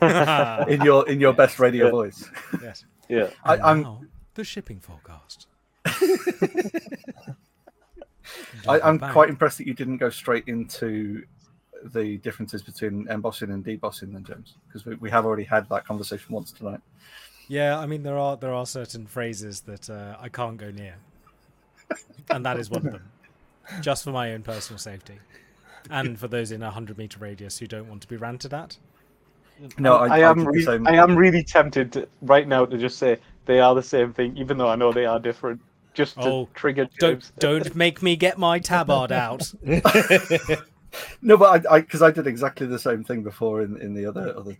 in your in your best radio Yeah. voice. yes. Yeah. I, And I'm the shipping forecast. I, I'm Bang. quite impressed that you didn't go straight into the differences between embossing and debossing, then James, because we, we have already had that conversation once tonight. Yeah, I mean there are there are certain phrases that uh, I can't go near, and that is one of them, just for my own personal safety, and for those in a hundred meter radius who don't want to be ranted at. No, I, I, I am. Re- same. I am really tempted to, right now to just say they are the same thing, even though I know they are different. Just to Oh, trigger Don't don't make me get my tabard out. No, but I because I, did exactly the same thing before in, in the other other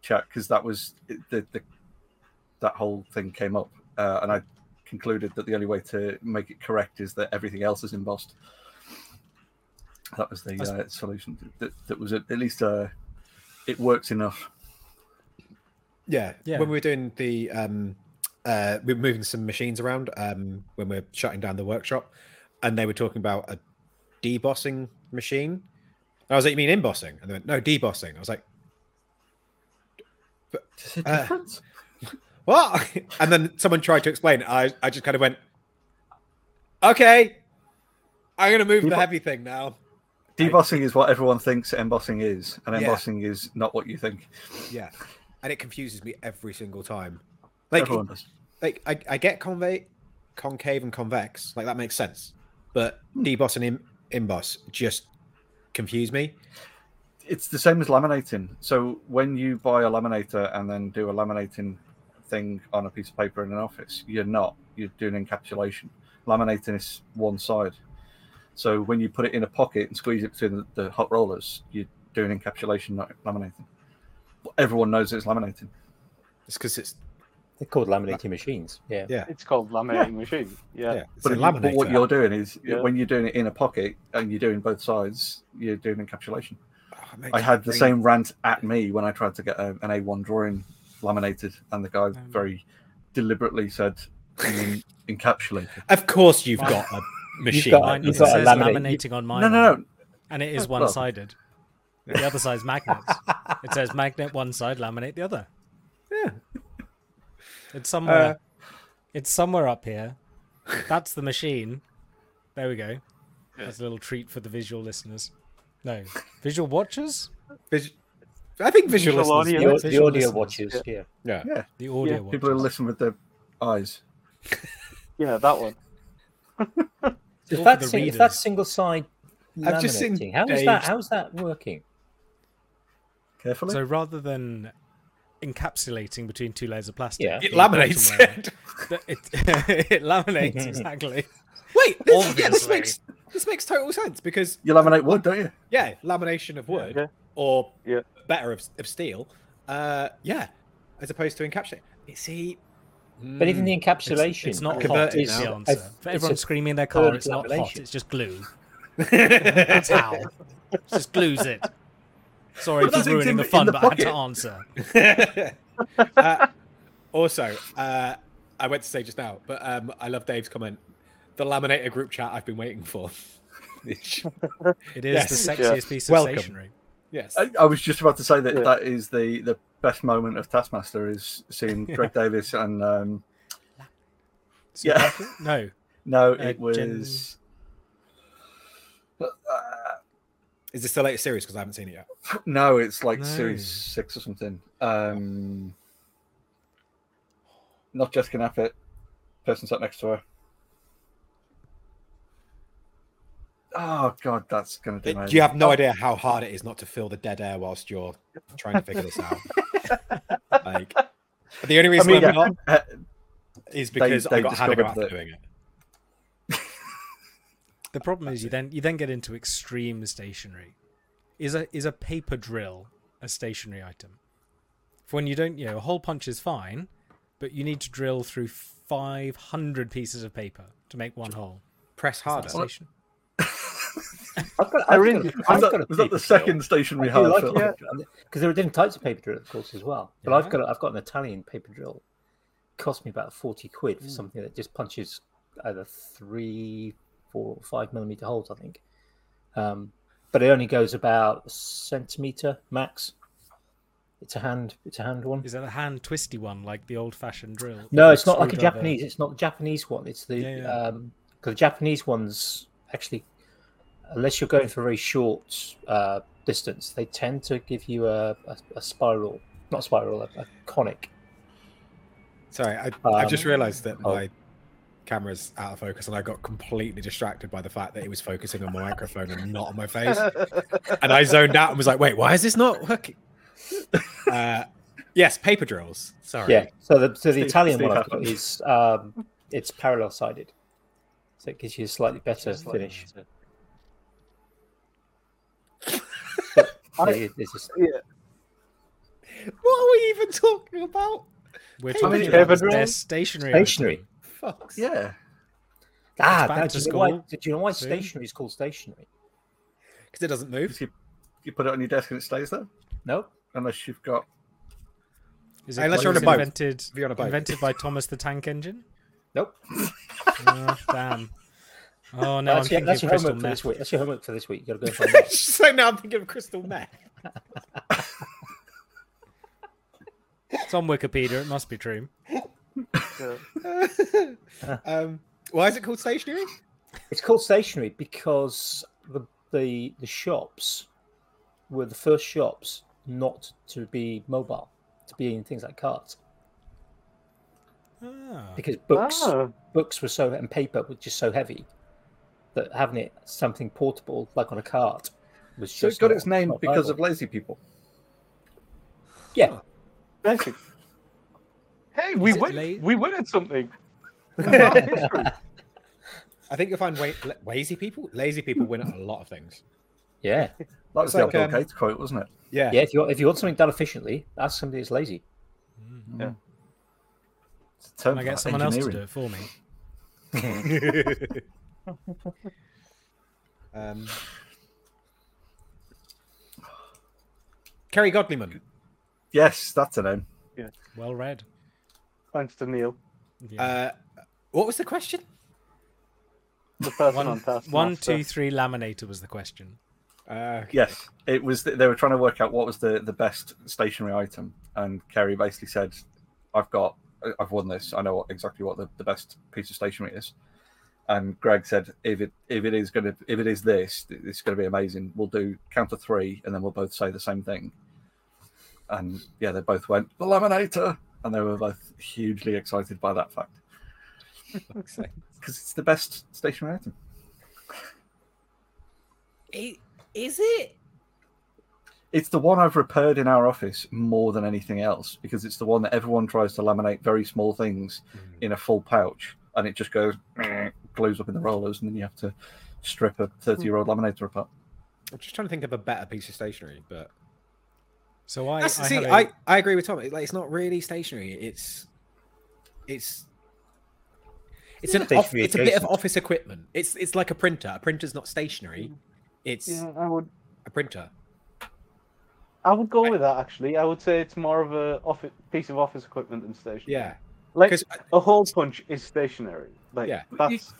chat because that was the, the that whole thing came up uh, and I concluded that the only way to make it correct is that everything else is embossed. That was the uh, solution. That, that was at, at least uh, it works enough. Yeah. Yeah. When we were doing the um uh we were moving some machines around um when we are shutting down the workshop and they were talking about a debossing machine. And I was like, You mean embossing? And they went, No, debossing. I was like, Is it Uh. What? And then someone tried to explain it. I I just kind of went, Okay. I'm gonna move the heavy thing now. Debossing is what everyone thinks embossing is, and Yeah. embossing is not what you think. Yeah. And it confuses me every single time. Like everyone does. like I, I get conve- concave and convex, like that makes sense. But hmm. deboss and im- emboss just confuse me. it's the same as laminating. So when you buy a laminator and then do a laminating thing on a piece of paper in an office, you're not. You're doing encapsulation. Laminating is one side. So when you put it in a pocket and squeeze it between the, the hot rollers, you're doing encapsulation, not laminating. Everyone knows it's laminating. It's because it's They're called laminating machines. Yeah. yeah, It's called laminating machine. Yeah. yeah. But, a if you- but what you're doing is Yeah. when you're doing it in a pocket and you're doing both sides, you're doing encapsulation. Oh, I had the me- same rant at me when I tried to get a, an A1 drawing laminated, and the guy oh, very deliberately said, "I mean, encapsulated." Of course, you've got a machine. got- You've it got says laminate- laminating on mine, No, no, no. and it is Well- one sided. The other side's magnets. It says magnet one side, laminate the other. Yeah. It's somewhere. Uh, it's somewhere up here. That's the machine. There we go. That's a little treat for the visual listeners. No, visual watchers. Vis- I think visual, Visual listeners. audio. The, the audio listeners, watches. Yeah. Yeah. Yeah, The audio Yeah, watchers. people who listen with their eyes. Yeah, that one. If for that's, sing- if that's single side I've just seen laminating, how is that? How's that working? Carefully. So rather than encapsulating between two layers of plastic, Yeah. It laminates layer- it. it, it laminates exactly. Wait, this, yeah, this makes this makes total sense because you laminate wood, don't you? yeah, lamination of wood Yeah. or Yeah. better of, of steel. Uh, yeah, as opposed to encapsulate. You see, But even the encapsulation it's not hot. Converted the now. answer. It's- For everyone screaming in their car, it's not hot. It's just glue. That's how. It just glues it. Sorry But for ruining in- the fun, the but I had to answer. uh, also, uh, I went to say just now, but um, I love Dave's comment. The laminator group chat I've been waiting for. It is Yes. the Yeah. sexiest piece of Welcome. stationery. Yes. I, I was just about to say that Yeah. that is the the best moment of Taskmaster is seeing Greg Davies and um, Yeah. No. no, Uh, it was. Gen- Is this the latest series? Because I haven't seen it yet. No, it's like No. series six or something. Um, not Jessica Knappett. Person sat next to her. Oh god, that's gonna do. You have no idea how hard it is not to fill the dead air whilst you're trying to figure this out. like, the only reason I mean, am not Uh, is because they I got had to go after that- doing it. The problem is you then you then get into extreme stationery. Is a is a paper drill a stationary item? For when you don't, you know, a hole punch is fine, but you need to drill through five hundred pieces of paper to make one hole. Press harder. that station? I've got, I I've really- got a- was I've that, got a was that the second drill. stationary I do hard like fill? because there are different types of paper drill, of course, as well. But Yeah. I've got a, I've got an Italian paper drill. cost me about forty quid for something that just punches either three, four, five millimeter holes, I think. Um, but it only goes about a centimeter max. It's a hand. It's a hand one. Is that a hand twisty one like the old fashioned drill? No, it's not like a Japanese. It's not the Japanese one. It's the Yeah, yeah. um because the Japanese ones actually, unless you're going for a very short uh, distance, they tend to give you a, a, a spiral, not a spiral, a, a conic. Sorry, I, I've just Um, realised that oh. my camera's out of focus, and I got completely distracted by the fact that it was focusing on my microphone and not on my face. and I zoned out and was like, "Wait, why is this not working?" Uh, yes, paper drills. Sorry. Yeah. So the so the Steve- Italian Steve one I've got is um it's parallel sided, so it gives you a slightly better finish. I- Yeah, it's just- Yeah. What are we even talking about? We're Paper talking drill. about Paper their drill? stationary. Stationary. Fucks. Yeah. ah, back now, to do you know why? school Do you know why soon. stationary is called stationary? Because it doesn't move. You, you put it on your desk and it stays there, No, unless you've got. Is it Unless you're on a boat. invented, on a boat. invented by Thomas the Tank Engine? nope. Oh, damn. Oh no, I'm that's, your, that's your crystal homework for meth. this week. That's your homework for this week. You got to go and find out. so now I'm thinking of crystal meth. It's on Wikipedia. It must be true. um, why is it called stationary? It's called stationary because the, the the shops were the first shops not to be mobile, to be in things like carts, Ah. because books Ah. books were so and paper was just so heavy that having it something portable like on a cart was So it just got not- its name because viable. of lazy people. yeah. Basic. Hey, we win. late? We win at something. I think you'll find wa- la- lazy people. Lazy people win at a lot of things. Yeah, That was the like, old Bill um, Gates quote, wasn't it? Yeah. yeah. If you if you want something done efficiently, ask somebody that's lazy. Yeah. It's a term Can I get someone else to do it for me? um, Kerry Godliman. Yes, that's a name. Yeah. Well read. Thanks to Neil, Yeah. Uh, what was the question? the person on one, task. one, two, three. Laminator was the question. Uh, Yes, it was. They were trying to work out what was the the best stationary item, and Kerry basically said, "I've got, I've won this. I know what, exactly what the, the best piece of stationery is." And Greg said, "If it if it is going to if it is this, it's going to be amazing. We'll do count to three, and then we'll both say the same thing." And yeah, they both went the laminator, and they were both hugely excited by that fact because it's the best stationary item. I- Is it? It's the one I've repaired in our office more than anything else because it's the one that everyone tries to laminate very small things mm. in a full pouch and it just goes glues up in the rollers and then you have to strip a 30 year old laminator apart. I'm just trying to think of a better piece of stationery, but So I, I That's- see, a- I, I agree with Tom. It- Like, it's not really stationary. It's it's it's an off, it's a bit of office equipment. It's it's like a printer. A printer's not stationary. It's Yeah, I would. a printer. I would go with that actually. I would say it's more of a office, piece of office equipment than stationary. Yeah, like 'Cause- a hole punch is stationary. Like Yeah. that's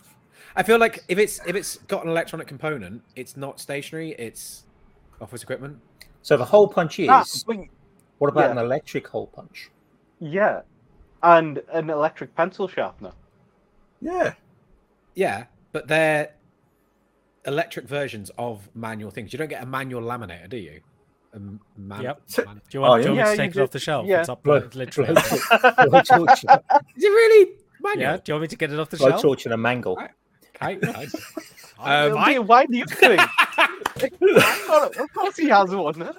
I feel like if it's if it's got an electronic component, it's not stationary. It's office equipment. So the hole punch is. Ah, but- what about yeah. an electric hole punch? yeah, and an electric pencil sharpener. Yeah. Yeah, but they're electric versions of manual things. You don't get a manual laminator, do you? A m- man- Yep. Man- Do you want, Oh, do you want yeah. me to take you it off the shelf? Yeah. It's up Blow, literally. blow, blow torch, Is it really manual? yeah. Do you want me to get it off the blow shelf? torch and a mangle. Right. Okay. I- Um, I- why do you think? of course he has one. For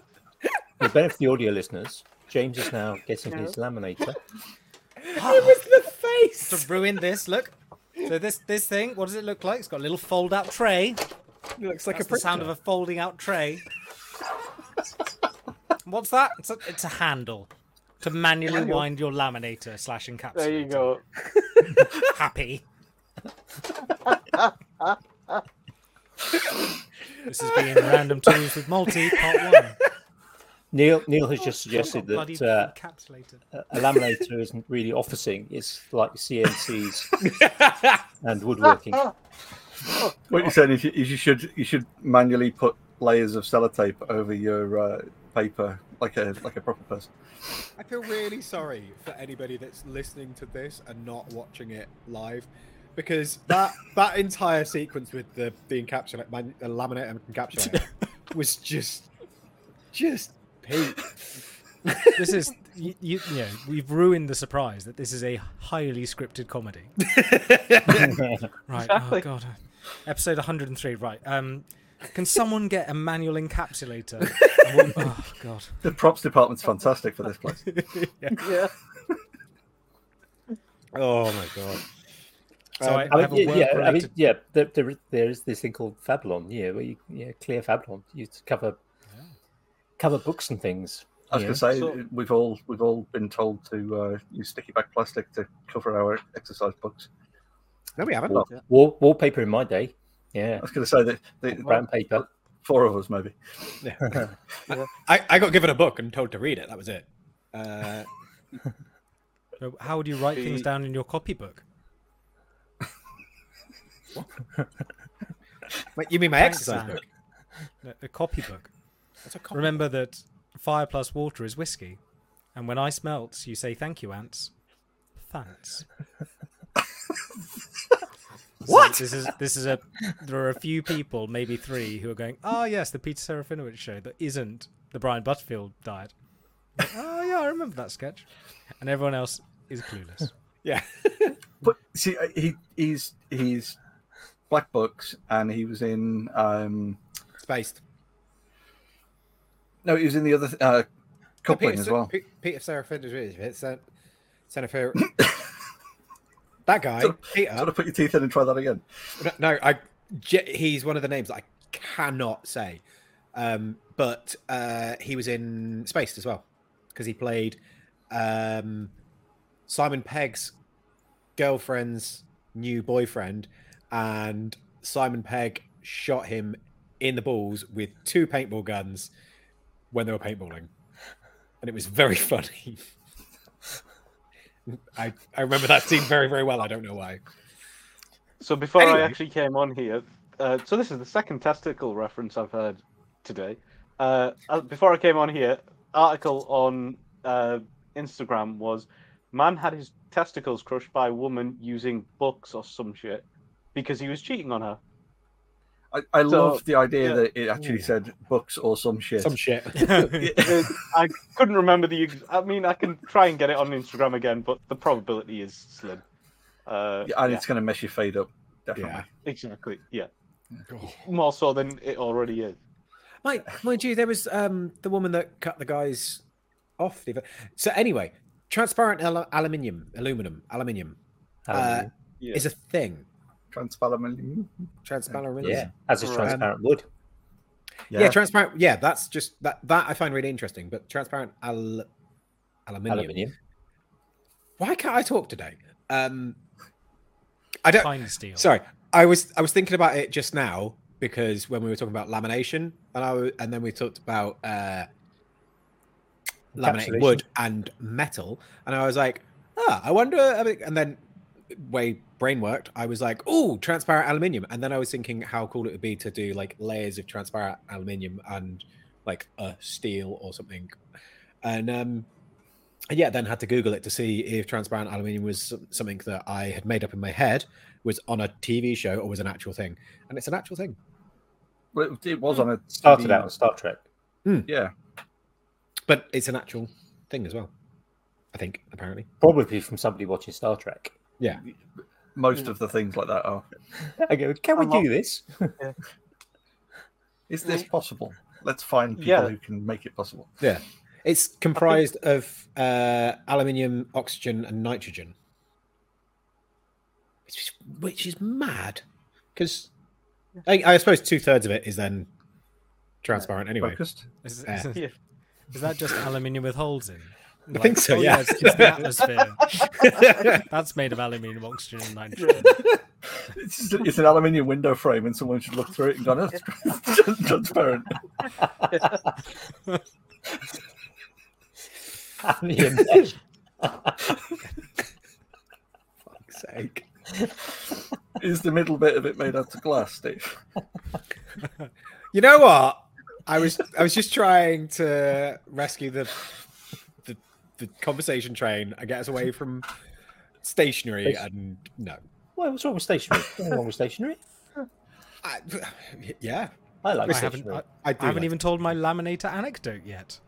the benefit of the audio listeners, James is now getting his laminator. it was the face. to ruin this. Look. So this this thing, what does it look like? It's got a little fold out tray. It looks like That's a the sound of a folding out tray. What's that? It's a, it's a handle to manually Manual. wind your laminator slash encapsulator. There you go. Happy. this has been Random Tools with Multi, part one. Neil Neil has just suggested that uh, encapsulator. a laminator isn't really officing; it's like CNCs and woodworking. What you're saying is you, is you should you should manually put layers of sellotape over your uh, paper like a like a proper person. I feel really sorry for anybody that's listening to this and not watching it live, because that that entire sequence with the the encapsulate, man, the laminate and encapsulate was just just peak. This is you, you, you know we've ruined the surprise that this is a highly scripted comedy. Right. Exactly. Oh god. Episode 103. Right. Um, can someone get a manual encapsulator? oh god. The props department's fantastic for this place. Yeah. oh my god! So Um, I, I I mean, have a yeah, work yeah, I mean, yeah. There, there, there is this thing called Fablon, yeah, where you, yeah, clear Fablon. You to cover cover books and things. I was Yeah. going to say So- we've all we've all been told to uh, use sticky back plastic to cover our exercise books. no, we haven't. Well, Wall, wallpaper in my day, yeah, I was going to say that the, brown paper. four of us maybe. Yeah. I, I got given a book and told to read it. That was it. Uh, So How would you write things down in your copybook? wait, you mean my Thanks, exercise Sam. book? A- A copybook. What's a copy? Remember that fire plus water is whiskey, and when ice melts, you say thank you, ants. Thanks. What? This is this is a. There are a few people, maybe three, who are going. Oh yes, the Peter Serafinowicz show that isn't the Brian Butterfield diet. Like, oh yeah, I remember that sketch, and everyone else is clueless. Yeah. But see, uh, he he's he's Black Books, and he was in um Spaced. no, he was in the other uh, coupling Peter, as well. Peter Seraphim is really it's uh, Senator. That guy, Sort Peter. Sort of put your teeth in and try that again. No, I. He's one of the names I cannot say, um, but uh, he was in Spaced as well because he played um, Simon Pegg's girlfriend's new boyfriend, and Simon Pegg shot him in the balls with two paintball guns when they were paintballing, and it was very funny. I, I remember that scene very very well. I don't know why. So before Anyway. I actually came on here, uh, so this is the second testicle reference I've heard today. Uh, uh, before I came on here, article on uh, Instagram was man had his testicles crushed by a woman using books or some shit because he was cheating on her. I, I So, love the idea yeah. that it actually said books or some shit. Some shit. Uh, I couldn't remember the. I mean, I can try and get it on Instagram again, but the probability is slim. Uh, Yeah, and yeah, it's going to mess your fade up. Definitely. Yeah. exactly. Yeah, more so than it already is. Mind, mind you, there was um, the woman that cut the guys off. the- So anyway, transparent al- aluminium, aluminum, aluminium uh, Um, Yeah. is a thing. Transparent. Transparent yeah, aluminium. as is transparent wood. Yeah. transparent. Yeah, that's just that. That I find really interesting. But transparent al- aluminium. Aluminium. Why can't I talk today? Um, I don't. Fine steel. Sorry, I was I was thinking about it just now because when we were talking about lamination, and i and then we talked about uh, laminating wood and metal, and I was like, ah, I wonder. And then way brain worked, I was like, oh, transparent aluminium, and then I was thinking how cool it would be to do like layers of transparent aluminium and like a steel or something, and um. yeah, then had to Google it to see if transparent aluminium was something that I had made up in my head, was on a TV show or was an actual thing, and it's an actual thing. Well, it, it was on a Started TV out on Star Trek. Yeah, But it's an actual thing as well. I think apparently. Probably from somebody watching Star Trek. Yeah. most of the things like that are. I go, can we I'm not- do this? Is this possible? Let's find people Yeah. who can make it possible. Yeah. It's comprised of uh, aluminium, oxygen, and nitrogen, which is, which is mad. Because I, I suppose two thirds of it is then transparent anyway. Focused. Is, Yeah. is, Yeah. is that just aluminium with holes in? I think so, oh, yeah. it's, it's the atmosphere. That's made of aluminium, oxygen, and nitrogen. It's, just, it's an aluminium window frame, and someone should look through it and go, "No, it's transparent." Aluminium. Fuck's sake. Is the middle bit of it made out of glass, Steve? You know what? I was I was just trying to rescue the the, the conversation train and get us away from stationery Bas- and no. Well, what's wrong with stationery? Nothing wrong with stationery. I, yeah, I like I haven't. I, I, do I haven't like- even told my laminator anecdote yet.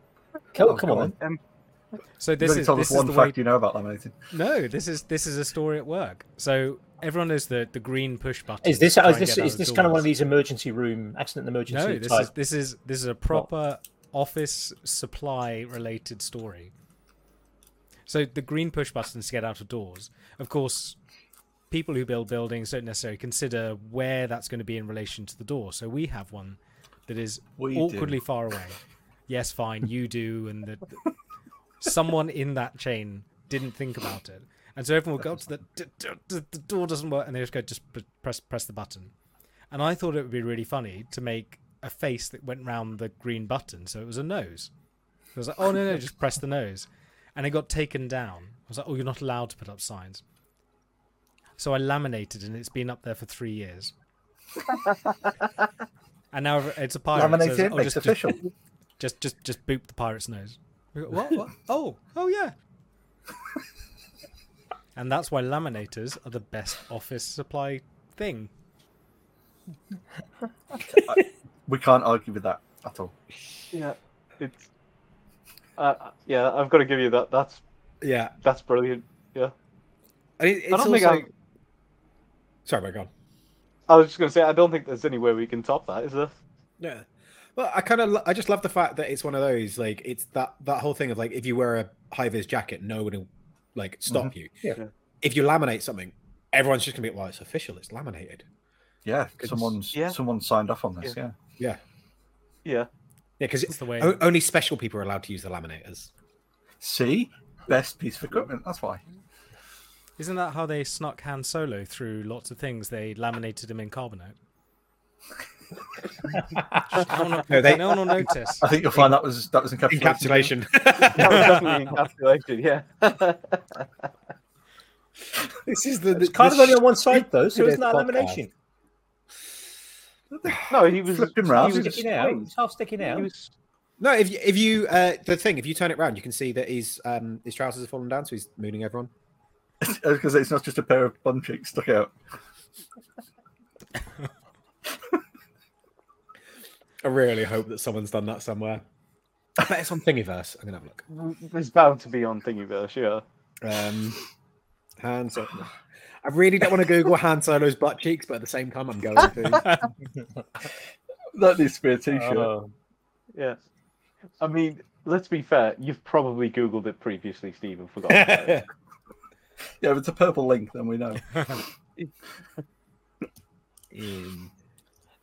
Come, Oh, come on, on. then. So this only is told this us is one the fact way. you know about laminating. No, this is this is a story at work. So everyone knows the the green push button. Is this to try is this is this kind of one of these emergency room accident emergency No, this type? is this is this is a proper office supply related story. So the green push buttons to get out of doors. Of course, people who build buildings don't necessarily consider where that's going to be in relation to the door. So we have one that is We do. awkwardly far away. Yes, fine, you do, and the, someone in that chain didn't think about it, and so everyone will go up to the, d- d- d- the door doesn't work, and they just go just press press the button. And I thought it would be really funny to make a face that went round the green button, so it was a nose. I was like, oh no no, just press the nose, and it got taken down. I was like, oh, you're not allowed to put up signs. So I laminated, and it's been up there for three years. and now it's a pirate. Laminated it's- it oh, makes just, official. just just just boop the pirate's nose. Go, What? what? Oh, oh yeah. and that's why laminators are the best office supply thing. We can't argue with that at all. Yeah, it's. Uh, yeah, I've got to give you that. That's yeah. that's brilliant. Yeah, And it, it's I don't also... think I. Sorry, my God. I was just going to say I don't think there's any way we can top that, is there? Yeah. Well, I kind of, I just love the fact that it's one of those, like, it's that that whole thing of like, if you wear a high vis jacket, no one will like stop you. Yeah. Yeah. If you laminate something, everyone's just gonna be, well, it's official, it's laminated. Yeah, someone's Yeah. someone signed off on this. Yeah. Yeah. Yeah. Yeah, because it's the way. only special people are allowed to use the laminators. See, best piece of equipment. That's why. Isn't that how they snuck Han Solo through lots of things? They laminated him in carbonite. no, one, No, they- no one will notice. I think you'll find that was that was encapsulation. Encapsulation. That was definitely encapsulation. Yeah. this is the, It's kind of only on one side though, so this it's not podcast. lamination. No, he was Flipping he round. was Sticking out. It's half sticking He out. was No, if you, if you uh, the thing, if you turn it around, you can see that his um his trousers have fallen down, so he's mooning everyone. Because it's not just a pair of bum cheeks stuck out. I really hope that someone's done that somewhere. I bet it's on Thingiverse. I'm gonna have a look. It's bound to be on Thingiverse, yeah. Um, Han Solo. I really don't want to Google Han Solo's butt cheeks, but at the same time, I'm going to. That needs to be a t-shirt. Oh. Yeah. I mean, let's be fair, you've probably Googled it previously, Stephen. and forgotten about it. yeah, if it's a purple link, then we know. Um,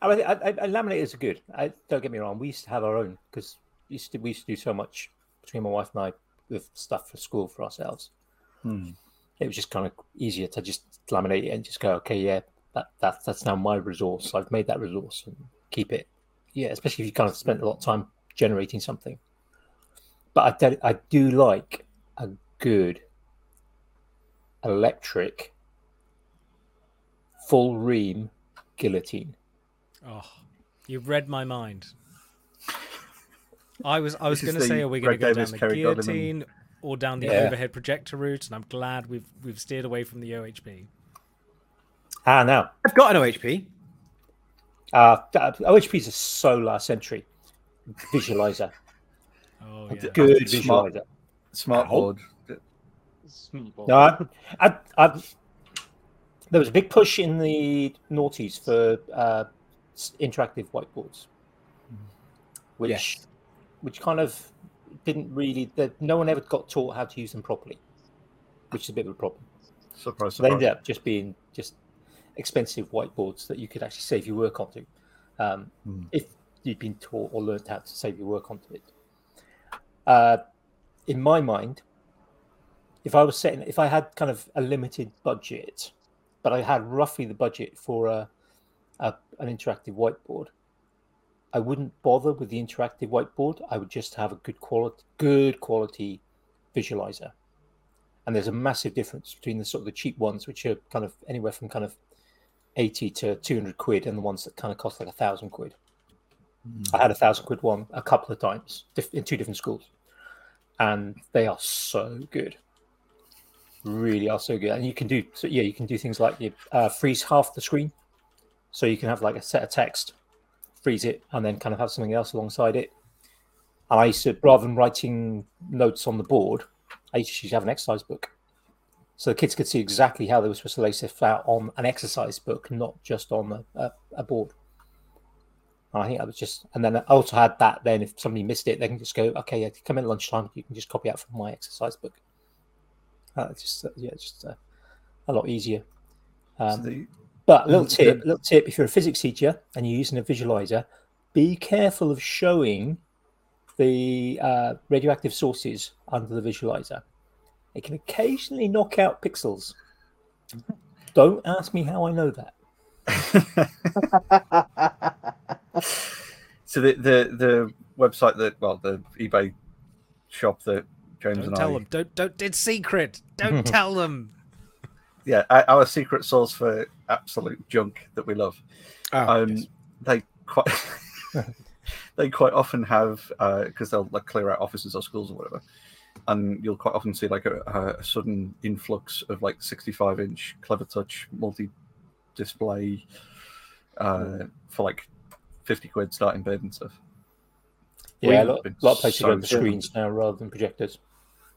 I, mean, I, I, I- laminators are good. I, don't get me wrong. We used to have our own because we used to we used to do so much between my wife and I with stuff for school for ourselves. Hmm. It was just kind of easier to just laminate it and just go, okay, yeah, that, that that's now my resource. I've made that resource and keep it. Yeah, especially if you kind of spent a lot of time generating something. But I, do- I do like a good electric full ream guillotine. Oh, you've read my mind. I was I was going to say, the are we going to go down the Kerry Godliman. guillotine or down the Yeah. overhead projector route? And I'm glad we've we've steered away from the OHP. Ah, now I've got an OHP. Uh, OHP is a solar century visualizer. Oh yeah. Good Smart. visualizer. Smart Ow. board. No, I, I, I, there was a big push in the noughties for uh, interactive whiteboards, which, Yes. which kind of didn't really. That no one ever got taught how to use them properly, which is a bit of a problem. Surprise, So they surprise. ended up just being just expensive whiteboards that you could actually save your work onto, um, Hmm. if you'd been taught or learned how to save your work onto it. Uh, in my mind, if I was setting, if I had kind of a limited budget, but I had roughly the budget for a, a an interactive whiteboard, I wouldn't bother with the interactive whiteboard. I would just have a good quality, good quality visualizer and there's a massive difference between the sort of the cheap ones which are kind of anywhere from kind of 80 to 200 quid and the ones that kind of cost like a thousand quid I had a thousand quid one a couple of times in two different schools, and they are so good. Really are so good, and you can do so. Yeah, you can do things like you uh, freeze half the screen, so you can have like a set of text, freeze it, and then kind of have something else alongside it. And I used to, rather than writing notes on the board, I used to have an exercise book, so the kids could see exactly how they were supposed to lay stuff out on an exercise book, not just on a, a, a board. And I think that was just, and then I also had that. Then if somebody missed it, they can just go, okay, yeah, come in at lunchtime. You can just copy out from my exercise book. Uh, just uh, yeah, just uh, a lot easier. Um, So the, but a little tip, little tip: if you're a physics teacher and you're using a visualizer, be careful of showing the uh, radioactive sources under the visualizer. It can occasionally knock out pixels. Don't ask me how I know that. so the, the the website that well the eBay shop that James Don't and tell I them. Don't don't. It's secret. Don't tell them. yeah our, our secret source for absolute junk that we love. Oh, um, yes. they quite they quite often have because they'll like clear out offices or schools or whatever, and you'll quite often see like a, a sudden influx of like 65 inch Clevertouch multi display uh, for like 50 quid starting bid and stuff. Yeah, We've a lot, been lot of places so go with screwed. screens now rather than projectors.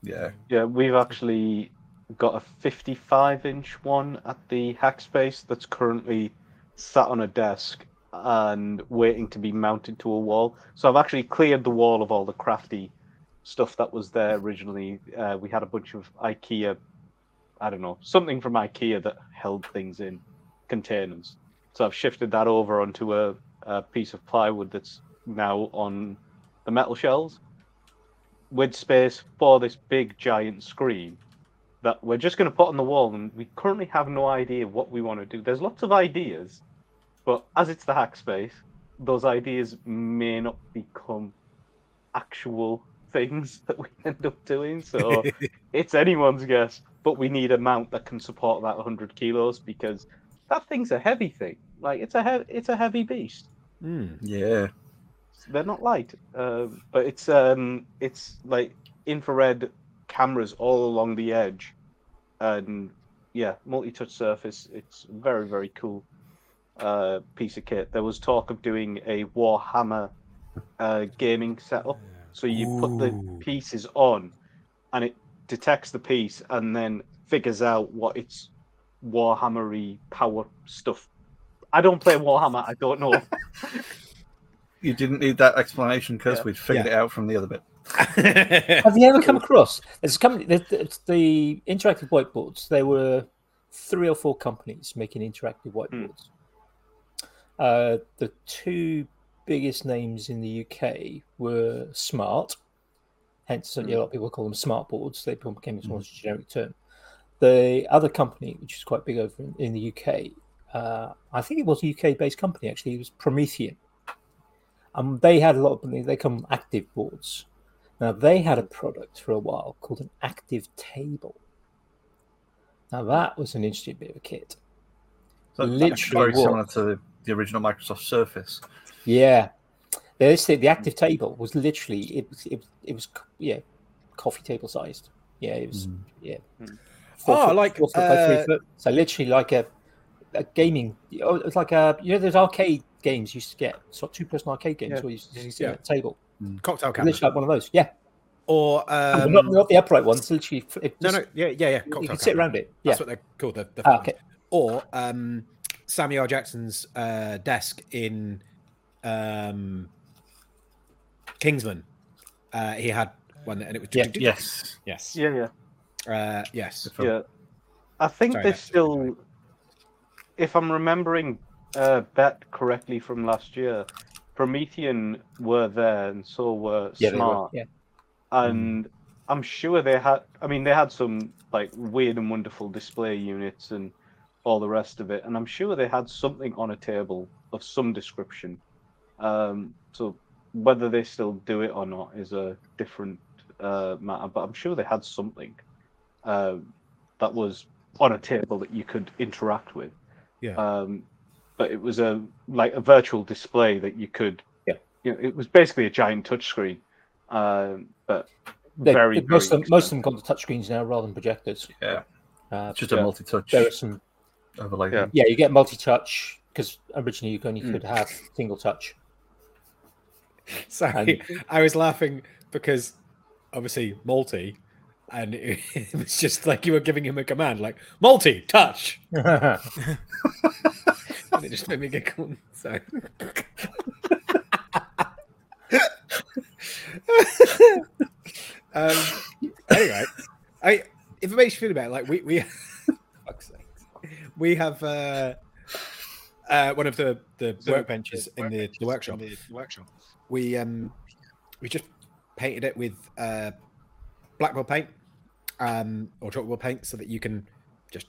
Yeah, Yeah, we've actually got a 55 inch one at the Hackspace that's currently sat on a desk and waiting to be mounted to a wall. So I've actually cleared the wall of all the crafty stuff that was there originally. Uh, we had a bunch of IKEA, I don't know, something from IKEA that held things in containers. So I've shifted that over onto a, a piece of plywood that's now on the metal shelves with space for this big giant screen that we're just going to put on the wall and we currently have no idea what we want to do there's lots of ideas but as it's the hack space those ideas may not become actual things that we end up doing so it's anyone's guess but we need a mount that can support that 100 kilos because that thing's a heavy thing like it's a he- it's a heavy beast Mm. yeah. they're not light, um, but it's um, it's like infrared cameras all along the edge, and yeah, multi-touch surface. It's very very cool uh, piece of kit. There was talk of doing a Warhammer uh, gaming setup, so you put the pieces on, and it detects the piece and then figures out what its Warhammery power stuff. I don't play Warhammer. I don't know. You didn't need that explanation because Yeah. we'd figured Yeah. it out from the other bit. Have you ever come across? There's a company. The, the, interactive whiteboards. There were three or four companies making interactive whiteboards. Uh, the two biggest names in the UK were Smart. Hence, certainly a lot of people call them smart boards. They became a more generic term. The other company, which is quite big over in, in the UK, uh, I think it was a UK-based company actually. It was Promethean. Um, they had a lot of they come active boards. Now they had a product for a while called an active table. Now that was an interesting bit of a kit. So Literally very what? similar to the, the original Microsoft Surface. Yeah, this the active table was literally it was it, was- it was yeah, coffee table sized. Yeah, it was yeah. Mm. Four Oh, foot- like, four foot by three uh, foot. So literally like a, a gaming. Oh, it's like a you know those arcade games you used to get sort of two person arcade games Yeah. where you used to sit Yeah. at a table. Cocktail cabinet. Literally like one of those. Yeah, Or um, not, not the upright ones. Literally, it no, just- no, yeah, yeah, yeah. You can sit cabinet. around it. Yeah. That's what they're called. The, the Ah, okay. Or um, Samuel Jackson's uh, desk in um, Kingsman. Uh, he had one, and it was Yeah. Yes. yes, Yeah, yeah. uh, yes. Yeah, I think Sorry, they that's- still, if I'm remembering uh, Bett correctly from last year, Promethean were there, and so were Yeah, they were, Smart, yeah. and I'm sure they had. I mean, they had some like weird and wonderful display units and all the rest of it, and I'm sure they had something on a table of some description. Um, so whether they still do it or not is a different uh, matter, but I'm sure they had something. Uh, that was on a table that you could interact with. Yeah. Um, but it was a like a virtual display that you could Yeah. you know, it was basically a giant touchscreen, um, but They- very, most, very of them, most of them got the touchscreens now rather than projectors. Yeah, Uh, it's just Yeah. a multi-touch there are some, overlay. Yeah. yeah, you get multi-touch because originally you only Mm. could have single touch. Sorry, I was laughing because obviously multi, and it, it was just like you were giving him a command, like multi touch, and it just made me giggle. So. um, anyway, I if it makes you feel better, like we we we have uh, uh, one of the the workbenches in the, the workshop. The workshop. We um we just painted it with uh blackboard paint um or chalkboard paint so that you can just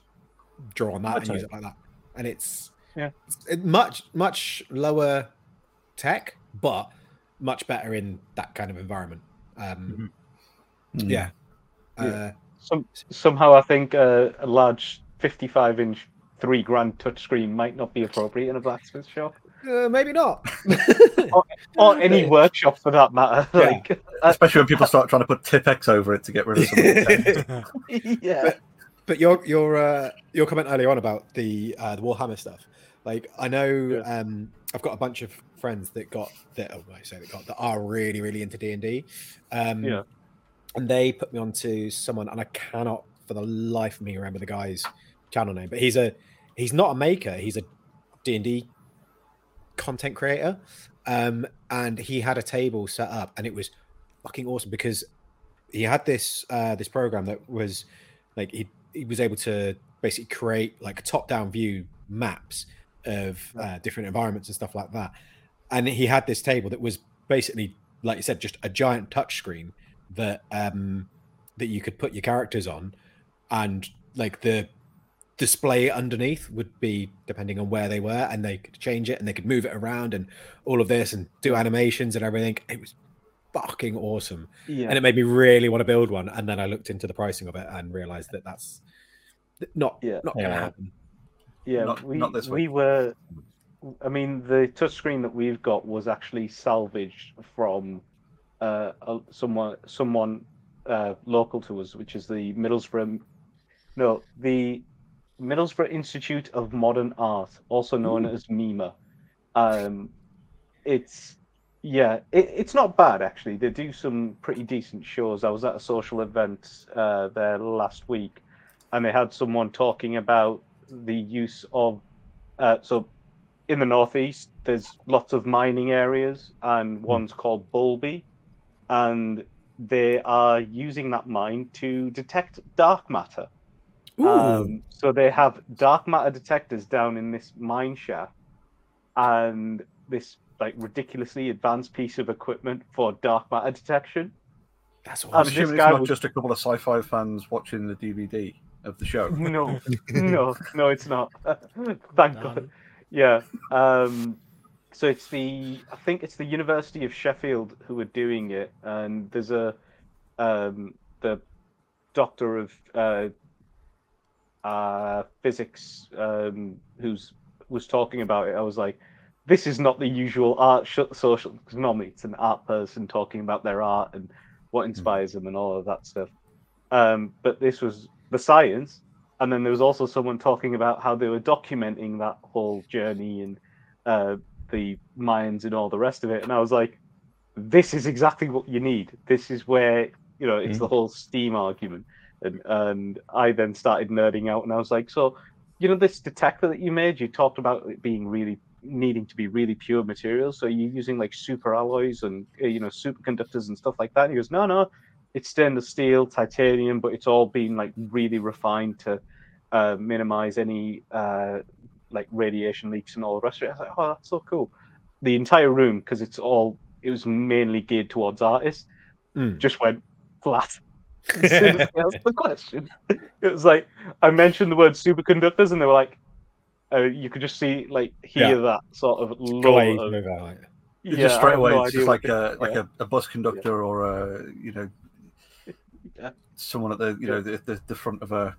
draw on that and Okay. use it like that. And it's Yeah. it- much much lower tech, but much better in that kind of environment. Um Mm. yeah. Yeah. Uh, Some, somehow, I think uh, a large 55 inch, three grand touchscreen might not be appropriate in a blacksmith shop uh, maybe not. or any workshop for that matter. Yeah. Like, Especially when people start trying to put Tipp-Ex over it to get rid of some of the yeah, But your your uh, your comment earlier on about the uh, the Warhammer stuff, like I know Yeah. um, I've got a bunch of friends that got that oh, I say that got that are really really into D and D, um, Yeah. and they put me onto someone, and I cannot for the life of me remember the guy's channel name, but he's a he's not a maker, he's a D and D content creator, um, and he had a table set up, and it was fucking awesome because he had this uh, this program that was like he he was able to basically create like top down view maps of uh, different environments and stuff like that. And he had this table that was basically, like you said, just a giant touch screen that um, that you could put your characters on, and like the display underneath would be depending on where they were, and they could change it and they could move it around and all of this and do animations and everything. It was fucking awesome yeah. and it made me really want to build one. And then I looked into the pricing of it and realized that that's not Yeah. not going to Yeah. happen. Yeah, Not- we not this we were. I mean, the touchscreen that we've got was actually salvaged from uh, a- someone someone uh, local to us, which is the Middlesbrough. No, the Middlesbrough Institute of Modern Art, also known as MIMA. Um, it's yeah, it, it's not bad actually. They do some pretty decent shows. I was at a social event uh, there last week, and they had someone talking about the use of uh, so in the northeast there's lots of mining areas and one's called Boulby and they are using that mine to detect dark matter um, so they have dark matter detectors down in this mine shaft and this like ridiculously advanced piece of equipment for dark matter detection That's Um, I'm awesome. this assuming guy it's not was- just a couple of sci-fi fans watching the DVD of the show. no no no it's not thank god Yeah. Um, so it's the I think it's the University of Sheffield who are doing it, and there's a um, the doctor of uh, uh, physics um, who's was talking about it. I was like, this is not the usual art sh- social because normally it's an art person talking about their art and what inspires them and all of that stuff. Um, but this was the science and then there was also someone talking about how they were documenting that whole journey and uh, the mines and all the rest of it. And I was like, this is exactly what you need. This is where you know it's the whole Steam argument. And and I then started nerding out, and I was like, so you know this detector that you made, you talked about it being really needing to be really pure materials. So you're using like super alloys and uh, you know superconductors and stuff like that. And he goes, no, no, it's stainless steel, titanium, but it's all been like really refined to uh, minimize any uh, like radiation leaks and all the rest of it. I was like, oh, that's so cool. The entire room, because it's all, it was mainly geared towards artists, Mm. just went flat. As soon as I asked the question, it was like I mentioned the word superconductors, and they were like, uh, you could just see like hear Yeah. that sort of Glaze of, over, like- It's yeah, just straight away, no it's just like a like yeah. a, a bus conductor or a you know Yeah. someone at the you know the, the, the front of a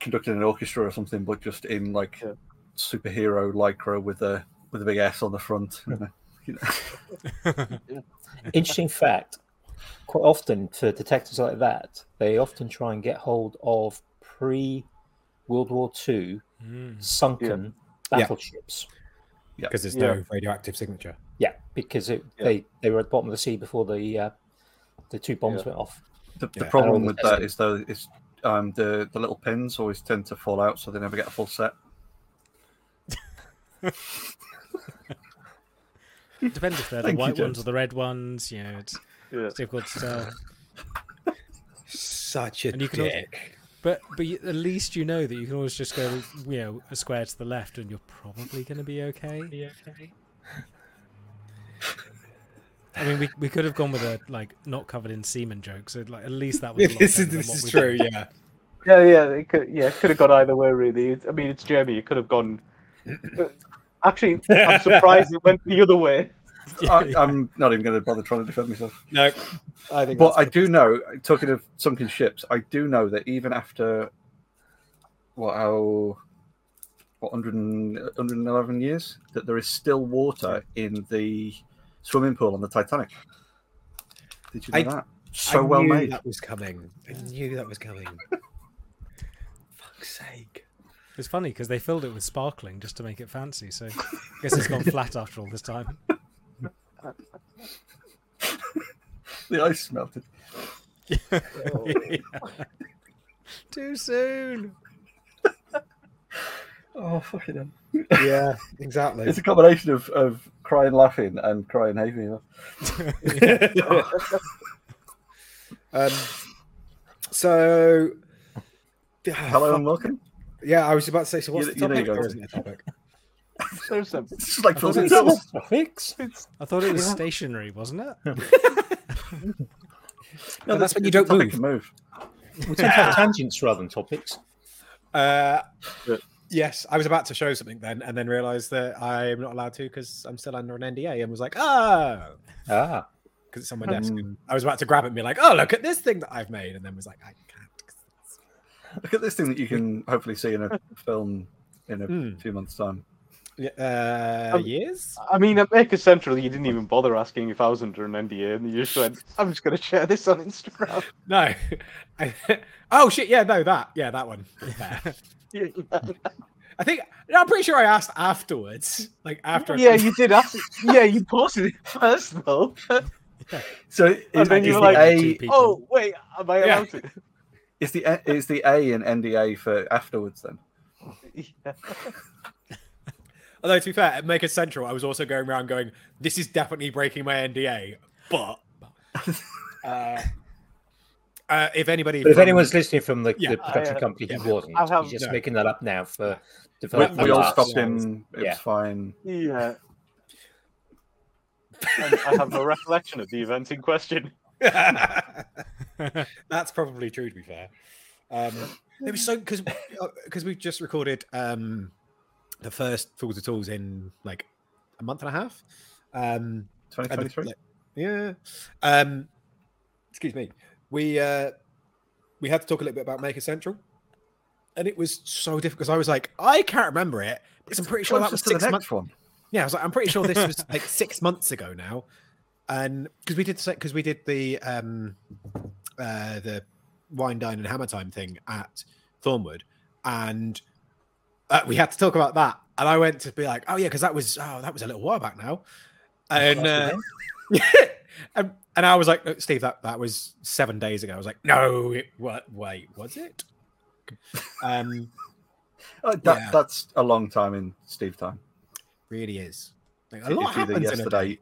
conducting an orchestra or something, but just in like Yeah. superhero lycra with a with a big S on the front. You know? Interesting fact. Quite often for detectives like that, they often try and get hold of pre World War II Mm. sunken Yeah. battleships. because there's Yeah. no radioactive signature. Yeah, because it, Yeah. they they were at the bottom of the sea before the uh, the two bombs Yeah. went off. The, the problem with the that testing. is though is um, the the little pins always tend to fall out, so they never get a full set. Depends if they're the Thank you, white ones or the red ones. You know, it's, Yeah. it's difficult to tell. Such a And you can al- dick. But but you- at least you know that you can always just go, you know, a square to the left, and you're probably going to be okay. okay. I mean, we, we could have gone with a like not covered in semen joke, so like at least that was. This is this what is we true. did. Yeah. Yeah, yeah, it could, yeah, it could have gone either way, really. It's- I mean, it's Jeremy. It could have gone. Actually, I'm surprised it went the other way. I, I'm not even going to bother trying to defend myself. No. I think. But I do know, talking of sunken ships, I do know that even after what how what 100 and- 111 years, that there is still water in the swimming pool on the Titanic. Did you know I- that? So I well knew made. That was coming. I knew that was coming. Fuck's sake. It's funny because they filled it with sparkling just to make it fancy. So I guess it's gone flat after all this time. The ice melted. Too soon. Oh fucking hell! Yeah, exactly. It's a combination of, of crying, laughing, and crying, hay fever. um, so, Hello and welcome. Yeah, I was about to say. So, what's You- the topic? you got Or it. isn't it a topic? There's a, It's just like I thought Frozen it was- Topics. I thought it was stationary, wasn't it? No, that's when you don't move. move. We tend to have tangents rather than topics. Uh, yes, I was about to show something then, and then realised that I'm not allowed to because I'm still under an NDA, and was like, oh, Ah, because it's on my desk. Um, I was about to grab it and be like, oh, look at this thing that I've made, and then was like, I can't. 'cause it's- Look at this thing that you can hopefully see in a film in a Hmm. few months' time. Yeah, Uh, Um, years? I mean, at Maker Central, you didn't even bother asking if I was under an NDA, and you just went, "I'm just going to share this on Instagram." No. I, oh shit! Yeah, no, that. Yeah, that one. Fair. I think no, I'm pretty sure I asked afterwards, like after. yeah, you did ask. Yeah, you posted it first, though. So is, And then you the were like, A oh wait, am I Yeah. allowed to? is the A- is the A in NDA for afterwards then? Yeah. Although to be fair, at Maker Central, I was also going around going, "This is definitely breaking my NDA," but. Uh, uh, if anybody, but if from- anyone's listening from the, Yeah. the production I, uh, company, yeah, he wasn't. I have- He's just No. making that up now for We, development. we all laughs. stopped Yeah. him. It Yeah. fine. Yeah. I have no recollection of the event in question. That's probably true. To be fair, um, it was so because because we just recorded um, the first Fools of Tools in like a month and a half. Um, 2023. like, yeah. Um, excuse me. We uh, we had to talk a little bit about Maker Central, and it was so difficult because I was like, I can't remember it, but I'm pretty sure that was Closest to the six months. one. Yeah, I was like, I'm pretty sure this was like six months ago now, and because we did because we did the um uh the wine dine and hammer time thing at Thornwood, and uh, we had to talk about that, and I went to be like, oh yeah, because that was oh that was a little while back now, and uh, and, and I was like, "No, Steve, that that was seven days ago. I was like, no, it what wait was it? Um, Uh, that, Yeah. That's a long time in Steve time. really is. Like, a lot happens in a yesterday day.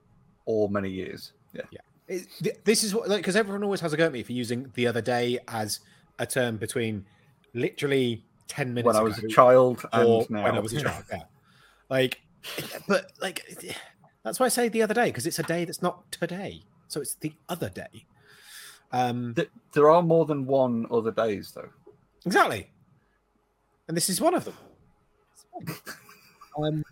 or many years. Yeah. It- th- this is what like because everyone always has a go at me for using the other day as a term between literally 10 minutes When I was a child or and now. when I was a child. Yeah. Like, but like, that's why I say the other day because it's a day that's not today. So it's the other day. Um, Th- there are more than one other days though. exactly. And this is one of them. Um,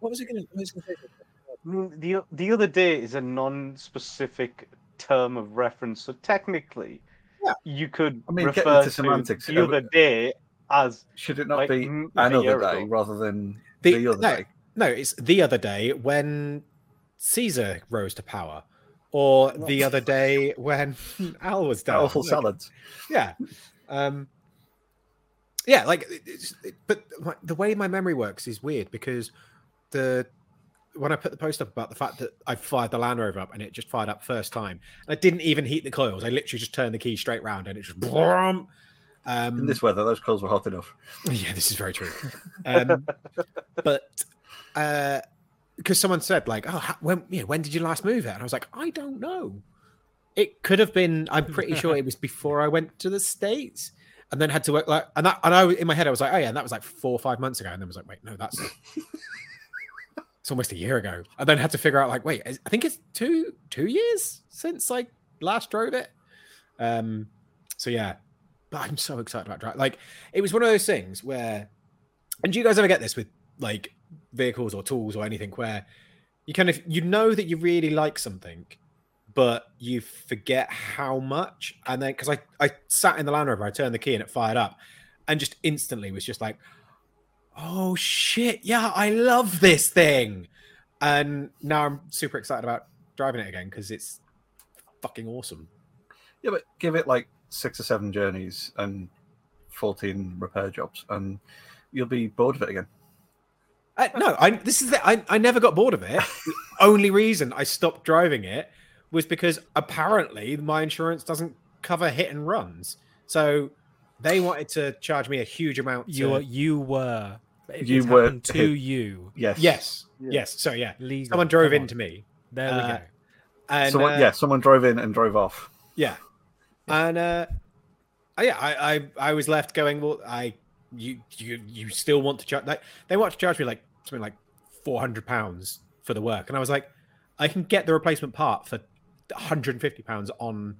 what was I going to say? I mean, the the other day is a non-specific term of reference, so technically, Yeah. you could I mean, getting refer into semantics, to the other day as Should it not like be another day ago. rather than The- the, other no. day? No, it's the other day when Caesar rose to power, or the other day when Al was down. Awful Like, salads. yeah um yeah like it's, it, but my, the way my memory works is weird because the when i put the post up about the fact that i fired the land rover up and it just fired up first time i didn't even heat the coils i literally just turned the key straight round and it just um In this weather, those coils were hot enough. yeah, this is very true. Um, but because someone said like, "Oh, how, when you know, when did you last move it?" and I was like, "I don't know." It could have been. I'm pretty sure it was before I went to the states, and then had to work like, and that, and I in my head I was like, "Oh yeah," and that was like four or five months ago, and then was like, "Wait, no, that's." It's almost a year ago. I then had to figure out like, wait, I think it's two two years since I last drove it. Um, so yeah, but I'm so excited about driving. Like, it was one of those things where, and do you guys ever get this with like vehicles or tools or anything where you kind of you know that you really like something, but you forget how much, and then because I I sat in the Land Rover, I turned the key and it fired up, and just instantly was just like, oh shit, yeah, I love this thing, and now I'm super excited about driving it again because it's fucking awesome. Yeah, but give it like six or seven journeys and 14 repair jobs, and you'll be bored of it again. Uh, no, I this is the, I I never got bored of it. the only reason I stopped driving it was because apparently my insurance doesn't cover hit and runs. So they wanted to charge me a huge amount. To, You you were. It, You it were happened to hit- you. Yes. yes, Yeah. yes. So yeah, Legal. someone drove Come on. into me, There we uh, go. and Someone, uh, yeah, someone drove in and drove off. Yeah. And uh uh, yeah, I, I I was left going, well, I you you you still want to charge like they want to charge me like something like four hundred pounds for the work. And I was like, I can get the replacement part for 150 pounds on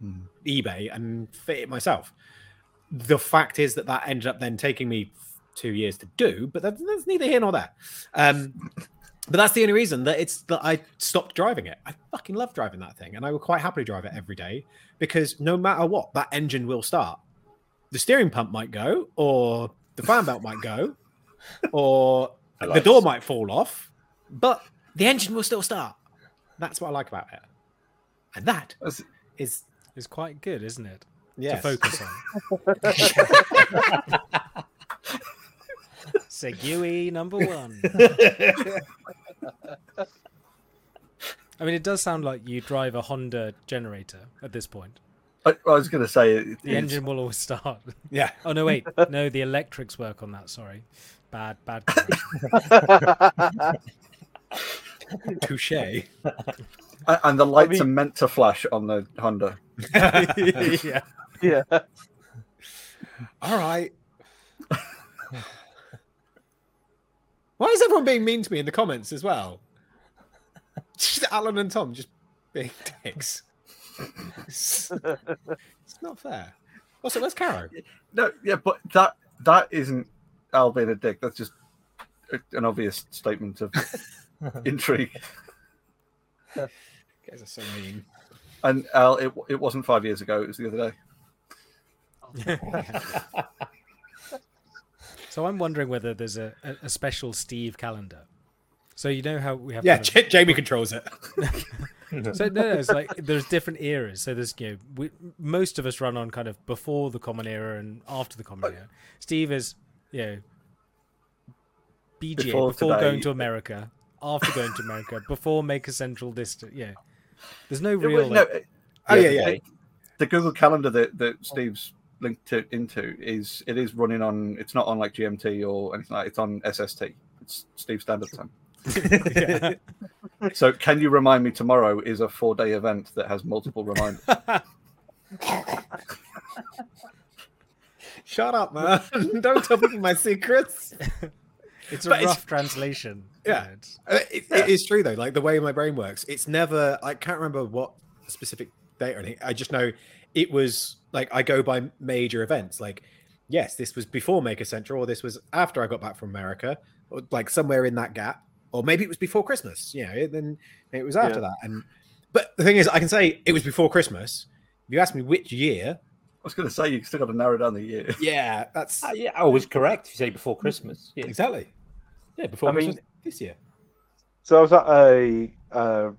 Hmm. eBay and fit it myself. The fact is that that ended up then taking me two years to do, but that's, that's neither here nor there. Um, but that's the only reason that it's that I stopped driving it. I fucking love driving that thing, and I will quite happily drive it every day because no matter what, that engine will start. The steering pump might go, or the fan belt might go, or I the door this. might fall off, but the engine will still start. That's what I like about it, and that That's- is It's quite good, isn't it? yes. To focus on. Segui number one. I mean, it does sound like you drive a Honda generator at this point. I, I was going to say it, The it's- engine will always start. Yeah. Oh no, wait, no, the electrics work on that. Sorry, bad, bad. correction. Touche. and the lights mean- are meant to flash on the Honda. yeah. yeah. All right. Why is everyone being mean to me in the comments as well? Just Alan and Tom just being dicks. it's it's not fair. Also, where's Caro? No, yeah, but that that isn't Al being a dick. That's just an obvious statement of intrigue. Guys are so mean. And Al, it, it wasn't five years ago. It was the other day. So I'm wondering whether there's a, a, a special Steve calendar. So you know how we have Yeah, kind of- J- Jamie controls it. So no, no, it's like there's different eras. So there's you know we, most of us run on kind of before the common era and after the common era. Steve is you know BGA Before before, going to America, after going to America, before Maker Central District. Yeah, there's no real. was- no, like- it- Oh, yeah, yeah. it- the Google Calendar that, that Steve's linked to, into is it is running on. It's not on like GMT or anything like. It's on SST. It's Steve Standard Time. So, can you remind me tomorrow is a four day event that has multiple reminders? Shut up, man. Don't tell people my secrets. It's a But it's- rough translation. Yeah. it's- Uh, It, it is true though. Like the way my brain works, it's never. I can't remember what specific date or anything. I just know it was like I go by major events. Like, yes, this was before Maker Central, or this was after I got back from America, or like somewhere in that gap, or maybe it was before Christmas. You know, then it was after that. And but the thing is, I can say it was before Christmas. If you ask me which year, I was going to say you still got to narrow down the year. yeah, that's Uh, yeah, was correct. If you say before Christmas. Yeah, exactly. Yeah, before I mean- this year. So I was at a uh,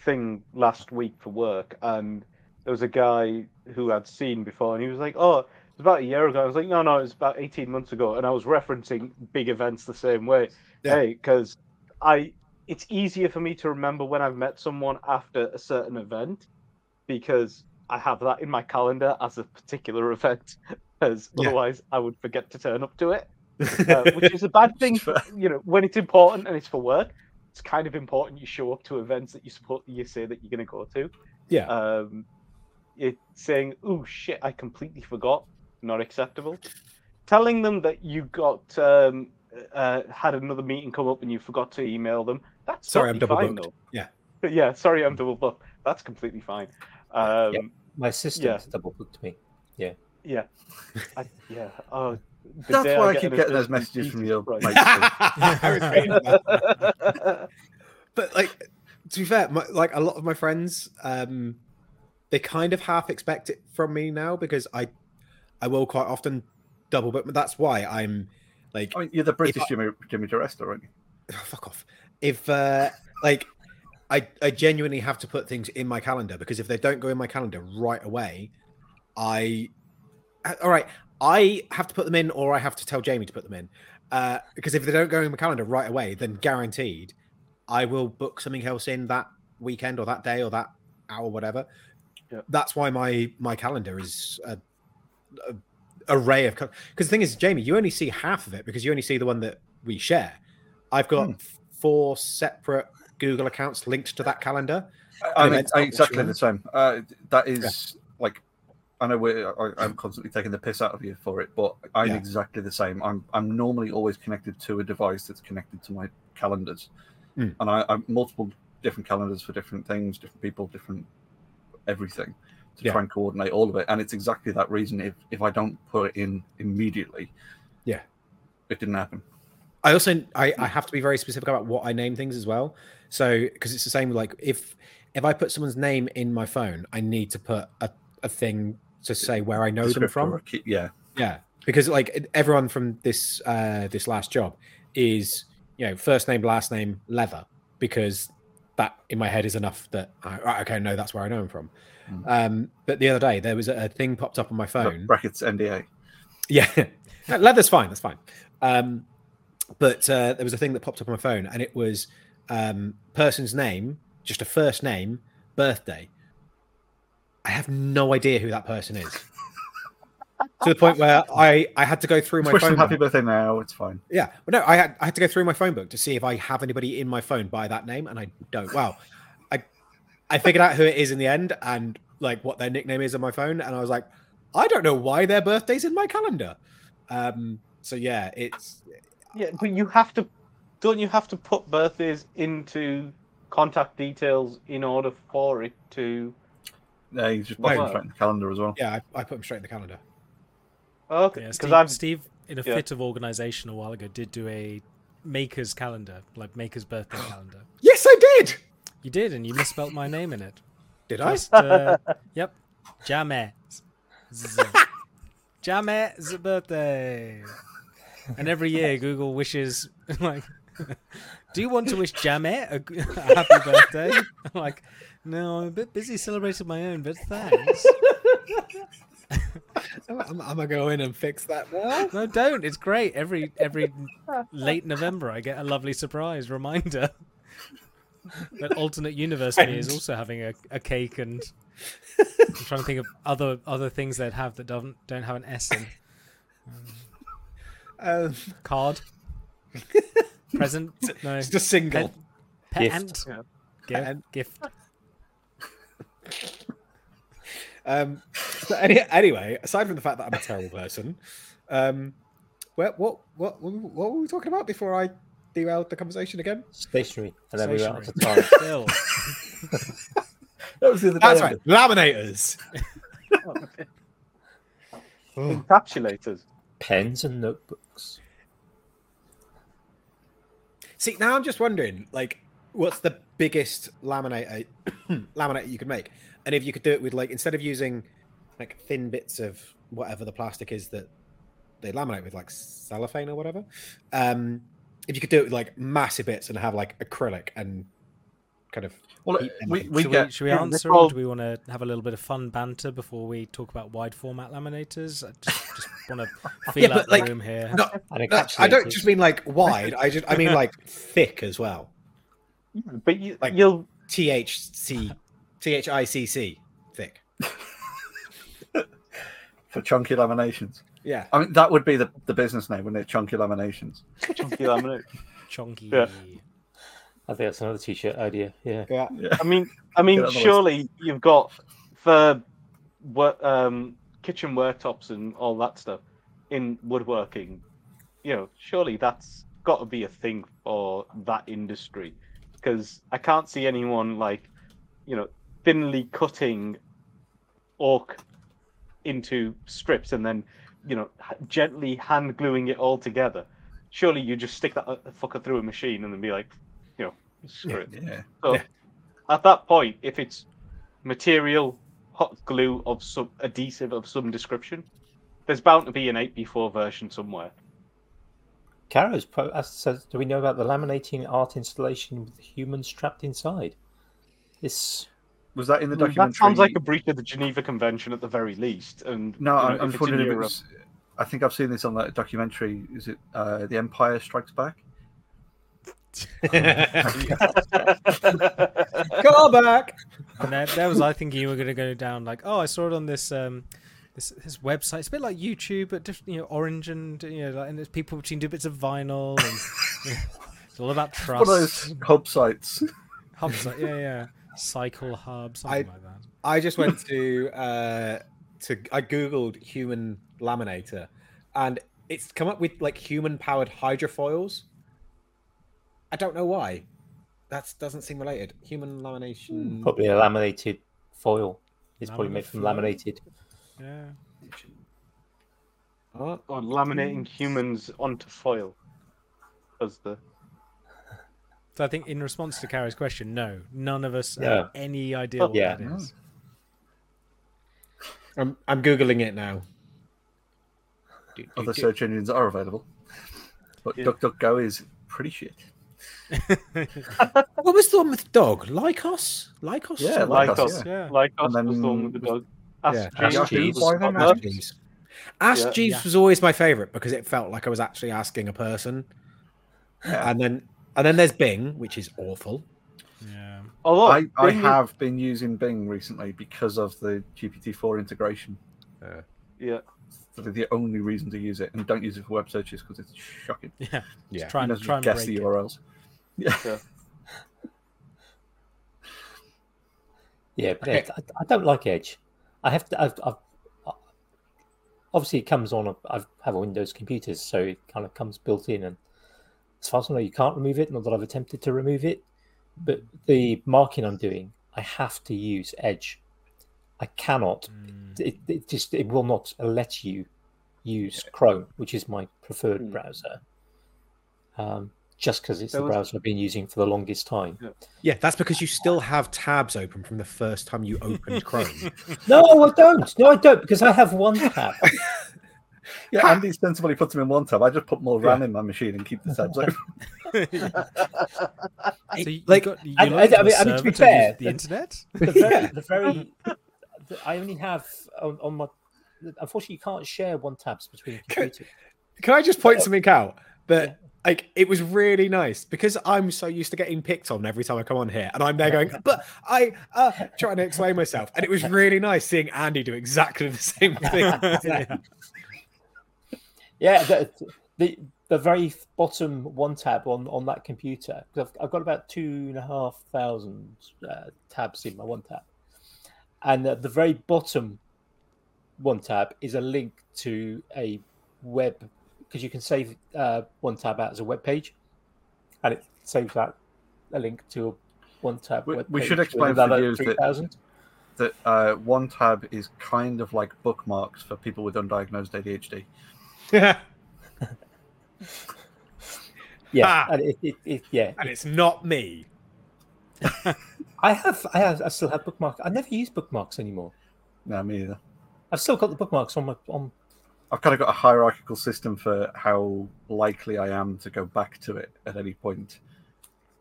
thing last week for work, and there was a guy who I'd seen before, and he was like, "Oh, it was about a year ago." I was like, "No, no, it was about eighteen months ago," and I was referencing big events the same way. Yeah. Hey, because I, it's easier for me to remember when I've met someone after a certain event because I have that in my calendar as a particular event, as Yeah. otherwise I would forget to turn up to it uh, which is a bad thing. For, you know, when it's important and it's for work, it's kind of important you show up to events that you support. You say that you're going to go to. Yeah. Um, it's saying, "Oh shit, I completely forgot." Not acceptable. Telling them that you got um, uh, had another meeting come up and you forgot to email them. That's Sorry, I'm double fine, booked. though. Yeah. yeah. Sorry, I'm double booked. That's completely fine. Um, Yep. My assistant double booked me. Yeah. I, yeah. Oh, the That's why I get keep getting those messages from Jesus your Christ. mates. I was waiting for that. but like to be fair my, like a lot of my friends um they kind of half expect it from me now because i i will quite often double but that's why i'm like I mean, you're the British I- Jimmy Jimmy DeResta, aren't you? oh, fuck off. If uh like i i genuinely have to put things in my calendar because if they don't go in my calendar right away i uh, all right i have to put them in or i have to tell jamie to put them in. Uh because if they don't go in my calendar right away then guaranteed i will book something else in that weekend or that day or that hour whatever Yep. that's why my my calendar is a, a array of because the thing is jamie you only see half of it because you only see the one that we share i've got Hmm. four separate google accounts linked to that calendar I Yeah, mean, it's I- not exactly the same. Uh, that is like, I know we're, I, I'm constantly taking the piss out of you for it, but I'm Yeah. exactly the same. I'm I'm normally always connected to a device that's connected to my calendars, Hmm. and I I'm multiple different calendars for different things, different people, different everything to Yeah. try and coordinate all of it. And it's exactly that reason. If if I don't put it in immediately, Yeah. it didn't happen. I also I, I have to be very specific about what I name things as well. So because it's the same like if if I put someone's name in my phone, I need to put a, a thing to say where I know them from. key- Yeah, Yeah. Because like everyone from this uh this last job is you know first name last name leather because that in my head is enough that I, right, okay no that's where I know him from. Mm. Um but the other day there was a, a thing popped up on my phone. brackets NDA. Yeah, leather's fine. That's fine. Um, but uh, there was a thing that popped up on my phone, and it was um, person's name, just a first name, birthday. I have no idea who that person is. To the point where I I had to go through my Wish them phone. happy book. birthday now. It's fine. Yeah, but no, I had I had to go through my phone book to see if I have anybody in my phone by that name, and I don't. Wow, I I figured out who it is in the end, and like what their nickname is on my phone, and I was like, I don't know why their birthday's in my calendar. Um, so yeah, it's Yeah, but you have to, don't you have to put birthdays into contact details in order for it to? Yeah, you just No. put them straight in the calendar as well. yeah, I, I put them straight in the calendar. Okay, Yeah, because Steve, I'm Steve, in a yeah. fit of organization a while ago, did do a maker's calendar, like maker's birthday calendar. Yes, I did. You did, and you misspelt my name in it. Did I? Just, uh, yep, Jameh. Z- Jameh's birthday. And every year, Google wishes like, "Do you want to wish Jameh a happy birthday?" I'm like, "No, I'm a bit busy celebrating my own, but thanks." I'm, I'm gonna go in and fix that now. No, don't. It's great. Every every late November, I get a lovely surprise reminder that alternate universe me is also having a, a cake, and I'm trying to think of other other things they'd have that don't don't have an S in Um, card, present, no, it's just single. pet, Gift. ant, Yeah. gift, Pet. gift. Um, so any, anyway, aside from the fact that I'm a terrible person, um, where, what what what were we talking about before I derailed the conversation again? Stationary, and then we went on to time. Still, That was the other That's day. right, laminators. encapsulators. Pens and notebooks. See, now I'm just wondering, like, what's the biggest laminator laminator you could make? And if you could do it with like instead of using like thin bits of whatever the plastic is that they laminate with, like cellophane or whatever, um, if you could do it with like massive bits and have like acrylic and kind of. Well, Keep them we, we should, get we, should we answer, or do we want to have a little bit of fun banter before we talk about wide format laminators? I just, just want to feel Yeah, out but, the like, room here. No, And no. I don't just mean like wide. I just I mean like thick as well. But you, Like- you'll THC, THICC, thick. for chunky laminations. Yeah. I mean, that would be the, the business name, wouldn't it? Chunky laminations. chunky laminate. Chunky. Yeah. I think that's another t-shirt idea. Yeah. Yeah. Yeah. I mean, I mean, Get on the list. surely you've got for work, um, kitchen worktops and all that stuff in woodworking. You know, surely that's got to be a thing for that industry because I can't see anyone like, you know, thinly cutting orc into strips and then, you know, gently hand gluing it all together. Surely you just stick that fucker through a machine and then be like, you know, screw it. Yeah. So Yeah. at that point, if it's material hot glue of some adhesive of some description, there's bound to be an 8b4 version somewhere. Caro's pro- says, do we know about the laminating art installation with humans trapped inside? This Was that in the Mm, That sounds like a breach of the Geneva Convention at the very least. And No, you know, I'm, if I'm just wondering in if it Europe- was. I think I've seen this on that documentary. Is it uh, The Empire Strikes Back? Go back. And that, that was I thinking you were going to go down like, oh, I saw it on this um, this this website. It's a bit like YouTube, but different, you know, orange and you know, like, and there's people between do bits of vinyl and you know, it's all about One of trust. those hub sites. Hub like, yeah, yeah, cycle hub, something like that. I just went to uh to I googled human laminator, and it's come up with like human powered hydrofoils. I don't know why. That doesn't seem related. Human lamination. probably a laminated foil. It's probably made from foil? laminated. Yeah. Oh, or laminating humans onto foil as the So I think in response to Caro's question, no, none of us Yeah. have any idea what Yeah. that is. Mm. I'm I'm googling it now. Do, do, Other do. search engines are available, but Yeah. DuckDuckGo is pretty shit. What was the one with the dog? Lycos? Lycos? Yeah, Something Lycos, like. Lycos. Yeah. like us And was the one then with the dog. Ask Yeah. Jeeves Ask was Jeeves. Why on them? that. Ask Jeeves. Ask Yeah. Jeeves Yeah. was always my favorite because it felt like I was actually asking a person. Yeah. And then and then there's Bing, which is awful. Yeah. Although I, I Bing is- have been using Bing recently because of the GPT-4 integration. yeah. That's the only reason to use it, and don't use it for web searches because it's shocking. Yeah. Yeah. Just try It and try and guess break the it. URLs. Yeah, but Okay. I, I don't like Edge. I have to. I've, I've, obviously, it comes on. A, I have a Windows computer, so it kind of comes built in. And as far as I know, you can't remove it. Not that I've attempted to remove it, but the marking I'm doing, I have to use Edge. I cannot. Mm. It, it just it will not let you use Chrome, which is my preferred Hmm. browser. Um, just because it's There the was- browser I've been using for the longest time. Yeah, that's because you still have tabs open from the first time you opened Chrome. No, I don't. No, I don't because I have one tab. Yeah, Andy sensibly puts them in one tab. I just put more RAM in my machine and keep the tabs open. So you, Like, you got, you I- logged I- I mean- a I mean, to be fair, the the- internet. the very, the very the- I only have on, on my. Unfortunately, you can't share one tabs between computers. Can I just point something out that like it was really nice because I'm so used to getting picked on every time I come on here, and I'm there going, but I uh, trying to explain myself, and it was really nice seeing Andy do exactly the same thing. Yeah. The, the the very bottom one tab on on that computer. 'cause I've, I've got about two and a half thousand uh, tabs in my one tab, and at the very bottom one tab is a link to a web because you can save uh, one tab out as a web page, and it saves that a link to a one tab. We- we should explain for viewers that- 3,000. that uh, one tab is kind of like bookmarks for people with undiagnosed ADHD. and Yeah, Ah. and it, it, it, yeah. And it's not me. I have, I have, I still have bookmarks. I never use bookmarks anymore. No, me either. I've still got the bookmarks on my on. I've kind of got a hierarchical system for how likely I am to go back to it at any point.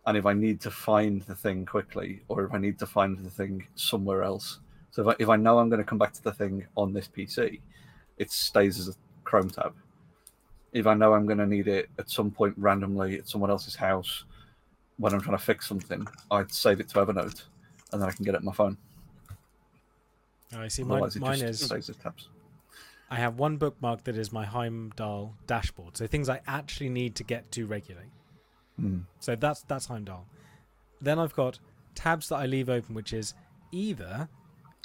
and if I need to find the thing quickly, or if I need to find the thing somewhere else. So if I, if I know I'm going to come back to the thing on this PC, it stays as a Chrome tab. If I know I'm going to need it at some point randomly at someone else's house when I'm trying to fix something, I'd save it to Evernote, and then I can get it on my phone. Oh, I see. Mine, Otherwise, mine is. I have one bookmark that is my Heimdall dashboard, so things I actually need to get to regularly. Hmm. So that's that's Heimdall. Then I've got tabs that I leave open, which is either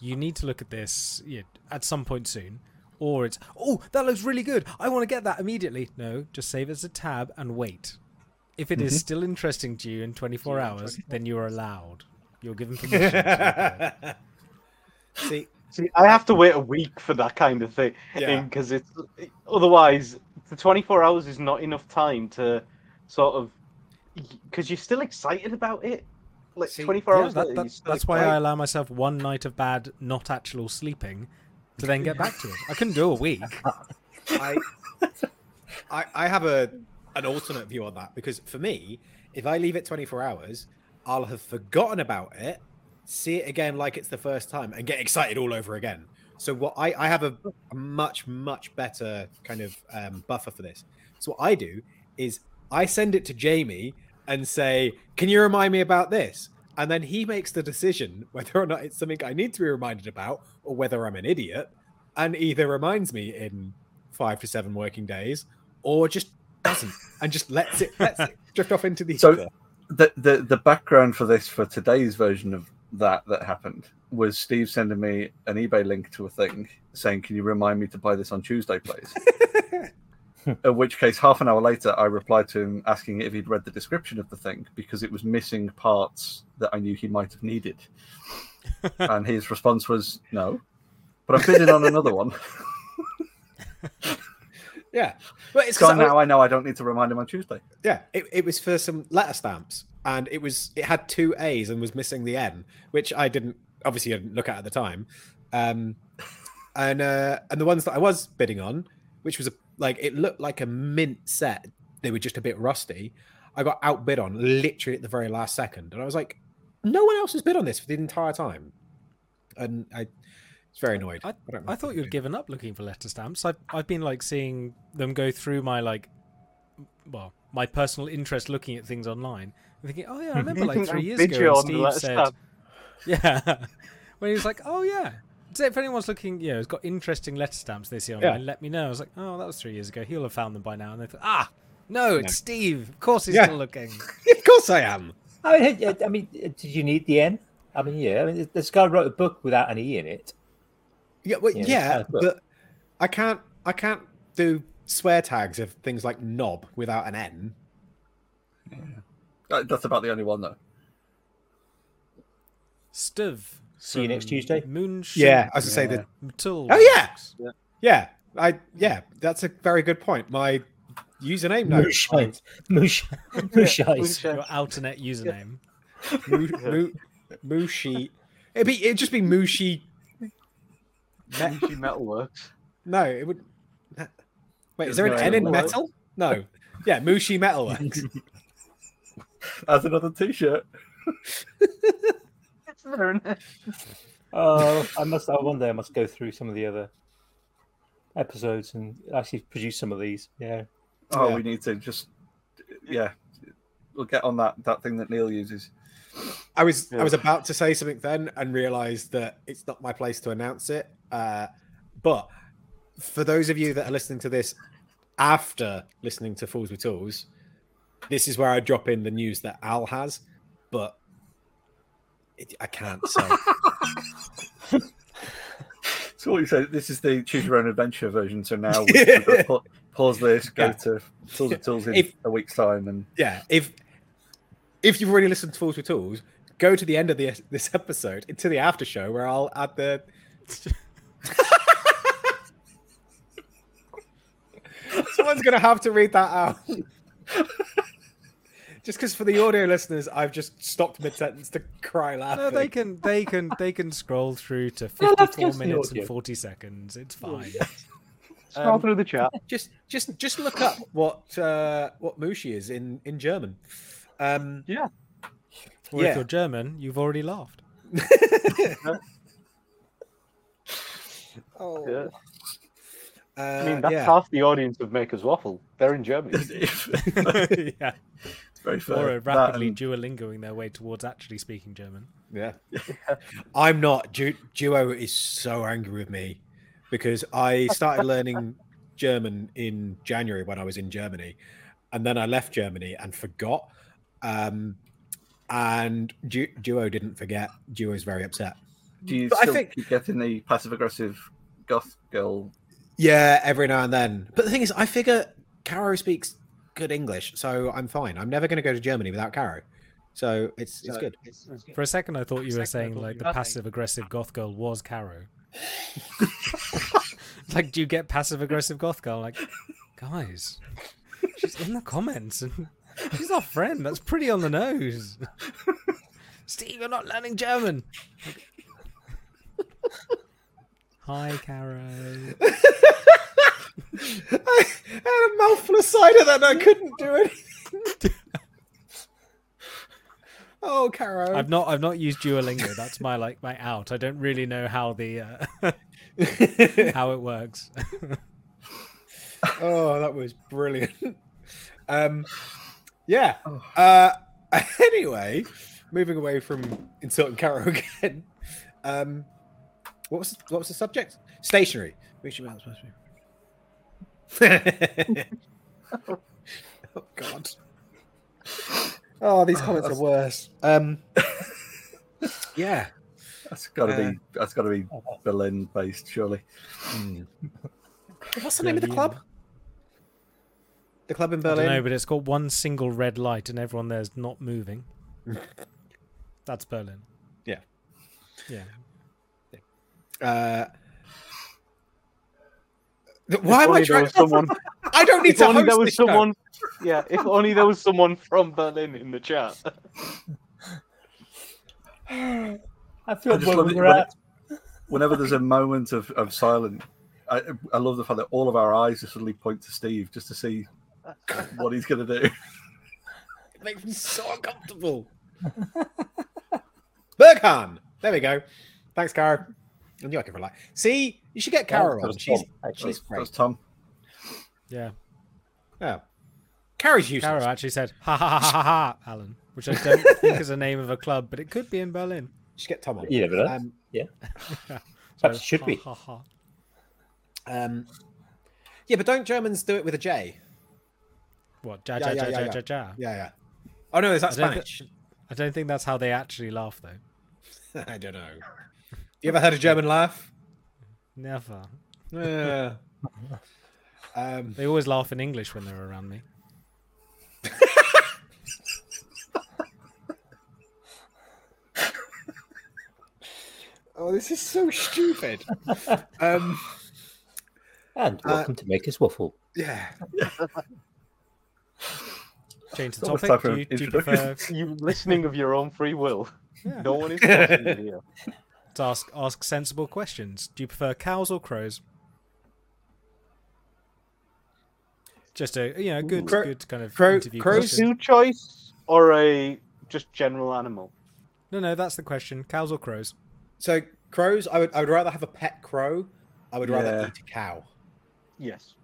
you need to look at this at some point soon, or it's oh that looks really good. I want to get that immediately. No, just save it as a tab and wait. If it is Mhm. still interesting to you in 24 Yeah, hours, 24. then you are allowed. You're given permission. to look. See, See, I have to wait a week for that kind of thing Yeah. because it's otherwise the 24 hours is not enough time to sort of because you're still excited about it. Like See, 24 Yeah, hours that- that- you're still that's why I allow myself one night of bad, not actual sleeping, to then get back to it. I couldn't do a week. I, I I have a an alternate view on that because for me, if I leave it 24 hours, I'll have forgotten about it, see it again like it's the first time, and get excited all over again. So what I I have a, a much much better kind of um, buffer for this. So what I do is I send it to Jamie and say, "Can you remind me about this?" And then he makes the decision whether or not it's something I need to be reminded about or whether I'm an idiot, and either reminds me in five to seven working days, or just doesn't and just lets it lets it drift off into the So- ether. the, the the background for this for today's version of that that happened was Steve sending me an eBay link to a thing saying, "Can you remind me to buy this on Tuesday, please?" In which case, half an hour later, I replied to him asking if he'd read the description of the thing because it was missing parts that I knew he might have needed. and his response was, "No, but I'm bidding on another one." Yeah, but it's so I- now I know I don't need to remind him on Tuesday. Yeah, it, it was for some letter stamps, and it was it had two A's and was missing the N, which I didn't obviously I didn't look at at the time. Um, and uh, and the ones that I was bidding on, which was a, like it looked like a mint set, they were just a bit rusty. I got outbid on literally at the very last second, and I was like, no one else has bid on this for the entire time, and I was very annoyed. I, don't I thought you'd do. given up looking for letter stamps. I've I've been like seeing them go through my like, well, my personal interest looking at things online. and thinking, oh yeah, I remember like three years Bid ago, when on the Steve said, stamp. yeah, when he was like, oh yeah. So if anyone's looking, you know, has got interesting letter stamps they see online, Yeah. let me know. I was like, oh, that was three years ago. He'll have found them by now. And they thought, ah, no, it's No. Steve. Of course he's Yeah. still looking. of course I am. I mean, I mean, did you need the N? I mean, yeah. I mean, this guy wrote a book without an E in it. Yeah, well, Yeah, yeah, but I can't I can't do swear tags of things like knob without an N. Uh, That's about the only one though. Stuv. See you next Tuesday. Moonshine. Yeah, as I was gonna say Yeah. that. Oh, yeah! Works. Yeah, I yeah, that's a very good point. My username no, Moonshine. Moonshine. Moonshine. Moonshine. Your Alternet username. Moo, moo, Mooshi. It'd be it'd just be Mooshi. Me- Mushi Metalworks. no, it would. Wait, is there an N in metal? No. Yeah, Mooshi Metalworks. As another T-shirt. It's there, isn't it? Oh, I must. I one day I must go through some of the other episodes and actually produce some of these. Yeah. Oh, Yeah. we need to just yeah. We'll get on that that thing that Neil uses. I was Yeah. I was about to say something then and realized that it's not my place to announce it. Uh, but for those of you that are listening to this after listening to Fools with Tools, this is where I drop in the news that Al has, but it, I can't say. So what you say? This is the choose your own adventure version. So now we we've got to pa- pause this, go Yeah. to Tools of Tools in If- a week's time, and yeah, if if you've already listened to Tools with Tools, go to the end of the, this episode into the after show where I'll add the. Someone's gonna have to read that out. just because for the audio listeners, I've just stopped mid sentence to cry laughing. No, they can, they can, they can scroll through to fifty-four just the minutes and forty seconds. It's fine. Scroll Um, through the chat. just just just look up what uh, what Mushi is in in German. Um, Yeah. Or if you're German, you've already laughed. oh. Yeah. Uh, I mean, that's yeah. half the audience of Maker's Waffle. They're in Germany. yeah. Very fair. Or are That rapidly and- Duolingoing their way towards actually speaking German. Yeah. I'm not. Du- Duo is so angry with me because I started learning German in January when I was in Germany. And then I left Germany and forgot. Um, and Du- Duo didn't forget. Duo is very upset. Do you But I still think- keep getting the passive aggressive goth girl? Yeah, every now and then. But the thing is, I figure Caro speaks good English, so I'm fine. I'm never going to go to Germany without Caro. So it's it's good. For a second, I thought you were saying like the passive aggressive goth girl was Caro. like, do you get passive aggressive goth girl? Like, guys, she's in the comments and she's our friend. That's pretty on the nose. Steve, you're not learning German. Hi, Caro. I had a mouthful of cider then I couldn't do anything. oh, Caro. I've not I've not used Duolingo. That's my like my out. I don't really know how the uh, how it works. oh, that was brilliant. Um, yeah. Uh, anyway, moving away from insulting Caro again. Um, what was what was the subject? Stationary. Which you supposed to be. oh God. Oh, these comments are worse. Um, yeah. That's got to Uh, be that's got to be Berlin based, surely. Hmm. What's the name of the club? The club in I don't Berlin. know, but it's got one single red light and everyone there's not moving. That's Berlin. Yeah. Yeah. Uh, th- why am I there trying? was someone. I don't need if to only host there was this show. someone. Yeah, if only there was someone from Berlin in the chat. I I feel just where love we it were when at. it- Whenever there's a moment of, of silence, I, I love the fact that all of our eyes just suddenly point to Steve just to see what he's going to do. It makes me so uncomfortable. Berghain. There we go. Thanks, Caro. I knew I could rely. See, you should get Caro that on. She's she's That's, great. that's Tom. Yeah. Oh, Caro's useless. Caro actually said ha ha ha ha ha Alan, which I don't think is the name of a club, but it could be in Berlin. You should get Tom on. You never know. Um, Perhaps it should be. ha, ha, ha. um, yeah, but don't Germans do it with a J? What? Ja Yeah, ja yeah, ja yeah, ja yeah. ja ja. Yeah, yeah. Oh no, is that I don't, Spanish? I don't think that's how they actually laugh though. I don't know. You ever heard a German laugh? Never. Yeah. um, They always laugh in English when they're around me. oh, this is so stupid. um, And Uh, welcome to Maker's Waffle. yeah. Change the topic. Do you, do you prefer You listening of your own free will. yeah, No one is forcing you here. To ask ask sensible questions? Do you prefer cows or crows? Just a you know good Crow- good kind of crow- interview crows question. Two choice or a just general animal? No, no, that's the question. Cows or crows? So crows, I would I would rather have a pet crow. I would rather Yeah. eat a cow. Yes.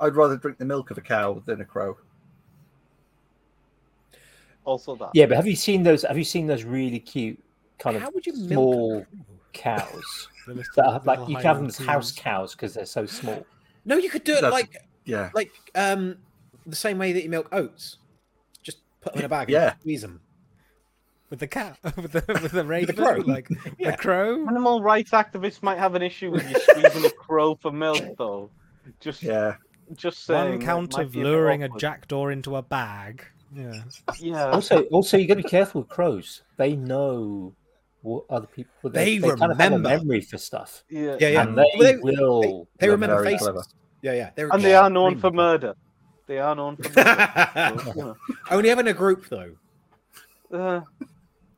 I'd rather drink the milk of a cow than a crow. Also that. Yeah, but have you seen those? Have you seen those really cute kind How of would you milk small cows that are, like you have them as house cows. cows because they're so small? No, you could do it That's- like Yeah. like um the same way that you milk oats. Just put them in a bag. Yeah. and squeeze them. with the cat with the with the raven, crow. like Yeah. the crow. Animal rights activists might have an issue with you squeezing a crow for milk, though. Just, Yeah. just saying. One that count of be a luring a jackdaw into a bag. Yeah. Yeah. Also, also you got to be careful with crows. They know what other people. what They kind of have a remember. memory for stuff, yeah. Yeah, yeah. and they, Well, they- will. They, they remember faces. clever. Yeah, yeah. They're And they are known for murder. They are known for murder. so, you clever. Only having a group though. know.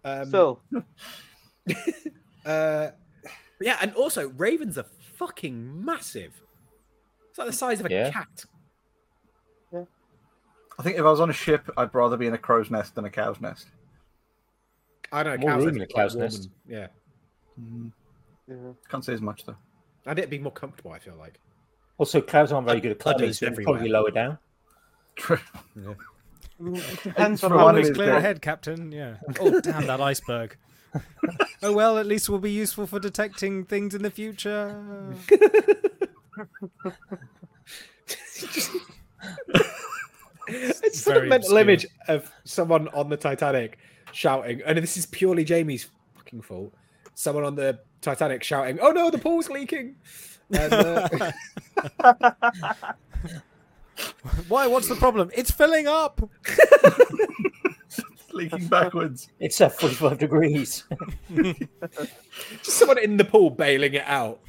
Uh, Um, still, Uh, yeah, and also ravens are fucking massive. It's like the size of a Yeah. cat. I think if I was on a ship, I'd rather be in a crow's nest than a cow's nest. I don't know. More cows room in a quite cow's nest. and- yeah, Mm, Yeah. can't say as much though. and it'd be more comfortable. I feel like. Also, clouds aren't very good at climbing, so probably lower down. It depends on For how one, big it's Clear got- ahead, Captain. Yeah. Oh, damn that iceberg. oh well, at least we'll be useful for detecting things in the future. It's just a mental obscure. image of someone on the Titanic shouting, and this is purely Jamie's fucking fault. Someone on the Titanic shouting, "Oh no, the pool's leaking!" And, uh, Why? What's the problem? It's filling up. Leaking backwards. It's at 45 degrees. just someone in the pool bailing it out.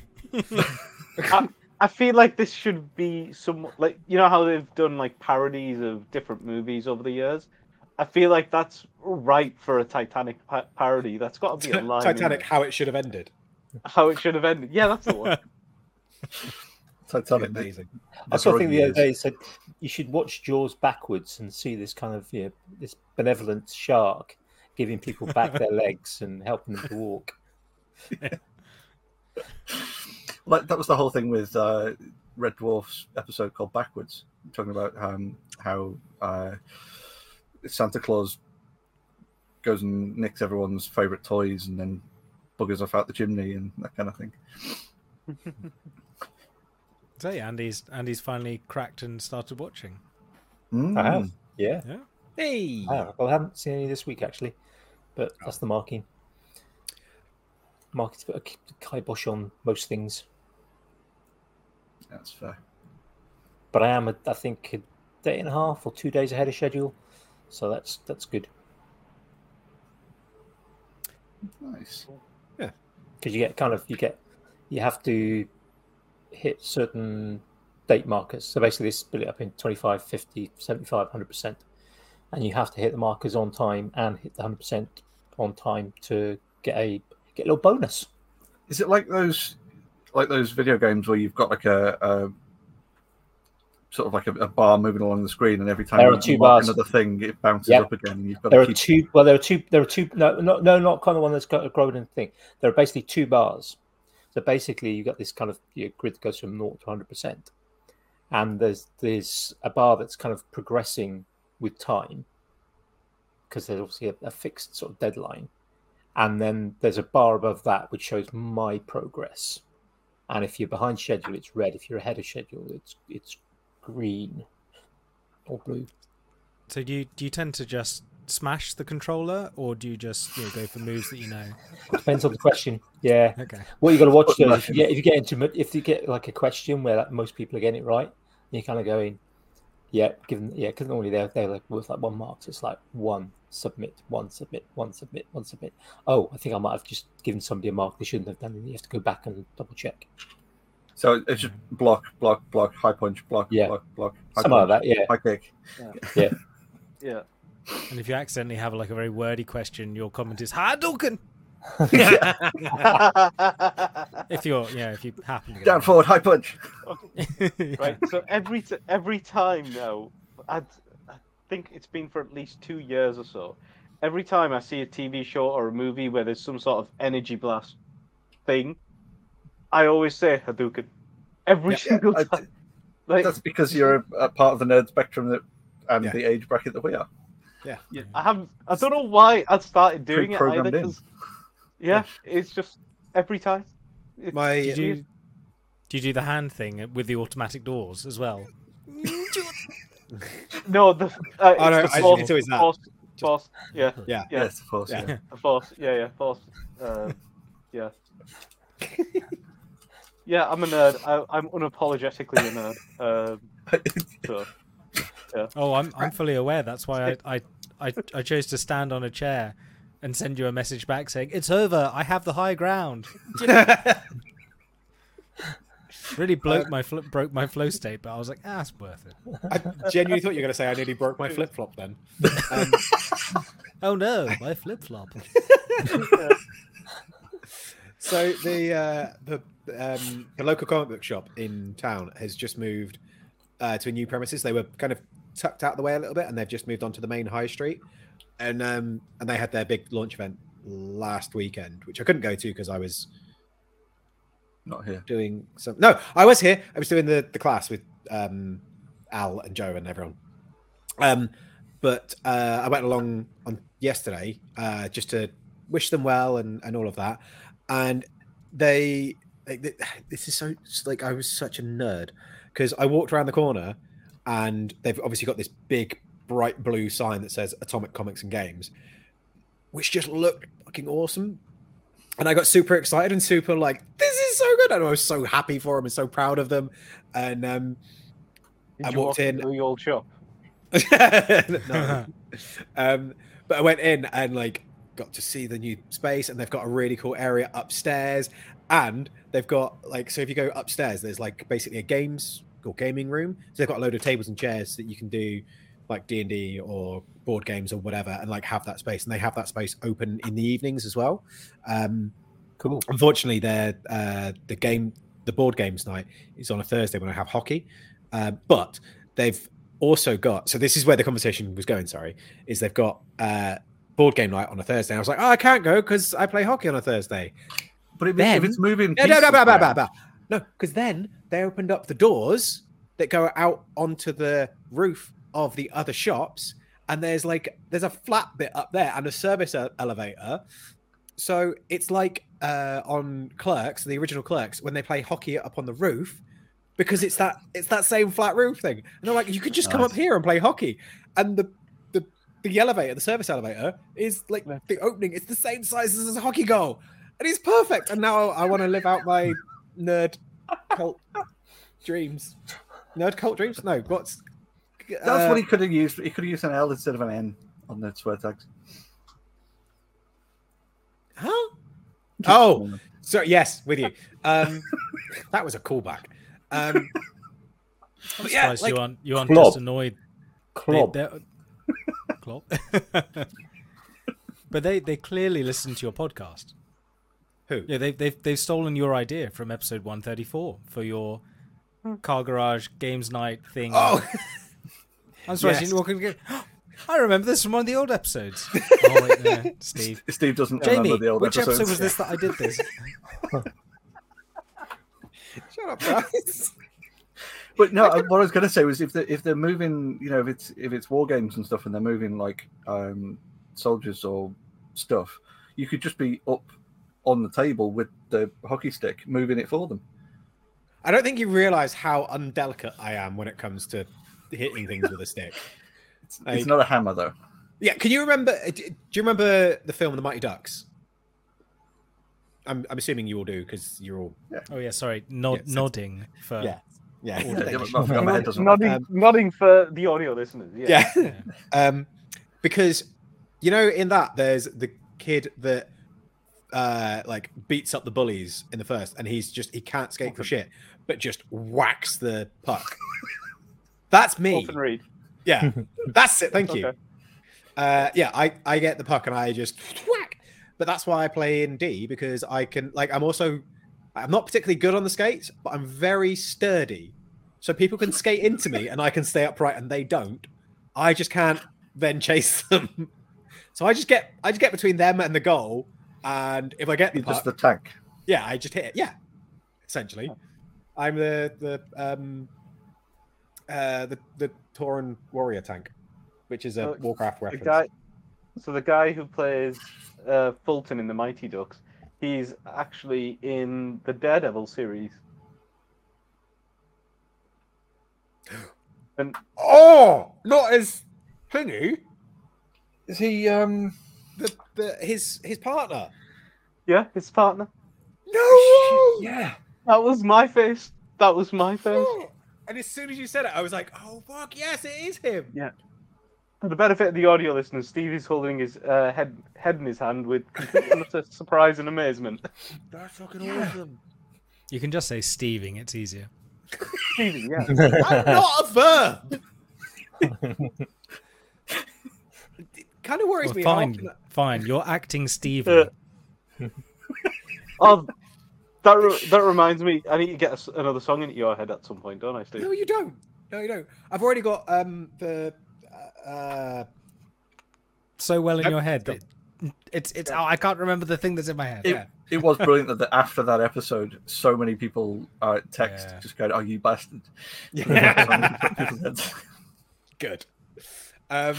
I, I feel like this should be some like you know how they've done like parodies of different movies over the years. I feel like that's right for a Titanic pa- parody. That's got to be a line. Titanic, it. how it should have ended. how it should have ended. Yeah, that's the one. Titanic. Amazing. I saw a thing the other day said you should watch Jaws backwards and see this kind of you know, this benevolent shark giving people back their legs and helping them to walk. Like that was the whole thing with uh, Red Dwarf's episode called Backwards, talking about um, how uh, Santa Claus goes and nicks everyone's favorite toys and then buggers off out the chimney and that kind of thing. So yeah, Andy's Andy's finally cracked and started watching. Mm. I have, yeah. Hey, I have. Well, I haven't seen any this week actually, but that's the marking. Marking's got a k- kibosh on most things, That's fair. but I am, a, I think, a day and a half or two days ahead of schedule, so that's that's good Nice. Yeah. Because you get kind of you get you have to hit certain date markers. So basically, they split it up in 25, 50, 75, 100%. And you have to hit the markers on time and hit the 100% on time to get a get a little bonus. Is it like those, like those video games where you've got like a, a sort of like a, a bar moving along the screen, and every time There you are two bars. another thing, it bounces Yep. up again, you've got There are two. Well, there are two. There are two. No, no, no, no, no not kind of one that's got a growing thing. There are basically two bars. So basically, you've got this kind of your grid that goes from 0 to 100 percent, and there's there's a bar that's kind of progressing with time because there's obviously a, a fixed sort of deadline, and then there's a bar above that which shows my progress. And if you're behind schedule, it's red. If you're ahead of schedule, it's it's green or blue. So do you do you tend to just smash the controller, or do you just you know, go for moves that you know? Depends on the question. Yeah. Okay. What you got to watch Put though, if you, get, if you get into if you get like a question where like, most people are getting it right, you're kind of going, yeah, given yeah, because normally they're they're like worth like one mark, so it's like one submit, one submit, one submit, one submit. Oh, I think I might have just given somebody a mark they shouldn't have done, and you have to go back and double check. So it's just block, block, block, high punch, block, Yeah. block, block, high Something like punch, that, yeah. high kick. Yeah. yeah. And if you accidentally have like a very wordy question, your comment is Hadouken. If you're yeah, if you happen to Down it forward, high punch. right. right. So every t- every time now, I'd, I think it's been for at least two years or so. Every time I see a TV show or a movie where there's some sort of energy blast thing, I always say Hadouken. Every Yeah, single I- time. Like, That's because you're a, a part of the nerd spectrum that, and Yeah. the age bracket that we are. yeah. yeah, I haven't. I don't know why I started doing it either. Pre-programmed in. 'cause- yeah, it's just every time. It's My Did you do you do the hand thing with the automatic doors as well? No, the uh, Oh, no, it's the I- force, it's always that. Force, force, yeah, yeah. Yeah. Yes, of course. Yeah. Yeah. force, yeah, yeah, force, uh, yeah. Yeah, I'm a nerd. I, I'm unapologetically a nerd. Um, so, Oh, I'm I'm fully aware. That's why I, I I I chose to stand on a chair and send you a message back saying it's over. I have the high ground. Really broke my fl- broke my flow state, but I was like, ah, it's worth it. I genuinely thought you were going to say I nearly broke my flip flop then. Um, Oh no, my flip flop. so the uh, the um, the local comic book shop in town has just moved uh, to a new premises. They were kind of tucked out of the way a little bit, and they've just moved onto the main high street. And um, and they had their big launch event last weekend, which I couldn't go to because I was Not here. doing some. No, I was here. I was doing the the class with um, Al and Joe and everyone. Um, but uh, I went along on yesterday uh, just to wish them well and and all of that. And they, they, they this is so like I was such a nerd because I walked around the corner and they've obviously got this big bright blue sign that says Atomic Comics and Games, which just looked fucking awesome. And I got super excited and super like, this is so good. And I was so happy for them and so proud of them. And um, Did I you walked walk in- into the old shop? no. um, but I went in and like got to see the new space, and they've got a really cool area upstairs. And they've got like so if you go upstairs, there's like basically a games or gaming room. So they've got a load of tables and chairs that you can do like D and D or board games or whatever, and like have that space. And they have that space open in the evenings as well. Um, Cool. unfortunately their uh the game the board games night is on a thursday when i have hockey um, but they've also got so this is where the conversation was going sorry is they've got uh board game night on a thursday i was like oh i can't go because i play hockey on a thursday But if, if it's moving, no no no no no around- no no because then they opened up the doors that go out onto the roof of the other shops and there's like there's a flat bit up there and a service elevator. So it's like uh on clerks the original clerks when they play hockey up on the roof because it's that it's that same flat roof thing. And they're like you could just come up here and play hockey. And the the the elevator the service elevator is like the opening it's the same size as a hockey goal and he's perfect and now i want to live out my nerd cult dreams nerd cult dreams no what's That's uh, what he could have used. He could have used an L instead of an N on the swear tags. huh oh So yes, with you. Um, that was a callback. Um, I'm but yeah, surprised like, you aren't you aren't Klopp. just annoyed. They- Klopp. they're- Klopp. but they they clearly listen to your podcast. Who? Yeah, they've they've they've stolen your idea from episode one thirty four for your car garage games night thing. Oh, I'm surprised yes. you didn't walk in and go, I remember this from one of the old episodes. oh wait, no, Steve. Steve doesn't Jamie, remember the old episodes. which episodes. episode was this that I did this? shut up, guys. But no, uh, what I was going to say was if they if they're moving, you know, if it's if it's war games and stuff, and they're moving like um, soldiers or stuff, you could just be up on the table with the hockey stick, moving it for them. I don't think you realise how undelicate I am when it comes to hitting things with a stick. It's, Like- it's not a hammer though. Yeah, can you remember? uh, Do you remember the film The Mighty Ducks? I'm, I'm assuming you all do because you're all Yeah. Oh yeah, sorry, nod, Yes, nodding for yeah yeah Yeah, yeah, but my- my head doesn't- nodding, nodding for the audio listeners. Yeah. yeah. um, because you know in that there's the kid that uh like beats up the bullies in the first, and he's just he can't skate for shit, but just whacks the puck. That's me. Fulton Reed. Yeah, that's it. Thank you. Okay. Uh, yeah, I I get the puck and I just whack. But that's why I play in D because I can like I'm also I'm not particularly good on the skates, but I'm very sturdy. So people can skate into me and I can stay upright and they don't. I just can't then chase them. So I just get I just get between them and the goal. And if I get the puck, just the tank. yeah, I just hit it. Yeah, essentially, I'm the the um uh the the Tauren warrior tank, which is a Uh, Warcraft The guy, so the guy who plays uh, Fulton in the Mighty Ducks, he's actually in the Daredevil series. And Oh, not as thingy. Is he? um The, the his his partner. Yeah, his partner. No. Yeah. That was my face. That was my face. And as soon as you said it, I was like, "Oh fuck, yes, it is him." Yeah. For the benefit of the audio listeners, Steve is holding his uh, head head in his hand with complete utter surprise and amazement. That's fucking awesome. You can just say Steving, it's easier. Stevie, yeah. I'm not a verb. it kind of worries Well, me. fine, often- fine. You're acting Stevie. Uh, Oh, that re- that reminds me. I need to get a s another song into your head at some point, don't I, Steve? No, you don't. No, you don't. I've already got um the uh, uh so well in Nope, your head stop. that it's it's. Oh, I can't remember the thing that's in my head. It, Yeah. it was brilliant that after that episode, so many people uh, text Yeah. just going, "Oh, you bastard!" Yeah. Good. Um,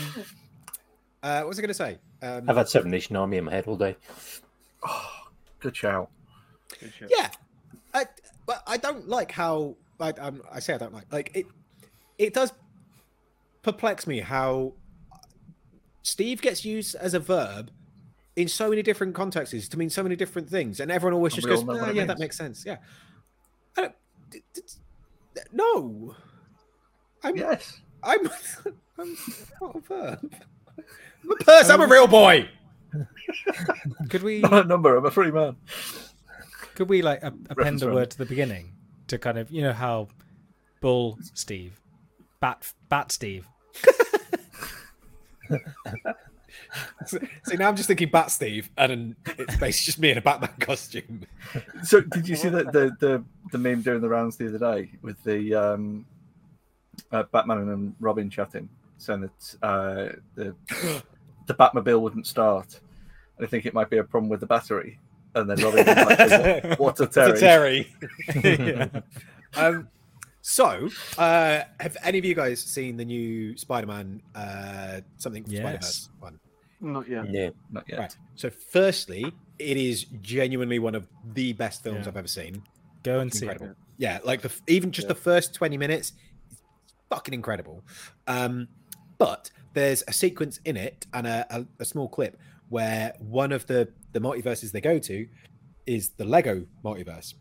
uh, what was I going to say? Um, I've had Seven Nation Army in my head all day. oh, "Good shout." yeah, I, but I don't like how I, um, I say I don't like like it. It does perplex me how Steve gets used as a verb in so many different contexts to mean so many different things, and everyone always And just goes, know what "Ah, it "Yeah, that makes sense." Yeah. I don't, d- d- d- no, I'm Yes. I'm, I'm not a verb. I'm a person. I'm a real boy. Could we Not a number. I'm a free man. could we like a- append Reference a word to the beginning to kind of you know how Bull Steve, Bat Bat Steve. See, now I'm just thinking Bat Steve, and it's basically just me in a Batman costume. So, did you see the, the the the meme doing the rounds the other day with the um, uh, Batman and Robin chatting, saying that uh, the the Batmobile wouldn't start, and I think it might be a problem with the battery. And then Robin, like, "What a It's a Terry!" Terry. um, so, uh, have any of you guys seen the new Spider-Man uh, something Yes. Spider-Verse one? Not yet. Yeah. Not yet. Right. So, firstly, it is genuinely one of the best films Yeah. I've ever seen. Go and see it. Yeah, like the even just the first twenty minutes, is fucking incredible. Um, but there's a sequence in it and a, a, a small clip where one of the the multiverses they go to is the Lego multiverse.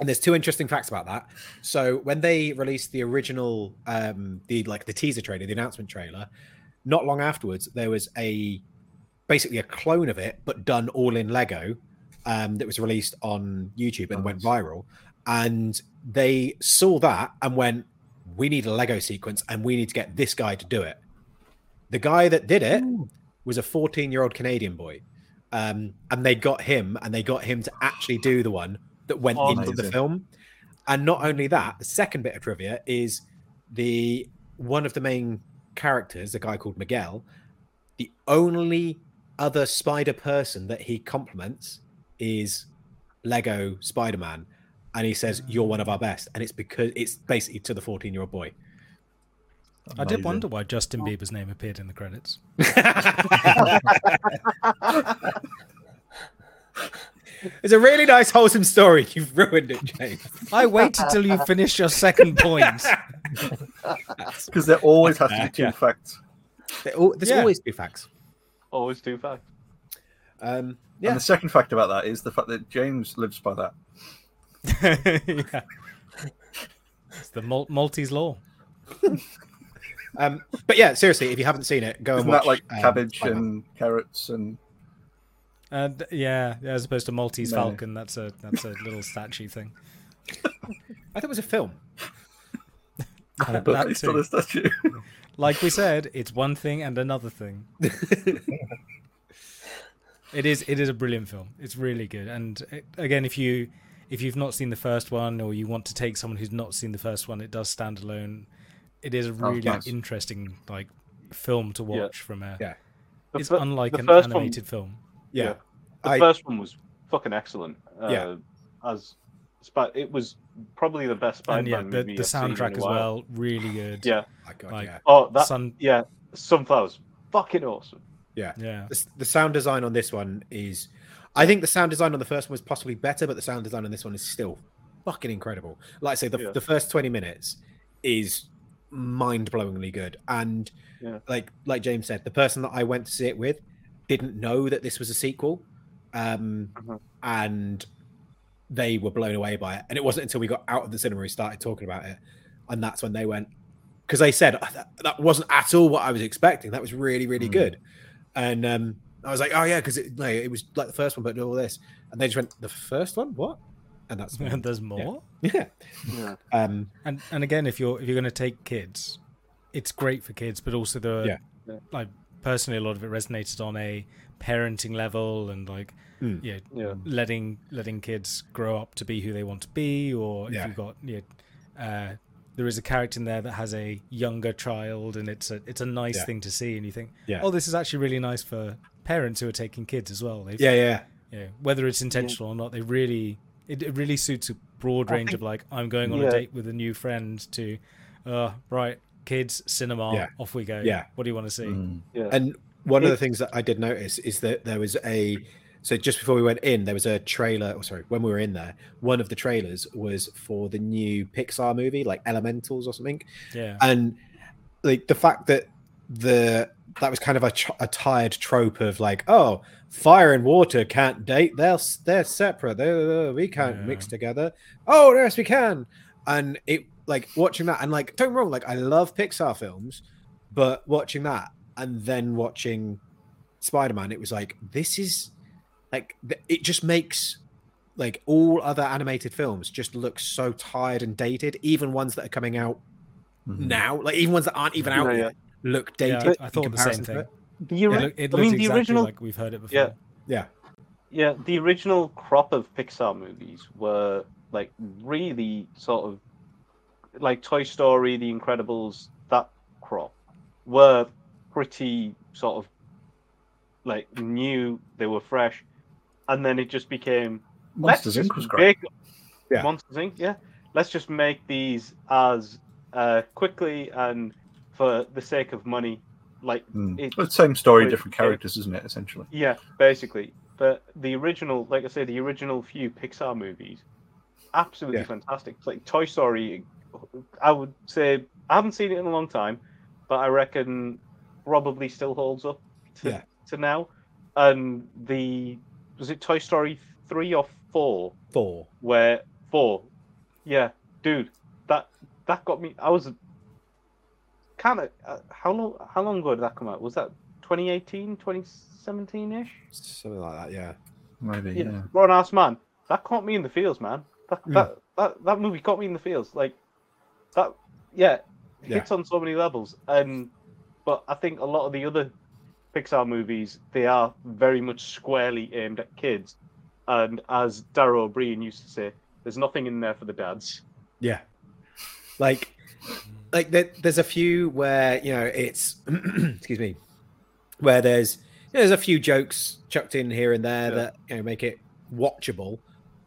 And there's two interesting facts about that. So when they released the original, um, the like the teaser trailer, the announcement trailer, not long afterwards there was a basically a clone of it, but done all in Lego, um, that was released on YouTube and went viral. And they saw that and went, "We need a Lego sequence, and we need to get this guy to do it." The guy that did it was a 14 year old Canadian boy. Um, and they got him and they got him to actually do the one that went Oh, into the film. And not only that, the second bit of trivia is the one of the main characters, a guy called Miguel, the only other spider person that he compliments is Lego Spider Man. And he says, You're one of our best. And it's because it's basically to the 14 year old boy. I did wonder why Justin Bieber's name appeared in the credits. It's a really nice, wholesome story. You've ruined it, James. I waited till you finished your second point. Because there always has to be two Yeah. facts. There There's Yeah. always two facts. Always two facts. Um, And the second fact about that is the fact that James lives by that. Yeah. It's the Mal- Maltese law. Um, but yeah, seriously, if you haven't seen it, go Isn't and watch. that like um, cabbage Spider-Man. and carrots and And yeah, as opposed to Maltese No. Falcon, that's a that's a little statue thing. I thought it was a film. And a That book. based on too. a statue? Like we said, it's one thing and another thing. It is it is a brilliant film. It's really good. And it, again, if you if you've not seen the first one or you want to take someone who's not seen the first one, it does stand alone. It is a really nice. interesting like film to Yeah. watch from a. Yeah. It's fir- unlike an first one- animated film. Yeah. Yeah. The I- first one was fucking excellent. Uh, Yeah. As Spi- it was probably the best And yeah, Spider-Man the, movie the I've seen in soundtrack a as well, really good. Yeah. My God, Like- yeah. Oh, that. Sun, Yeah. Sunflowers. Fucking awesome. yeah. The, the sound design on this one is. I think the sound design on the first one was possibly better, but the sound design on this one is still fucking incredible. Like I say, the, Yeah. the first 20 minutes is mind blowingly good. And Yeah. like like James said, the person that I went to see it with didn't know that this was a sequel. Um, Mhm. and they were blown away by it. And it wasn't until we got out of the cinema we started talking about it. And that's when they went, because they said "Oh, that, that wasn't at all what I was expecting. That was really, really Mm. good. And um, I was like, oh, yeah, because it, like, it was like the first one, but all this. And they just went, the first one? What? And that's when, And there's more. yeah. Yeah. Um, And and again, if you're if you're going to take kids, it's great for kids, but also the Yeah. Yeah. like personally, a lot of it resonated on a parenting level and like Mm. yeah, Yeah. letting letting kids grow up to be who they want to be, or Yeah. if you've got yeah, uh, there is a character in there that has a younger child, and it's a it's a nice Yeah. thing to see, and you think, Yeah. oh, this is actually really nice for parents who are taking kids as well. They've, Yeah, yeah, you know, whether it's intentional or not, they really it, it really suits a broad range think- of like I'm going on Yeah. a date with a new friend to, uh, right, kids, cinema, Yeah. off we go. Yeah. What do you want to see? Mm. Yeah. And one of the things that I did notice is that there was a so just before we went in, there was a trailer. Or sorry, when we were in there, one of the trailers was for the new Pixar movie, like Elementals or something. Yeah. And like the fact that the that was kind of a, a tired trope of like, oh, fire and water can't date. They're they're separate. They we can't mix together. Oh, yes, we can. And it like watching that and like don't wrong, like I love Pixar films, but watching that and then watching Spider Man, it was like this is like it just makes like all other animated films just look so tired and dated. Even ones that are coming out Mhm. now, like even ones that aren't even out Yeah, yeah. Yet, look Yeah, dated. I in thought the same thing. it. The It, look, it I looked mean, the exactly original, like we've heard it before. Yeah. Yeah, yeah, the original crop of Pixar movies were like really sort of like Toy Story, The Incredibles, that crop were pretty sort of like new. They were fresh, and then it just became Monsters let's Inc. was just great. make- Yeah. Monsters Inc. Yeah, let's just make these as uh, quickly and for the sake of money, like Mm. it- Well, it's same story, Wait, different yeah. characters, isn't it? Essentially. yeah, basically. But the original, like I say, the original few Pixar movies, absolutely Yeah. fantastic. It's like Toy Story, I would say I haven't seen it in a long time, but I reckon probably still holds up to, Yeah. to now. And the was it Toy Story three or four? four. Where four? Yeah, dude, that that got me. I was kind of uh, how long how long ago did that come out? Was that 2018, 2017 ish? Something like that. Yeah. Maybe. Yeah, Yeah. grown ass man. That caught me in the fields, man. That that, that that movie caught me in the fields. Like that, yeah, Yeah. hits on so many levels. And but I think a lot of the other Pixar movies they are very much squarely aimed at kids. And as Dara Ó Briain used to say, there's nothing in there for the dads. Yeah. Like, like there, there's a few where you know it's excuse me, where there's you know, there's a few jokes chucked in here and there Yeah. that you know make it watchable,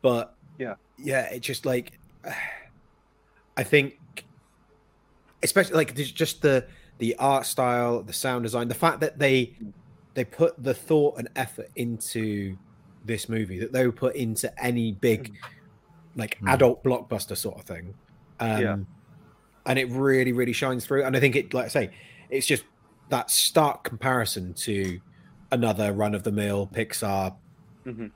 but Yeah. yeah, it just like I think, especially like just the the art style, the sound design, the fact that they they put the thought and effort into this movie that they would put into any big like Hmm. adult blockbuster sort of thing. Um, Yeah. And it really, really shines through. And I think it, like I say, it's just that stark comparison to another run of the mill Pixar. Mhm.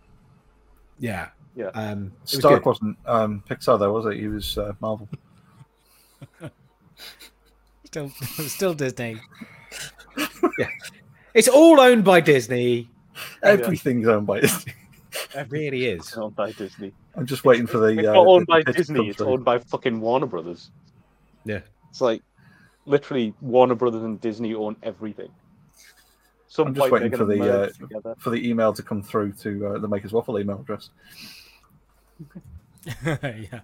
Yeah, Yeah. Um, was Stark good. wasn't um, Pixar though, was it? He was uh, Marvel. Still, still Disney. Yeah. It's all owned by Disney. Everything's owned by Disney. It really is. It's owned by Disney. I'm just waiting for the. It's uh, not owned the by pitch Disney. It's owned by fucking Warner Brothers. Yeah. It's like literally Warner Brothers and Disney own everything. Some I'm just waiting for the, uh, together. for the email to come through to uh, the Makers Waffle email address. yeah.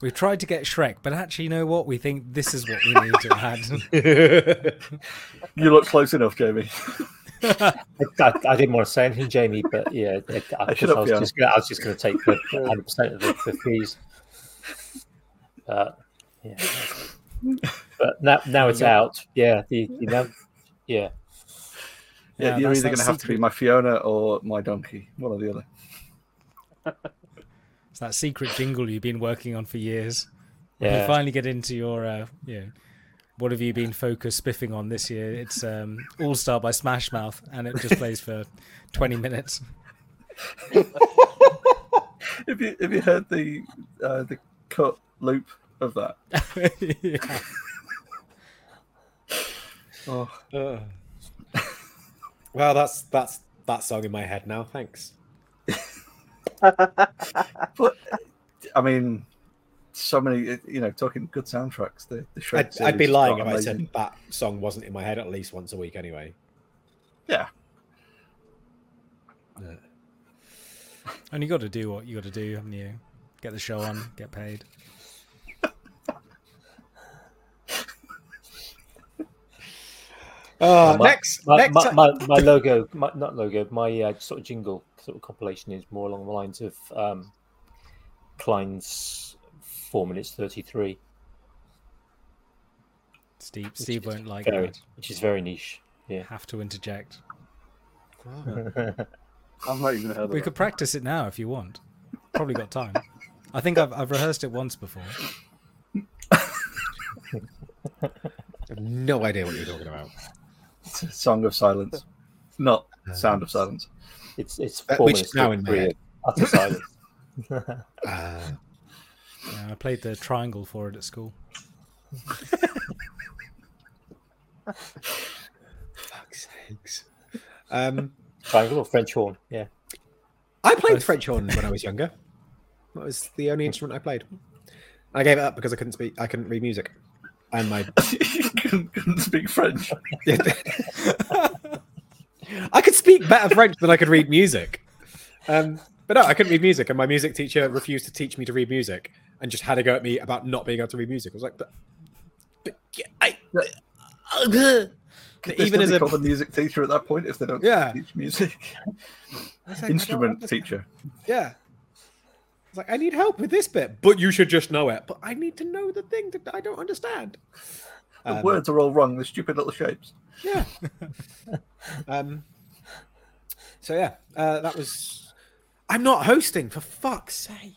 We've tried to get Shrek, but actually, you know what? We think this is what we need to add. You look close enough, Jamie. I, I, I didn't want to say anything, Jamie, but yeah, it, I, I I was just gonna, I was just going to take the 100 percent of the, the fees. Uh, yeah, but now now it's out. Yeah, the, you know, yeah. Yeah, Yeah, you're either going to have to be my Fiona or my donkey, one or the other. It's that secret jingle you've been working on for years. When Yeah. you finally get into your, uh, you know, what have you been focused spiffing on this year? It's um, All Star by Smash Mouth, and it just plays for 20 minutes. Have you have you heard the uh, the cut loop of that? yeah. Oh, well, that's that's that song in my head now. Thanks. but I mean, so many. You know, talking good soundtracks. The, the I'd, I'd be lying are if I said that song wasn't in my head at least once a week anyway. Yeah, And you got to do what you got to do, haven't you? Get the show on, get paid. Uh, my- next, My, next my, my, my logo, my, not logo, my uh, sort of jingle sort of compilation is more along the lines of um, Klein's four minutes thirty three, Steve, Steve won't like very, that. which is very niche. Yeah. Have to interject. I've not even heard of We it. could practice it now if you want. Probably got time. I think I've, I've rehearsed it once before. I have no idea what you're talking about. Song of Silence, not Sound of Silence. It's it's Uh, which minutes is now in my head. utter silence. Uh, Yeah, I played the triangle for it at school. fuck's sakes. Um, Triangle or French horn? Yeah. I played French horn when I was younger. That was the only instrument I played. I gave it up because I couldn't speak. I couldn't read music, and my you couldn't, couldn't speak French. I could speak better French than I could read music. Um, but no, I couldn't read music, and my music teacher refused to teach me to read music, and just had a go at me about not being able to read music. I was like, but, but yeah, I, Could they even still as be a called a music teacher at that point if they don't Yeah. teach music. Like, Instrument teacher. Yeah. I was like, I need help with this bit, but you should just know it. But I need to know the thing that I don't understand. The Um, words are all wrong. The stupid little shapes. Yeah. um. So yeah, uh, that was. I'm not hosting for fuck's sake.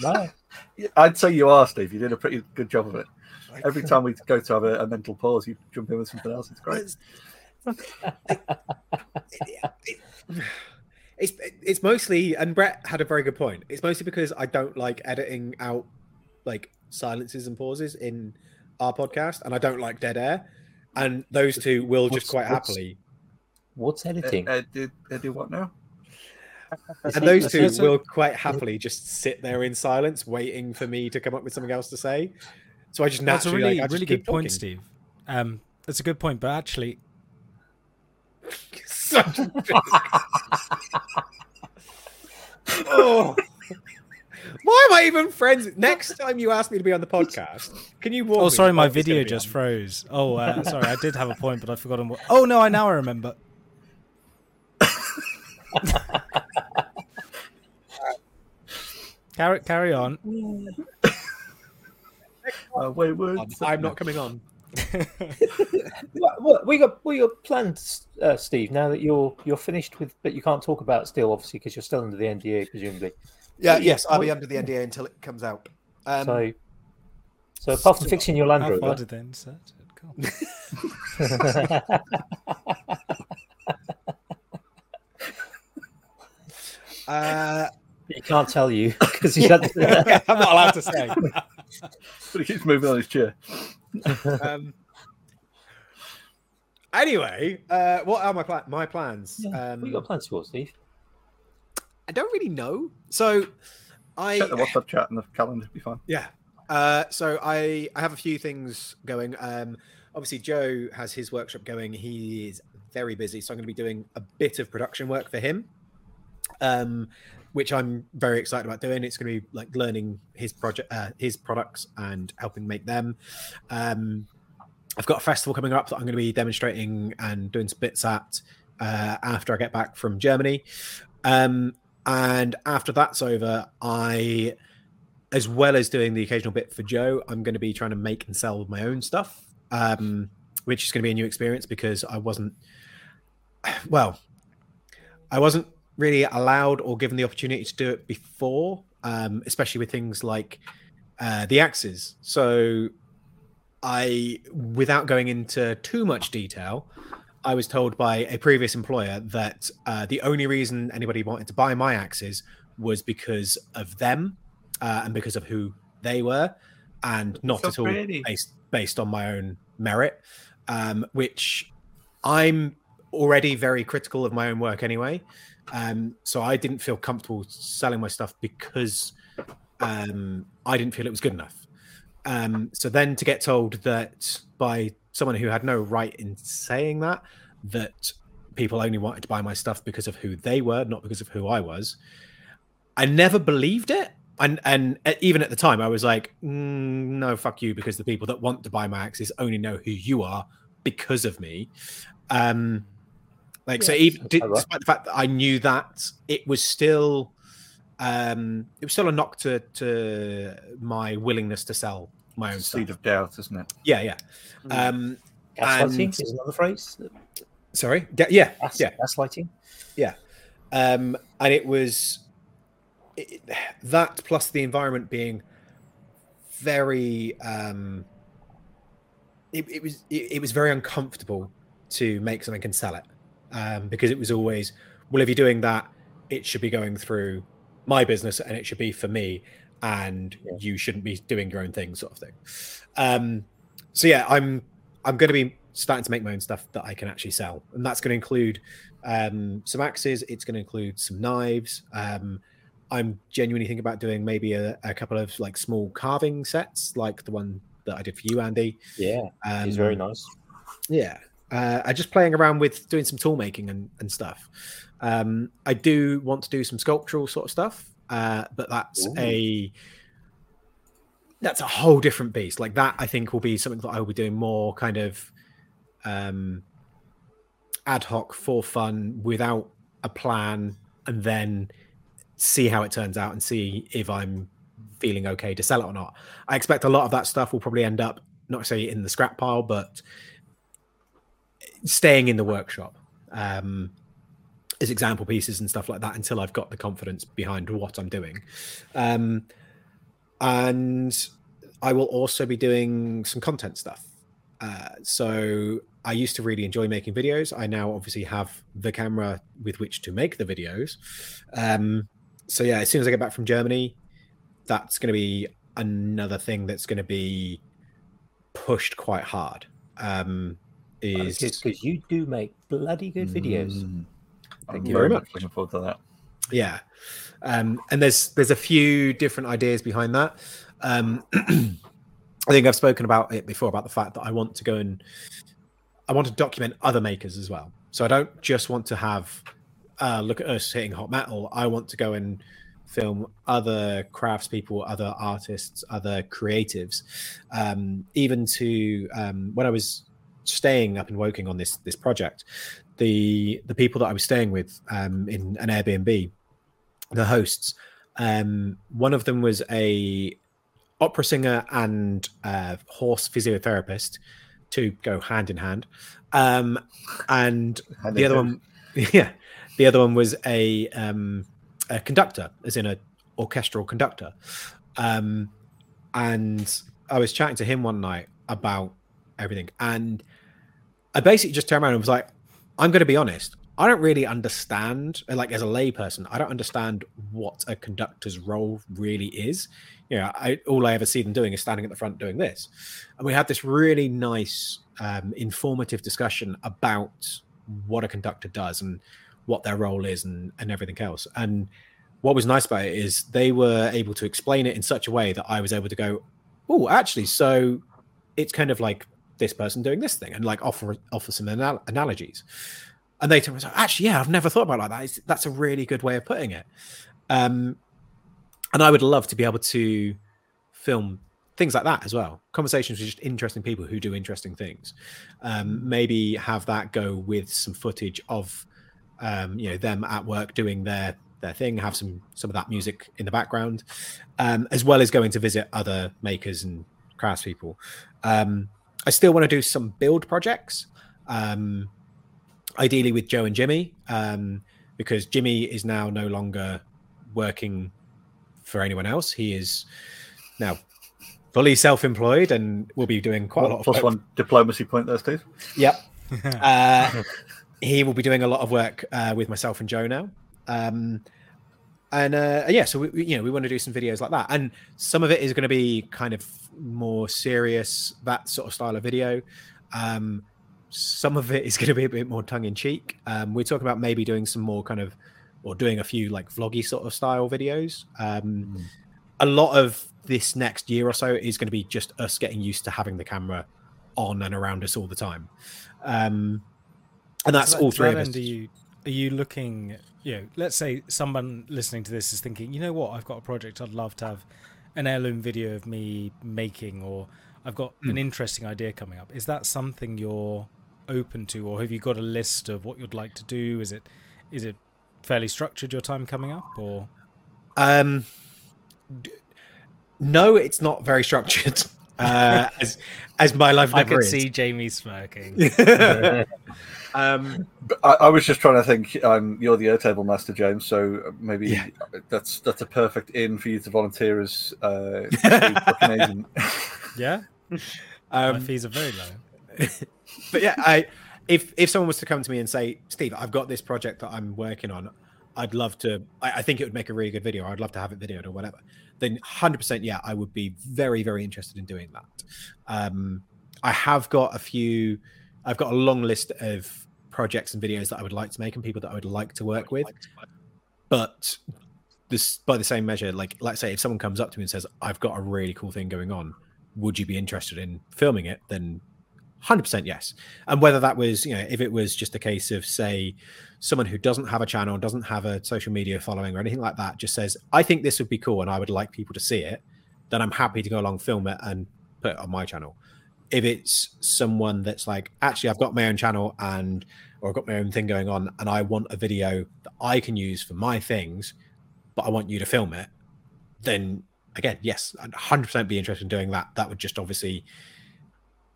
No. I'd say you are, Steve. You did a pretty good job of it. Like, Every time we go to have a, a mental pause, you jump in with something else. It's great. it's it's it's mostly, and Brett had a very good point. It's mostly because I don't like editing out like silences and pauses in our podcast, and I don't like dead air. And those two will just quite what's- happily. What's editing? Uh, uh, did, do what now? And those two will quite happily just sit there in silence, waiting for me to come up with something else to say. So I just That's a naturally, really, like, I just really keep good point. Steve. Um, that's a good point, but actually, Such a- oh. Why am I even friends? Next time you ask me to be on the podcast, can you? warn oh, sorry, my I was gonna video just on? froze. Oh, uh, sorry, I did have a point, but I've forgotten what. Oh no, I now I remember. carry carry on. Uh, wayward. I'm not coming on. What, what we got? What are your plans, uh, Steve? Now that you're you're finished with, but you can't talk about it still, obviously, because you're still under the NDA, presumably. Yeah, Yeah, yes, I'll be under the NDA until it comes out. Um, so, so apart from fixing your Land How far Rover, did they insert it? Cool. Uh, he can't tell you because he's had. I'm not allowed to say. But he keeps moving on his chair. Um, anyway, uh, what are my pla- my plans? Yeah, Um, what you got plans for, Steve? I don't really know. So, I Check the WhatsApp chat and the calendar. Be fine. Yeah. Uh, so I I have a few things going. Um, obviously, Joe has his workshop going. He is very busy, so I'm going to be doing a bit of production work for him, um, which I'm very excited about doing. It's going to be like learning his project, uh, his products, and helping make them. Um, I've got a festival coming up that I'm going to be demonstrating and doing some bits at uh, after I get back from Germany. Um, and after that's over, I as well as doing the occasional bit for Joe, I'm going to be trying to make and sell my own stuff, um, which is going to be a new experience because I wasn't, well, I wasn't really allowed or given the opportunity to do it before, um, especially with things like uh, the axes. So I, without going into too much detail, I was told by a previous employer that uh, the only reason anybody wanted to buy my axes was because of them uh, and because of who they were, and not So at all pretty. based based on my own merit, um, which I'm already very critical of my own work anyway. Um, so I didn't feel comfortable selling my stuff because um, I didn't feel it was good enough. Um, so then to get told that by someone who had no right in saying that, that people only wanted to buy my stuff because of who they were, not because of who I was, I never believed it. And and uh, even at the time, I was like, mm, no, fuck you, because the people that want to buy my axes only know who you are because of me. Um, like so, even that's right. despite the fact that I knew that it was still, um, it was still a knock to to my willingness to sell my own Seed of doubt, isn't it? Yeah, yeah. Mm. Um, Gaslighting And- is another phrase. sorry. Ga- Yeah, Gas, yeah. Gaslighting. um, and it was it, that plus the environment being very um, it, it was it, it was very uncomfortable to make something and sell it um, because it was always well if you're doing that it should be going through my business and it should be for me and Yeah. you shouldn't be doing your own thing sort of thing um, so yeah i'm i'm going to be starting to make my own stuff that i can actually sell and that's going to include um, some axes. It's going to include some knives. Um, I'm genuinely thinking about doing maybe a, a couple of like small carving sets, like the one that I did for you, Andy. Yeah, Um, it's very nice. Yeah, uh, I just playing around with doing some tool making and, and stuff. Um, I do want to do some sculptural sort of stuff, uh, but that's Ooh. a that's a whole different beast. Like that, I think will be something that I will be doing more kind of um, ad hoc for fun without a plan, and then see how it turns out and see if I'm feeling okay to sell it or not. I expect a lot of that stuff will probably end up not necessarily in the scrap pile, but staying in the workshop um, as example pieces and stuff like that until I've got the confidence behind what I'm doing. Um, and I will also be doing some content stuff. Uh, so I used to really enjoy making videos. I now obviously have the camera with which to make the videos. Um, so yeah, as soon as I get back from Germany, that's going to be another thing that's going to be pushed quite hard. Um, is Because you do make bloody good videos. Mm. Thank you very very much looking forward to that. yeah um and there's there's a few different ideas behind that um i think i've spoken about it before about the fact that i want to go and i want to document other makers as well so i don't just want to have uh look at us hitting hot metal i want to go and film other craftspeople other artists other creatives um even to um when i was staying up in woking on this this project the the people that I was staying with um, in an Airbnb, the hosts, um, one of them was a opera singer and uh, horse physiotherapist, to go hand in hand, um, and Hand the other hand. one, yeah, the other one was a um, a conductor, as in a orchestral conductor, um, and I was chatting to him one night about everything, and I basically just turned around and was like, I'm going to be honest. I don't really understand, like as a layperson, I don't understand what a conductor's role really is. You know, I, all I ever see them doing is standing at the front doing this. And we had this really nice, um, informative discussion about what a conductor does and what their role is and, and everything else. And what was nice about it is they were able to explain it in such a way that I was able to go, oh, actually, so it's kind of like this person doing this thing and like offer offer some anal- analogies. And they told me, actually, yeah, I've never thought about like that. It's, that's a really good way of putting it. Um, and I would love to be able to film things like that as well. Conversations with just interesting people who do interesting things. Um, maybe have that go with some footage of, um, you know, them at work doing their their thing. Have some some of that music in the background, um, as well as going to visit other makers and craftspeople. Um, I still want to do some build projects, um, ideally with Joe and Jimmy, um, because Jimmy is now no longer working for anyone else. He is now fully self-employed and will be doing quite a lot of Plus work. one diplomacy point there, Steve. Yep. uh, he will be doing a lot of work uh, with myself and Joe now. Um, and uh, yeah, so we, we- you know we want to do some videos like that, and some of it is going to be kind of more serious, that sort of style of video. Um, some of it is going to be a bit more tongue in cheek. Um, we're talking about maybe doing some more kind of, or doing a few like vloggy sort of style videos. Um, a lot of this next year or so is going to be just us getting used to having the camera on and around us all the time. Um, and that's To that- all three that of us. end, Are you are you looking? You know, let's say someone listening to this is thinking, you know what, I've got a project I'd love to have an heirloom video of me making, or I've got Hmm. an interesting idea coming up. Is that something you're open to, or have you got a list of what you'd like to do? Is it is it fairly structured your time coming up, or Um, no, it's not very structured. Uh, as as my life I could is. see Jamie smirking. um, I, I was just trying to think. Um, you're the Airtable master, James. So maybe Yeah. that's that's a perfect in for you to volunteer as uh, Steve agent. yeah, my um, fees are very low. but yeah, I if if someone was to come to me and say, Steve, I've got this project that I'm working on, I'd love to. I, I think it would make a really good video. I'd love to have it videoed or whatever. Then, hundred percent, yeah, I would be very very interested in doing that. Um, I have got a few. I've got a long list of projects and videos that I would like to make and people that I would like to work with. But this, by the same measure, like let's say if someone comes up to me and says, "I've got a really cool thing going on," would you be interested in filming it? Then 100% yes and whether that was you know if it was just a case of say someone who doesn't have a channel doesn't have a social media following or anything like that just says i think this would be cool and i would like people to see it then i'm happy to go along film it and put it on my channel if it's someone that's like actually i've got my own channel and or i've got my own thing going on and i want a video that i can use for my things but i want you to film it then again yes i'd 100% be interested in doing that that would just obviously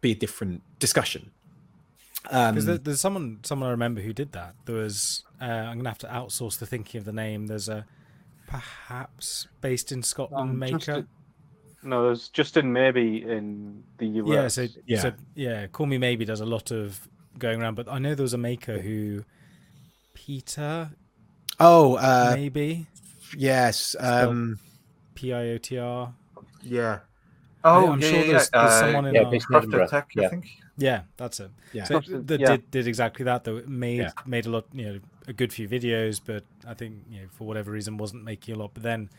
be a different discussion. Um, Because there, there's someone, someone I remember who did that. There was, uh, I'm gonna have to outsource the thinking of the name. There's a perhaps based in Scotland Um, maker. Justin- No, there's Justin Maybe in the US. Yeah, so Yeah. yeah. so yeah, Call Me Maybe does a lot of going around, but I know there was a maker who Peter oh, uh, maybe yes. Um, P I O T R. yeah. Oh, I'm yeah, sure yeah, there's, yeah. there's Uh, someone in yeah, our, based in Tech, I yeah. think. yeah, that's it. Yeah. So Crafted, that yeah. did did exactly that though. It made Yeah. made a lot, you know, a good few videos, but I think you know for whatever reason wasn't making a lot. But then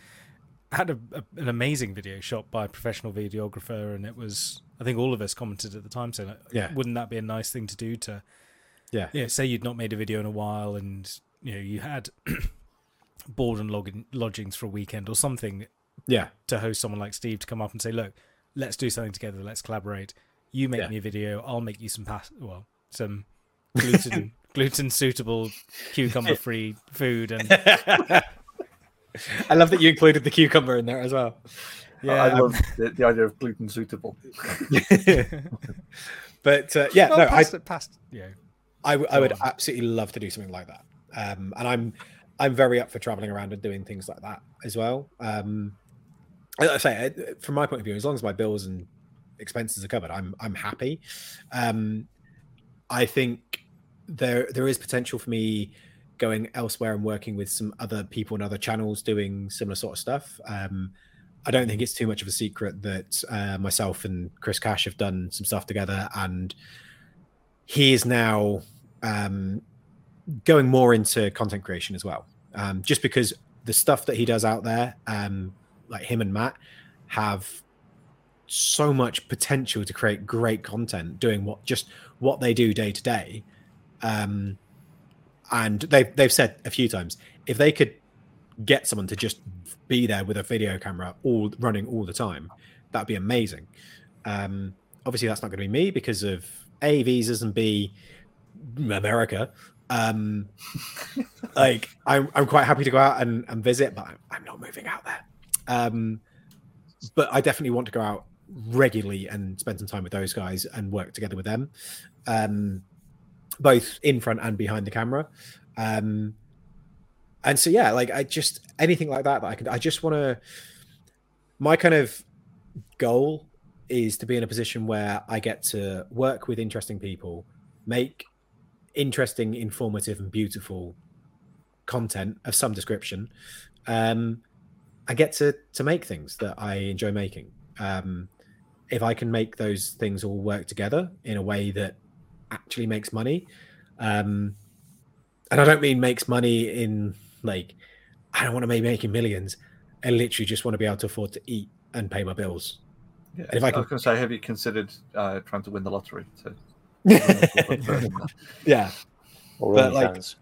had a, a, an amazing video shot by a professional videographer, and it was I think all of us commented at the time saying, Yeah. wouldn't that be a nice thing to do to Yeah. yeah, say you'd not made a video in a while, and you know you had board and login, lodgings for a weekend or something Yeah. to host someone like Steve to come up and say, look, let's do something together, let's collaborate. You make Yeah. me a video, I'll make you some pas- well, some gluten gluten suitable cucumber free food and I love that you included the cucumber in there as well. Yeah, I love the, the idea of gluten suitable. but uh, yeah, Well, no, I, past, past, yeah. I, w- I would on. absolutely love to do something like that. Um, and I'm I'm very up for traveling around and doing things like that as well. Um, like I say, uh, from my point of view, as long as my bills and expenses are covered, I'm I'm happy. Um, I think there there is potential for me going elsewhere and working with some other people and other channels doing similar sort of stuff. Um, I don't think it's too much of a secret that uh, myself and Chris Cash have done some stuff together, and he is now um, going more into content creation as well. Um, just because the stuff that he does out there, um, like him and Matt, have so much potential to create great content doing what just what they do day to day. Um, and they've they've said a few times if they could get someone to just be there with a video camera all running all the time, that'd be amazing. Um, obviously, that's not going to be me because of a visas and b America. Um, like I'm, I'm quite happy to go out and, and visit, but I'm, I'm not moving out there. Um, but I definitely want to go out regularly and spend some time with those guys and work together with them, um, both in front and behind the camera. Um, and so yeah, like I just anything like that that I can. I just want to. My kind of goal is to be in a position where I get to work with interesting people, make interesting, informative, and beautiful content of some description. Um, I get to to make things that I enjoy making. Um, if I can make those things all work together in a way that actually makes money, um, and I don't mean makes money in like I don't want to be making millions. I literally just want to be able to afford to eat and pay my bills. Yeah. And if I I, can- was going to say, have you considered uh, trying to win the lottery? To... yeah, Or But, like, OnlyFans.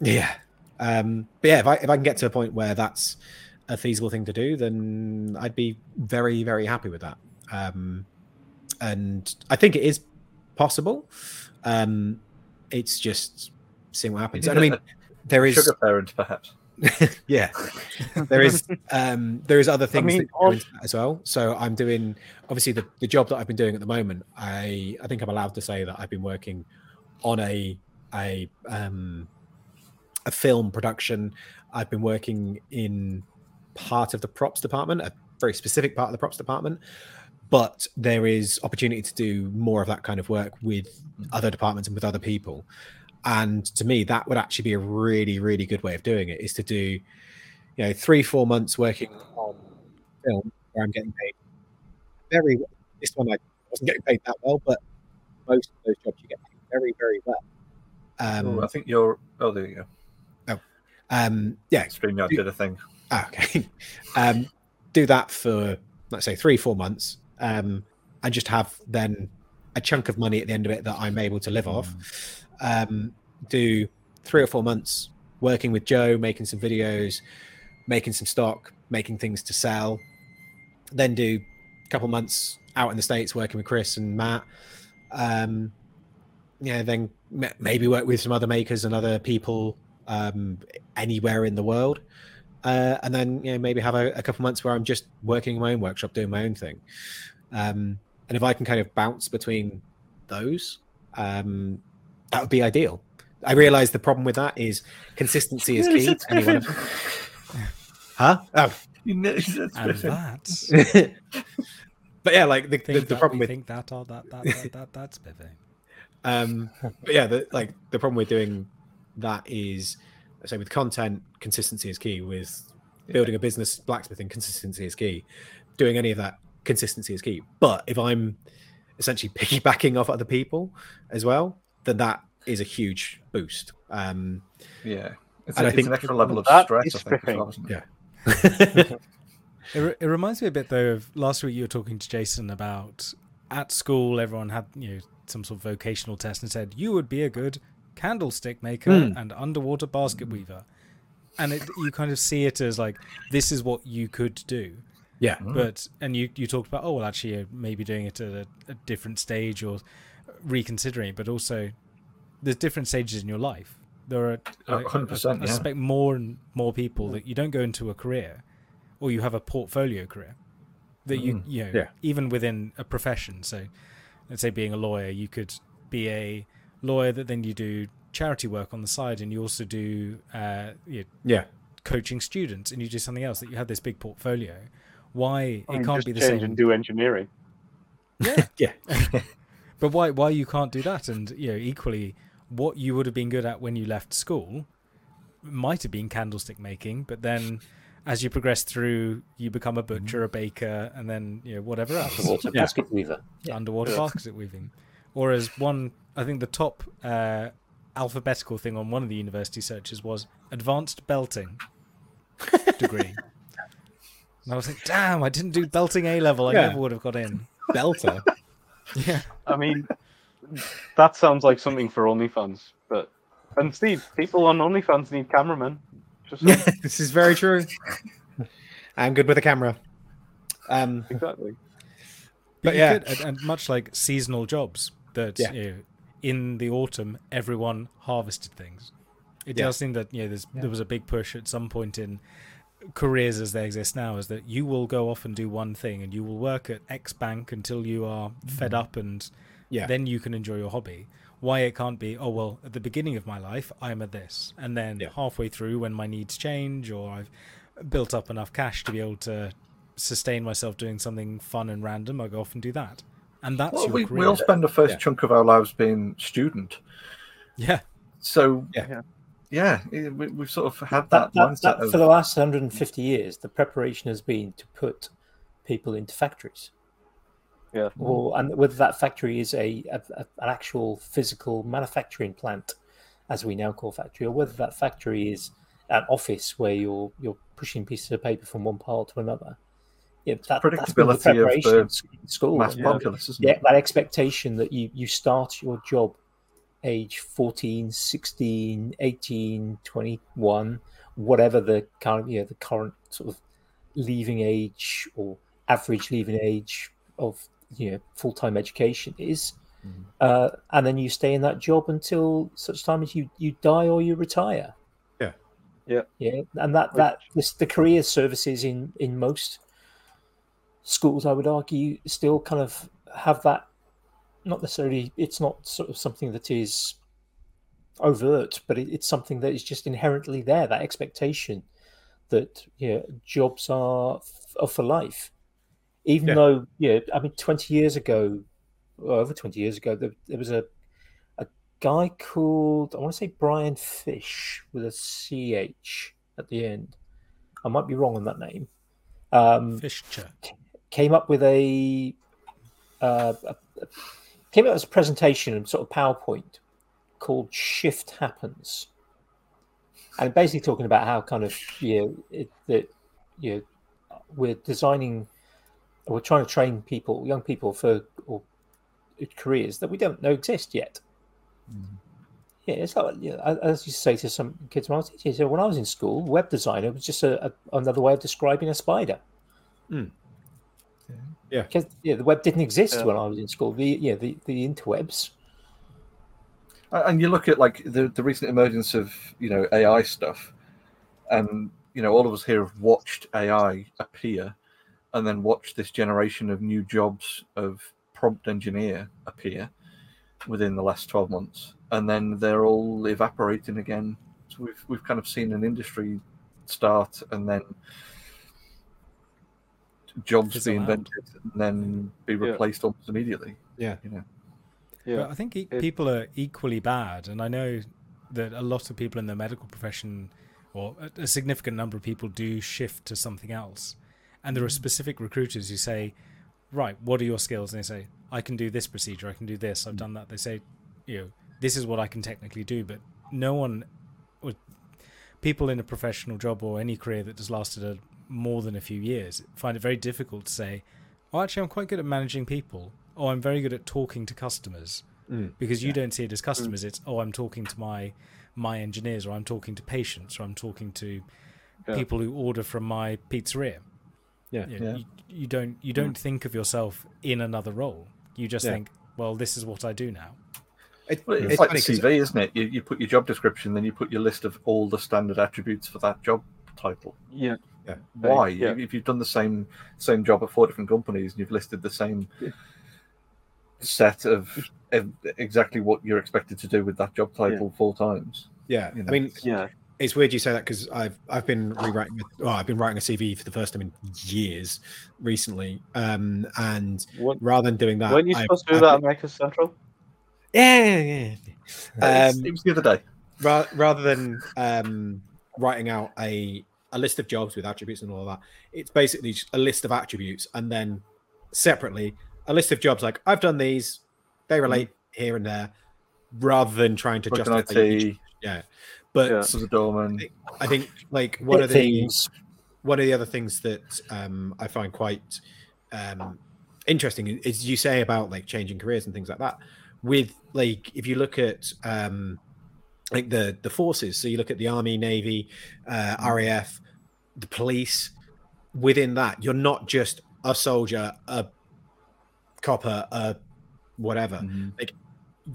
Yeah. Um, but yeah, if I if I can get to a point where that's a feasible thing to do, then I'd be very very happy with that. Um, and I think it is possible. Um, it's just seeing what happens. And I mean, there is Sugar parent, perhaps. yeah there is um there is other things mean, that go into that as well so i'm doing obviously the, the job that i've been doing at the moment i i think i'm allowed to say that i've been working on a a um a film production i've been working in part of the props department a very specific part of the props department but there is opportunity to do more of that kind of work with other departments and with other people and to me that would actually be a really really good way of doing it is to do you know three four months working on film where i'm getting paid very well. this one i wasn't getting paid that well but most of those jobs you get paid very very well um, Oh, I think you're. Oh, there you go. um yeah StreamYard did a thing. Ah, okay. um, do that for let's say three, four months, um, and just have then a chunk of money at the end of it that I'm able to live off. Um, do three or four months working with Joe, making some videos, making some stock, making things to sell. Then do a couple months out in the states working with Chris and Matt. Um, yeah, then maybe work with some other makers and other people um, anywhere in the world uh, and then you know maybe have a, a couple months where I'm just working in my own workshop, doing my own thing. Um, and if I can kind of bounce between those, um, that would be ideal. I realize the problem with that is consistency is key. to any one of- huh? Oh, You know, that's And perfect. that's but yeah, like the, the, think the that problem with think that or that that that, that that's spiffy. um but yeah the, like the problem with doing that is say with content consistency is key with building a business blacksmithing consistency is key doing any of that consistency is key but if i'm essentially piggybacking off other people as well then that is a huge boost um Yeah. It's, And a, I it's think an extra level of stress, I think. well, it? Yeah. It, re- it reminds me a bit though of last week you were talking to Jason about at school everyone had you know some sort of vocational test and said you would be a good candlestick maker Hmm. and underwater basket weaver, and it, you kind of see it as like this is what you could do. yeah But and you you talked about oh well actually uh, maybe doing it at a, a different stage or reconsidering, but also there's different stages in your life. There are I- I- 100%, I yeah. suspect more and more people that you don't go into a career or you have a portfolio career that you Mm, you know yeah. even within a profession. So let's say being a lawyer, you could be a lawyer that then you do charity work on the side and you also do uh, you know, yeah coaching students and you do something else that you have this big portfolio. Why I it can't just be the change same? and do engineering. Yeah, yeah but why why you can't do that? And you know, equally, what you would have been good at when you left school might have been candlestick making, but then as you progress through, you become a butcher, a baker, and then you know whatever else, Underwater Yeah. basket weaver. Yeah. underwater Yeah. basket weaving. Or as one, I think the top uh, alphabetical thing on one of the university searches was advanced belting degree. And I was like, damn, I didn't do belting A level. I Yeah. never would have got in. belter Yeah. I mean, that sounds like something for OnlyFans. But and Steve, people on OnlyFans need cameramen. Just saying. this is very true i'm good with a camera um exactly. But But yeah. could- and, and much like seasonal jobs that Yeah. you know, in the autumn everyone harvested things. It Yeah. does seem that you know there's, there was a big push at some point in careers as they exist now is that you will go off and do one thing and you will work at X bank until you are fed up and Mm-hmm. yeah then you can enjoy your hobby. Why it can't be, oh well, at the beginning of my life I'm at this, and then Yeah. halfway through when my needs change or I've built up enough cash to be able to sustain myself doing something fun and random, I go off and do that. And that's Well, your we, career. we all spend the first Yeah. chunk of our lives being student. yeah, So, Yeah. Yeah. yeah, we, we've sort of had That, that, that, mindset that, of, for the last 150 years, the preparation has been to put people into factories. Yeah. Or and whether that factory is a, a, a- an actual physical manufacturing plant, as we now call factory, or whether that factory is an office where you're you're pushing pieces of paper from one part to another. Yeah, that, that's the Predictability of the in s- in school. mass yeah. populace, isn't yeah, it? that expectation that you, you start your job age 14, 16, 18, 21, whatever the current, you know, the current sort of leaving age or average leaving age of, you know, full-time education is, uh, and then you stay in that job until such time as you you die or you retire. Yeah. Yeah. yeah, and that that this, the career services in in most schools, I would argue, still kind of have that. Not necessarily, it's not sort of something that is overt, but it, it's something that is just inherently there. That expectation that yeah, jobs are, are for life. Even Yeah. though, yeah, I mean, twenty years ago, over twenty years ago, there, there was a a guy called I want to say Brian Fisch with a ch at the end. I might be wrong on that name. Um. Came up with a, uh, a came up with a presentation, sort of PowerPoint, called "Shift Happens," and basically talking about how kind of you know it, that you know we're designing, we're trying to train people, young people for or careers that we don't know exist yet. Yeah, it's like you know, as you say to some kids when I was teaching. So when I was in school, web designer was just a, a, another way of describing a spider. Yeah. because yeah, the web didn't exist Yeah. when I was in school. The yeah, the, the interwebs. and you look at like the, the recent emergence of you know AI stuff, and you know all of us here have watched AI appear, and then watched this generation of new jobs of prompt engineer appear within the last twelve months, and then they're all evaporating again. So we've we've kind of seen an industry start and then jobs Fizzle be out. invented and then be Yeah. replaced almost immediately. Yeah. you know. Yeah. But I think e- It- people are equally bad, and I know that a lot of people in the medical profession, or a- a significant number of people, do shift to something else. And there are mm-hmm. specific recruiters who say, "Right, what are your skills?" And they say, "I can do this procedure. I can do this. I've mm. done that." They say, "You know, this is what I can technically do," but no one, or people in a professional job or any career that has lasted a, more than a few years, find it very difficult to say, "Oh, actually, I'm quite good at managing people." Oh, I'm very good at talking to customers Mm. because you don't see it as customers. It's oh, I'm talking to my my engineers, or I'm talking to patients, or I'm talking to Yeah. people who order from my pizzeria. Yeah. You, know, Yeah. you, you don't you don't think of yourself in another role. You just Yeah. think, well, this is what I do now. It- Well, it's, it's like funny the 'cause- CV, isn't it? You, you put your job description, then you put your list of all the standard attributes for that job title. yeah. Yeah. Why? Yeah. If you've done the same same job at four different companies and you've listed the same set of, of exactly what you're expected to do with that job title four times. yeah. you know. I mean, Yeah. it's weird you say that because I've I've been rewriting. Well, I've been writing a CV for the first time in years recently, um, and What, rather than doing that, weren't you I've- supposed to do I've that at been- Maker Central? Yeah, yeah, yeah. Um, it was the other day. ra- rather than um, writing out a a list of jobs with attributes and all that, it's basically just a list of attributes, and then separately a list of jobs like I've done these, they relate here and there, rather than trying to Working justify. each- yeah, but Yeah. as a doorman. I think like one of the things. one of the other things that um, I find quite um, interesting is you say about like changing careers and things like that. With like, if you look at um, like the the forces, so you look at the army, navy, uh, RAF, the police. Within that, you're not just a soldier, a copper, a whatever. Mhm.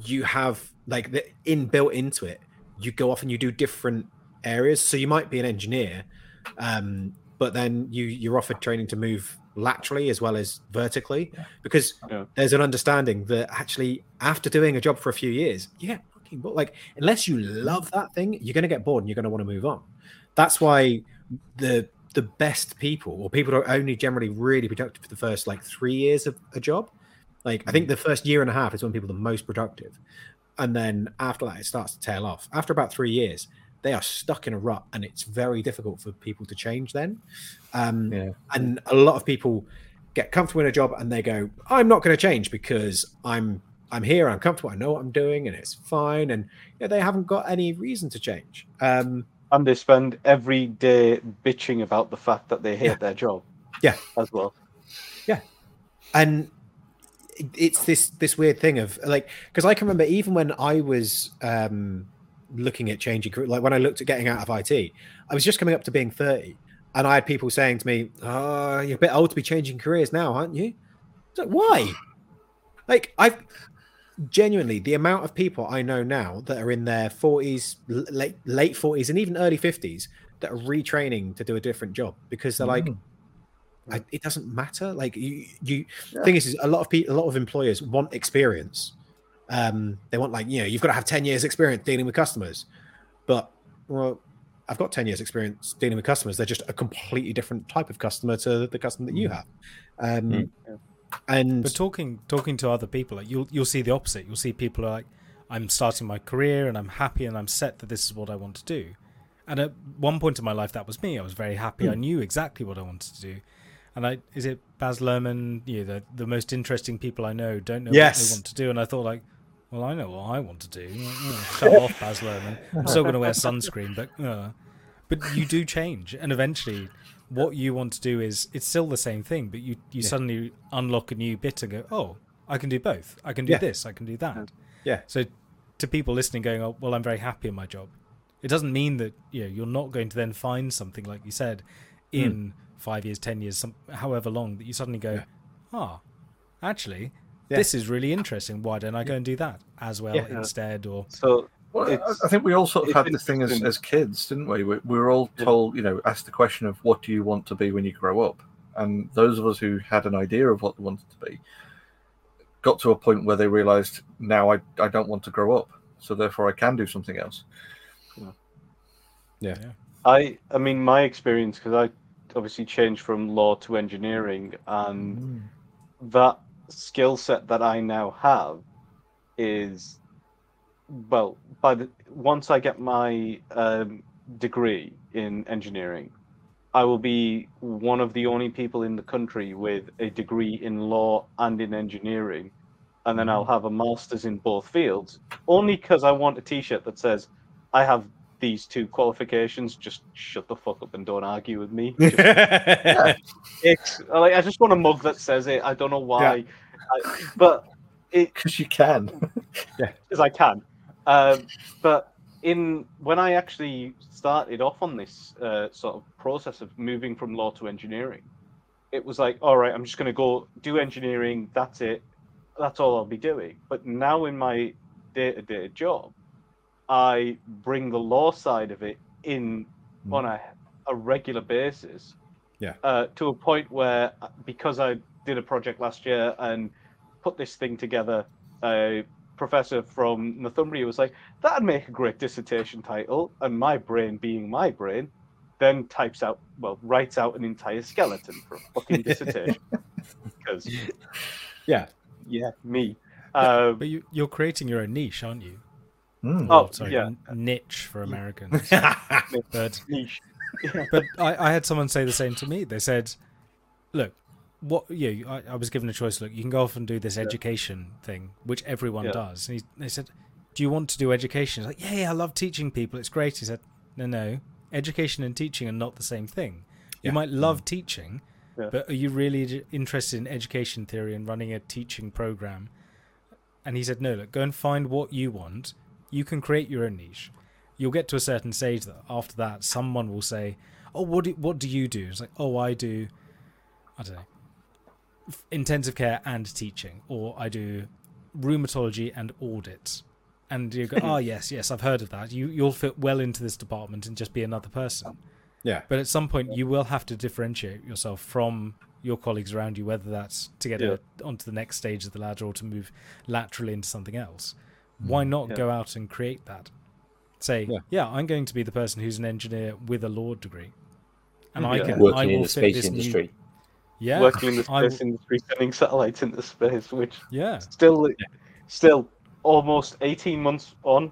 You have like the inbuilt into it. You go off and you do different areas. So you might be an engineer, um, but then you you're offered training to move laterally as well as vertically because Yeah. there's an understanding that actually after doing a job for a few years you get fucking bored. like unless you love that thing you're going to get bored and you're going to want to move on that's why the the best people or people are only generally really productive for the first like three years of a job. Like i think the first year and a half is when people are the most productive. And then after that it starts to tail off. After about three years they are stuck in a rut and it's very difficult for people to change then. Um, Yeah. and a lot of people get comfortable in a job and they go i'm not going to change because i'm i'm here i'm comfortable i know what i'm doing and it's fine. And yeah, they haven't got any reason to change. Um, And they spend every day bitching about the fact that they hate Yeah. their job. Yeah. As well. Yeah. And it's this this weird thing of like because i can remember even when i was um looking at changing career like when i looked at getting out of it i was just coming up to being 30 and i had people saying to me oh you're a bit old to be changing careers now aren't you it's like why like i've genuinely the amount of people I know now that are in their 40s, late late 40s, and even early 50s that are retraining to do a different job because they're like, Mm. I, it doesn't matter. Like you, you Yeah. thing is, is a lot of people, a lot of employers want experience. Um, they want like you know you've got to have 10 years experience dealing with customers, but well, I've got 10 years experience dealing with customers. They're just a completely different type of customer to the customer that you have. Um, Mm. And But talking talking to other people, like you'll you'll see the opposite. You'll see people are like, I'm starting my career and I'm happy and I'm set that this is what I want to do. And at one point in my life, that was me. I was very happy. I knew exactly what I wanted to do. And I is it Baz Luhrmann, you know, the the most interesting people I know don't know what they want to do. And I thought like, well, I know what I want to do. Mm, Shut off, Baz Luhrmann. I'm still going to wear sunscreen, but uh, but you do change, and eventually, what you want to do is it's still the same thing, but you you Yeah. suddenly unlock a new bit and go, oh, I can do both. I can do Yeah. this. I can do that. Yeah. So to people listening, going, oh, well, I'm very happy in my job. It doesn't mean that you know you're not going to then find something like you said in five years, ten years, some, however long that you suddenly go, Yeah. ah, actually, Yeah. this is really interesting. Why don't I go and do that as well Yeah. instead? Or So Well, I- think we all sort of had this thing as, as kids, didn't we? we? We were all told, you know, asked the question of what do you want to be when you grow up? And those of us who had an idea of what they wanted to be got to a point where they realized now I, I don't want to grow up. So therefore I can do something else. Yeah. I, I mean, my experience because I obviously changed from law to engineering, and mm. that skill set that I now have is, well, by the once I get my um, degree in engineering, I will be one of the only people in the country with a degree in law and in engineering, and then I'll have a master's in both fields. Only because I want a T-shirt that says I have these two qualifications. Just shut the fuck up and don't argue with me. Just it's like I just want a mug that says it. I don't know why, I, but it Because you can. as I can. Um, but in when I actually started off on this uh, sort of process of moving from law to engineering, it was like, all right, I'm just going to go do engineering. That's it. That's all I'll be doing. But now in my day-to-day job, I bring the law side of it in Mm. on a, a regular basis. Yeah. Uh, to a point where uh, because I did a project last year and put this thing together, a professor from Northumbria was like, "That'd make a great dissertation title," and my brain, being my brain, then types out, well, writes out an entire skeleton for a fucking dissertation. Because yeah. yeah, me. Um, but you, you're creating your own niche, aren't you? Mm. Oh, sorry, yeah. niche for Americans. but niche. but I, I had someone say the same to me. They said, "Look, what yeah I, I was given a choice. Look, you can go off and do this education thing, which everyone Yeah. does." And he, they said, "Do you want to do education?" Like, "Yeah, yeah, I love teaching people. It's great." He said, "No, no, education and teaching are not the same thing. Yeah. You might love mm-hmm. teaching, Yeah. but are you really interested in education theory and running a teaching program?" And he said, "No, look, go and find what you want. You can create your own niche." you'll get to a certain stage that after that someone will say oh what do, what do you do it's like oh i do i don't know intensive care and teaching or i do rheumatology and audits and you go oh yes yes i've heard of that you you'll fit well into this department and just be another person Yeah. but at some point you will have to differentiate yourself from your colleagues around you whether that's to get Yeah. a, onto the next stage of the ladder or to move laterally into something else mm. why not Yeah. go out and create that say Yeah. yeah. i'm going to be the person who's an engineer with a law degree and mm-hmm. i Yeah. can I working in will the fit space this new- industry. Yeah Working in the I space industry, sending satellites into space, which yeah still still almost 18 months on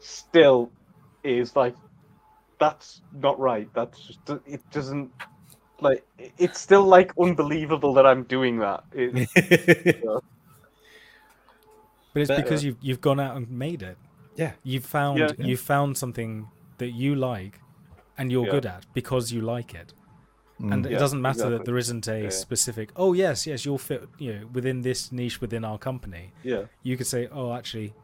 still is like that's not right that's just it doesn't like it's still like unbelievable that i'm doing that It- but it's Better. because you've you've gone out and made it Yeah. you've found Yeah. you've found something that you like and you're Yeah. good at because you like it and Mm. it Yeah, doesn't matter that there isn't a Yeah. specific oh yes yes you'll fit you know within this niche within our company yeah you could say oh actually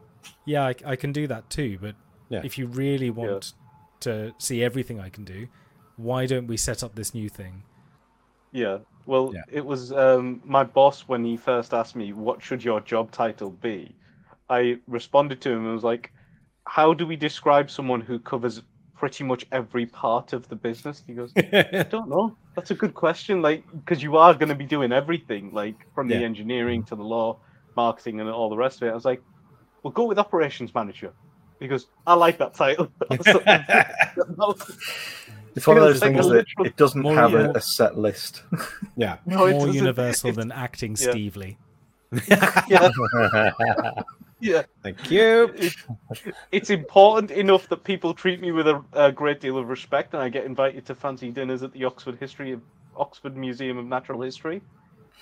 yeah i, I can do that too but Yeah. if you really want to see everything i can do why don't we set up this new thing yeah well Yeah. it was um my boss when he first asked me what should your job title be I responded to him and was like, "How do we describe someone who covers pretty much every part of the business?" He goes, "I don't know. That's a good question. Like, because you are going to be doing everything, like from the engineering to the law, marketing, and all the rest of it." I was like, "We'll go with operations manager." Because I like that title. It's one of those It's like a things that it doesn't More- have yeah. a, a set list. yeah. No, More universal It's- than acting yeah. Stevely. Yeah, yeah. Thank you. It, it's important enough that people treat me with a, a great deal of respect, and I get invited to fancy dinners at the Oxford History of Oxford Museum of Natural History.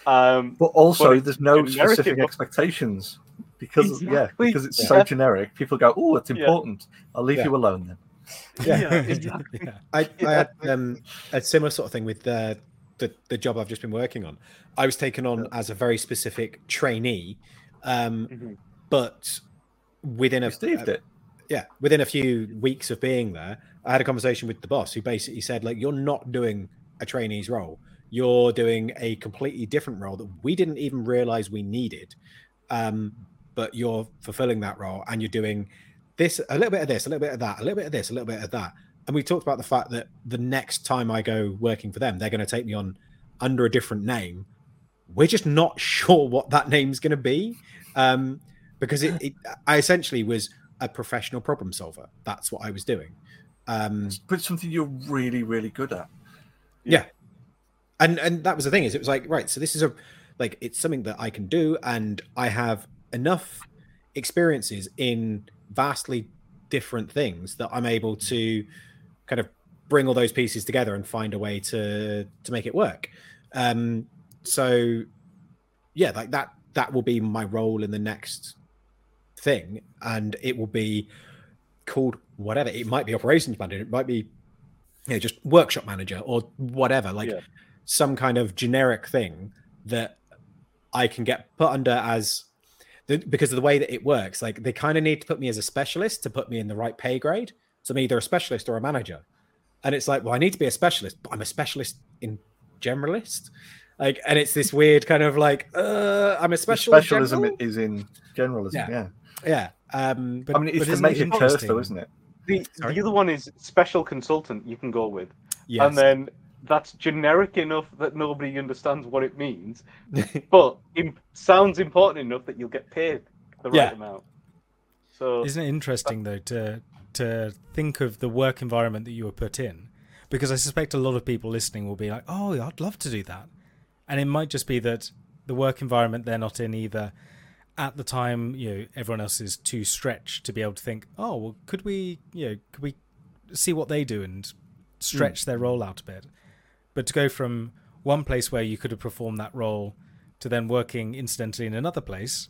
Um, But also, But there's no generic specific enough. expectations because yeah, because it's Yeah. so generic. People go, "Oh, it's Yeah. important. I'll leave Yeah. you alone then." yeah, exactly. Yeah. I, I had um, a similar sort of thing with the, the the job I've just been working on. I was taken on as a very specific trainee, um, Mhm. But within a Steve it. yeah within a few weeks of being there, I had a conversation with the boss who basically said like, "You're not doing a trainee's role. You're doing a completely different role that we didn't even realize we needed, um, but you're fulfilling that role and you're doing." This a little bit of this, a little bit of that, a little bit of this, a little bit of that, and we talked about the fact that the next time I go working for them, they're going to take me on under a different name. We're just not sure what that name's going to be, um, because it, it, I essentially was a professional problem solver. That's what I was doing, um, But it's something you're really, really good at. Yeah. And and that was the thing is it was like right. So this is a like it's something that I can do, and I have enough experiences in vastly different things that I'm able to kind of bring all those pieces together and find a way to to make it work. Um, so yeah, like that that will be my role in the next thing, and it will be called whatever. It might be operations manager, it might be you know just workshop manager or whatever, like Yeah. some kind of generic thing that I can get put under as the, because of the way that it works. Like they kind of need to put me as a specialist to put me in the right pay grade. So I'm either a specialist or a manager. And it's like, well, I need to be a specialist, but I'm a specialist in generalist. Like, and it's this weird kind of like, uh, I'm a The special in specialism general? is in generalism. Yeah. Yeah. Yeah. Um, But, I mean, it's but the isn't it major curse, interesting? though, isn't it? The, Sorry? the other one is special consultant you can go with. yes. And then that's generic enough that nobody understands what it means, but it sounds important enough that you'll get paid the right Yeah. amount. So Isn't it interesting though to to think of the work environment that you were put in? Because I suspect a lot of people listening will be like, "Oh, I'd love to do that," and it might just be that the work environment they're not in either. At the time, you know, everyone else is too stretched to be able to think, "Oh, well, could we, you know, could we see what they do and stretch hmm. their role out a bit?" But to go from one place where you could have performed that role to then working incidentally in another place,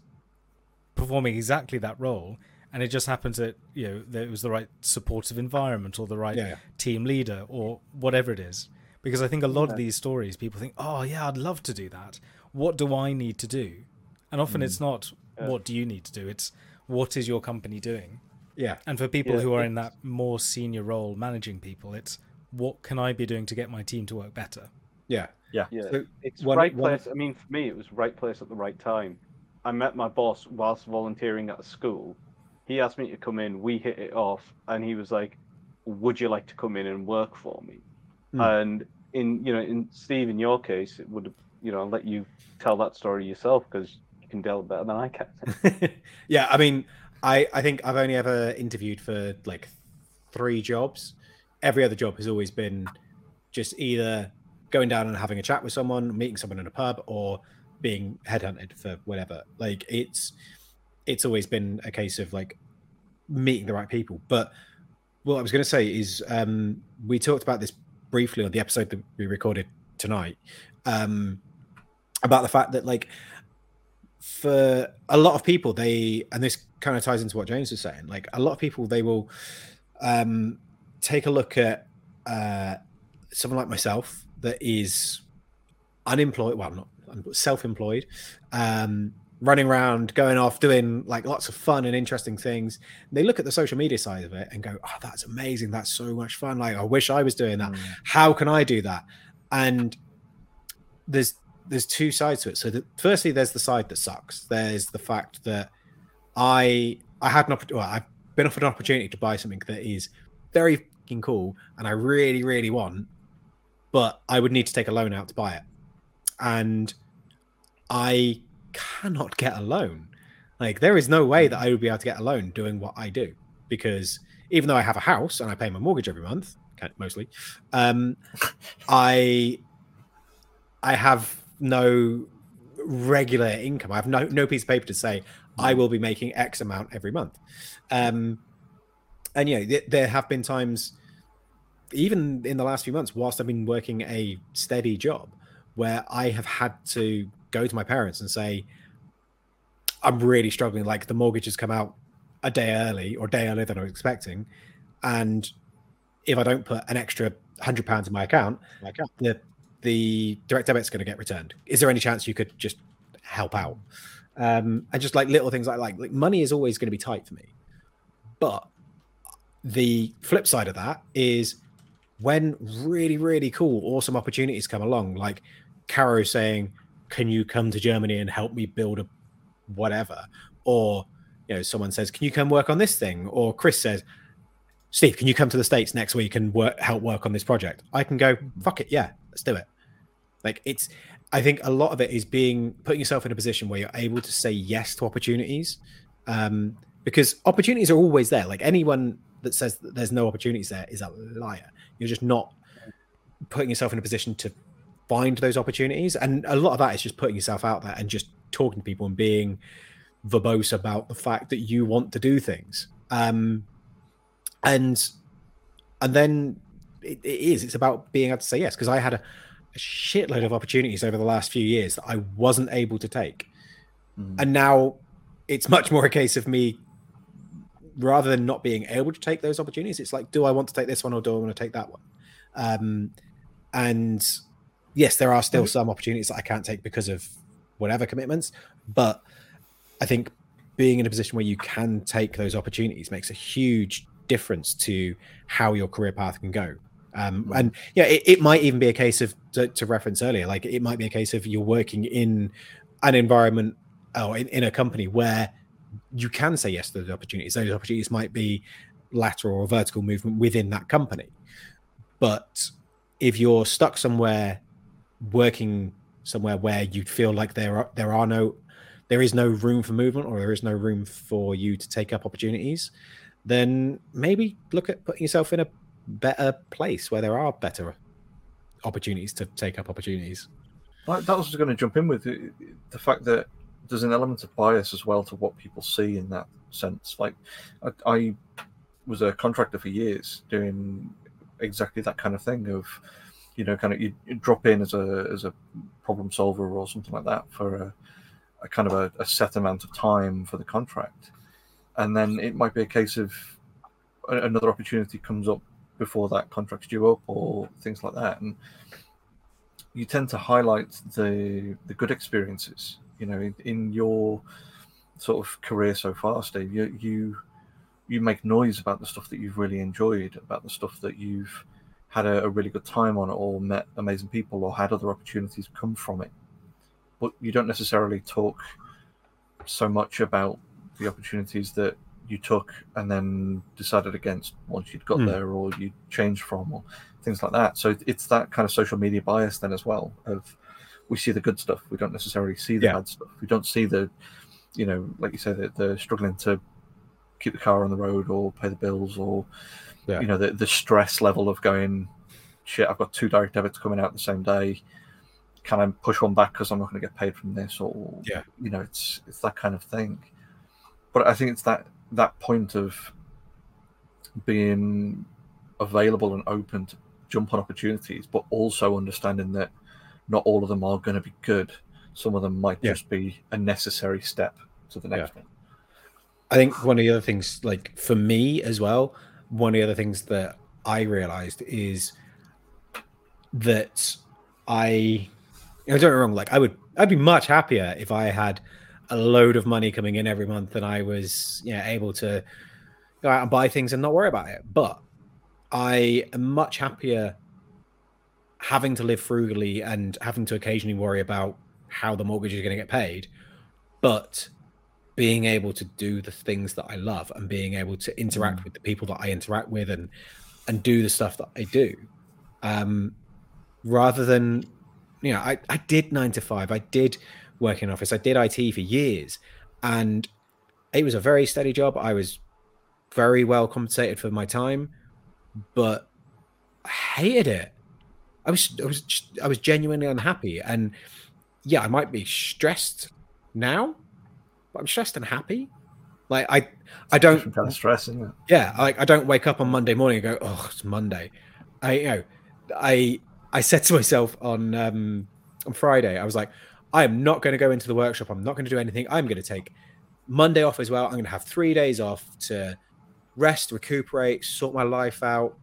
performing exactly that role, and it just happens that you know that it was the right supportive environment or the right Yeah. team leader or whatever it is. Because I think a lot Yeah. of these stories, people think, "Oh yeah, I'd love to do that. What do I need to do?" And often it's not Yeah. what do you need to do. It's what is your company doing. yeah. And for people Yeah, who are in that more senior role, managing people, it's what can I be doing to get my team to work better. Yeah. yeah, So it's one- right one- place. I mean, for me, it was right place at the right time. I met my boss whilst volunteering at a school. He asked me to come in. We hit it off, and he was like, "Would you like to come in and work for me?" Hmm. And in you know, in Steve, in your case, it would you know I'll let you tell that story yourself because you can tell better than I can. yeah, I mean, I I think I've only ever interviewed for like three jobs. Every other job has always been just either going down and having a chat with someone, meeting someone in a pub, or being headhunted for whatever. Like it's it's always been a case of like meeting the right people. But what I was going to say is um, we talked about this briefly on the episode that we recorded tonight um, about the fact that like for a lot of people they and this kind of ties into what james was saying like a lot of people they will um take a look at uh someone like myself that is unemployed well not self-employed um running around going off doing like lots of fun and interesting things. They look at the social media side of it and go oh that's amazing. That's so much fun. Like i wish i was doing that. How can i do that? And there's there's two sides to it so the, firstly there's the side that sucks there's the fact that I I had an opportunity. Well, I've been offered an opportunity to buy something that is very fucking cool, and I really, really want, but I would need to take a loan out to buy it, and I cannot get a loan. Like there is no way that I would be able to get a loan doing what I do because even though I have a house and I pay my mortgage every month, mostly, um, I I have no regular income. I have no no piece of paper to say I will be making X amount every month. Um, and you know, th- there have been times, even in the last few months, whilst I've been working a steady job, where I have had to go to my parents and say, I'm really struggling. Like the mortgage has come out a day early or a day earlier than I was expecting. And if I don't put an extra hundred pounds in my account, my account, the the direct debit's going to get returned. Is there any chance you could just help out? Um, and just like little things like like like money is always going to be tight for me. But the flip side of that is when really really cool awesome opportunities come along, like Caro saying, "Can you come to Germany and help me build a whatever?" Or you know, someone says, "Can you come work on this thing?" Or Chris says, "Steve, can you come to the states next week and work help work on this project?" I can go, "Fuck it, yeah, let's do it." Like it's, I think a lot of it is being putting yourself in a position where you're able to say yes to opportunities, um, because opportunities are always there. Like anyone that says that there's no opportunities there is a liar. You're just not putting yourself in a position to find those opportunities, and a lot of that is just putting yourself out there and just talking to people and being verbose about the fact that you want to do things. Um, and and then it, it is it's about being able to say yes because I had a a shitload of opportunities over the last few years that I wasn't able to take. Mm. And now it's much more a case of me rather than not being able to take those opportunities, it's like, do I want to take this one or do I want to take that one? Um, and yes, there are still some opportunities that I can't take because of whatever commitments, but I think being in a position where you can take those opportunities makes a huge difference to how your career path can go. Um, and yeah, it, it might even be a case of to, to reference earlier, like it might be a case of you're working in an environment or in, in a company where you can say yes to those opportunities. Those opportunities might be lateral or vertical movement within that company. But if you're stuck somewhere working somewhere where you feel like there are there are no there is no room for movement or there is no room for you to take up opportunities, then maybe look at putting yourself in a better place where there are better opportunities to take up opportunities. That was going to jump in with the, fact that there's an element of bias as well to what people see in that sense. Like, I, I was a contractor for years doing exactly that kind of thing of, you know, kind of you, you drop in as a as a problem solver or something like that for a, a kind of a, a set amount of time for the contract, and then it might be a case of another opportunity comes up before that contract's due up or things like that, and you tend to highlight the the good experiences. You know, in, in your sort of career so far, Steve, you you you make noise about the stuff that you've really enjoyed, about the stuff that you've had a, a really good time on, or met amazing people, or had other opportunities come from it. But you don't necessarily talk so much about the opportunities that you took and then decided against once you'd got Hmm. there, or you changed from, or things like that. So it's that kind of social media bias then as well of we see the good stuff, we don't necessarily see the Yeah. bad stuff. We don't see the, you know, like you said, that they're struggling to keep the car on the road or pay the bills or Yeah. you know the the stress level of going shit i've got two direct debits coming out the same day can i push one back because i'm not going to get paid from this or Yeah. you know it's it's that kind of thing but i think it's that that point of being available and open to jump on opportunities but also understanding that not all of them are going to be good. Some of them might Yeah. just be a necessary step to the next one. I think one of the other things, like for me as well, one of the other things that I realized is that I, I don't get wrong, like I would, I'd be much happier if I had a load of money coming in every month and I was, you know, able to go out and buy things and not worry about it. But I am much happier having to live frugally and having to occasionally worry about how the mortgage is going to get paid, but being able to do the things that I love and being able to interact with the people that I interact with and and do the stuff that I do. Um, rather than you know, I, I did nine to five, I did work in office, I did IT for years, and it was a very steady job. I was very well compensated for my time, but I hated it. I was I was just, I was genuinely unhappy, and yeah, I might be stressed now, but I'm stressed and happy. Like I I don't kind of stress, isn't it? yeah, like I don't wake up on Monday morning and go, "Oh, it's Monday." I you know, I I said to myself on um on Friday, I was like, I am not going to go into the workshop. I'm not going to do anything. I'm going to take Monday off as well. I'm going to have three days off to rest, recuperate, sort my life out,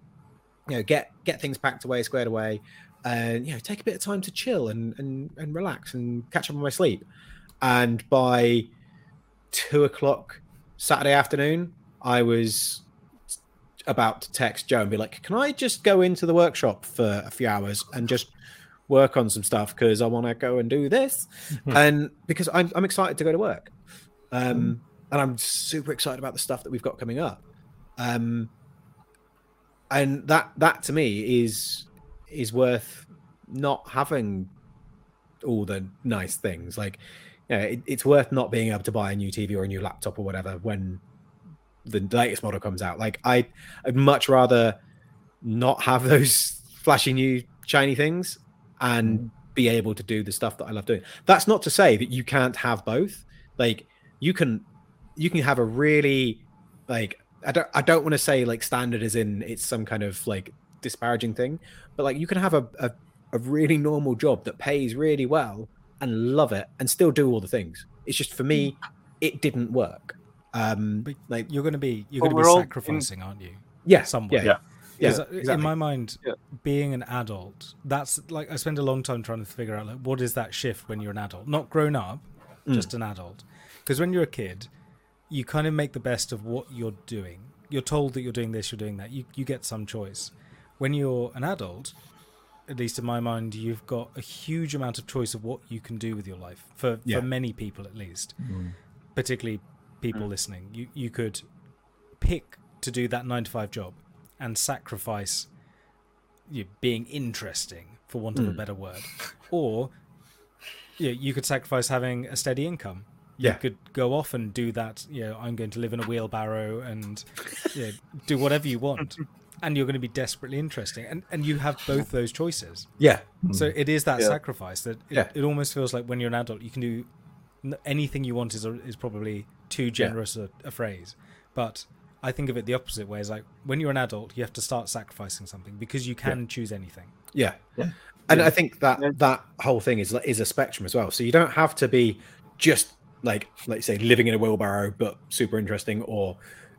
you know, get get things packed away, squared away, and you know, take a bit of time to chill and and and relax and catch up on my sleep. And by two o'clock Saturday afternoon, I was about to text Joe and be like, "Can I just go into the workshop for a few hours and just work on some stuff because I want to go and do this?" and because I'm I'm excited to go to work, um, and I'm super excited about the stuff that we've got coming up, um, and that that to me is is worth not having all the nice things. Like you know, it, it's worth not being able to buy a new TV or a new laptop or whatever when the latest model comes out. Like I, I'd much rather not have those flashy new shiny things and be able to do the stuff that I love doing. That's not to say that you can't have both. Like you can, you can have a really like I don't I don't want to say like standard as in it's some kind of like disparaging thing, but like you can have a, a a really normal job that pays really well and love it and still do all the things. It's just for me, it didn't work. Um, But like you're going to be you're Well, going to be all in- sacrificing, aren't you? yeah, somewhere. yeah, Yeah. Yeah, uh, exactly. in my mind, Yeah. being an adult, that's like I spend a long time trying to figure out like what is that shift when you're an adult, not grown up, Mm. just an adult. Because when you're a kid, you kind of make the best of what you're doing. You're told that you're doing this, you're doing that. You you get some choice. When you're an adult, at least in my mind, you've got a huge amount of choice of what you can do with your life. For Yeah. for many people, at least, mm. particularly people mm. listening, you you could pick to do that nine to five job and sacrifice you being interesting, for want of a Mm. better word, or you, you could sacrifice having a steady income. Yeah. You could go off and do that. You know, I'm going to live in a wheelbarrow and you know, do whatever you want, and you're going to be desperately interesting. And and you have both those choices. yeah, So it is that Yeah. sacrifice that it, Yeah. it almost feels like when you're an adult, you can do anything you want is a, is probably too generous a, a phrase, but I think of it the opposite way. Is like when you're an adult, you have to start sacrificing something because you can choose anything. yeah, Yeah. And I think that Yeah. that whole thing is is a spectrum as well. So you don't have to be just like let's say living in a wheelbarrow but super interesting, or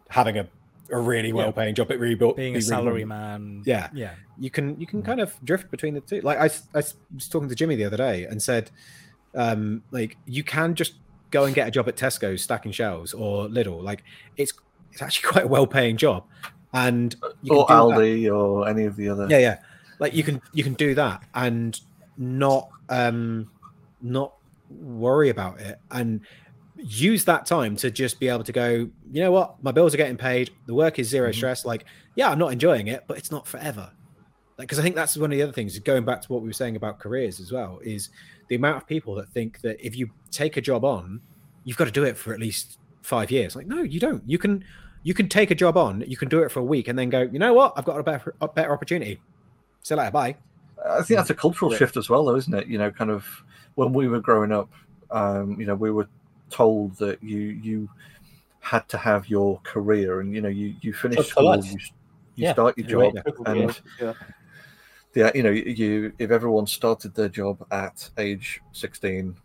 having a, a really well paying job but really Being be a really salary boring. man, Yeah. yeah, you can you can kind of drift between the two. Like I was talking to Jimmy the other day and said, um, like you can just go and get a job at Tesco stacking shelves or Lidl. Like it's it's actually quite a well paying job, and you or do that- Aldi or any of the other. yeah, yeah. Like you can you can do that and not um not worry about it and use that time to just be able to go, you know what, my bills are getting paid, the work is 0 Mhm. stress. Like, yeah, I'm not enjoying it, but it's not forever. Like, because I think that's one of the other things, going back to what we were saying about careers as well, is the amount of people that think that if you take a job on, you've got to do it for at least five years. Like, no, you don't. You can you can take a job on, you can do it for a week, and then go, you know what, I've got a better a better opportunity. See you later, bye. I think that's a cultural Yeah. shift as well, though, isn't it? You know, kind of when we were growing up, um, you know, we were told that you you had to have your career, and you know, you you finish Job school, you, you Yeah. start your job, Yeah. and Yeah. yeah, you know, you if everyone started their job at age sixteen,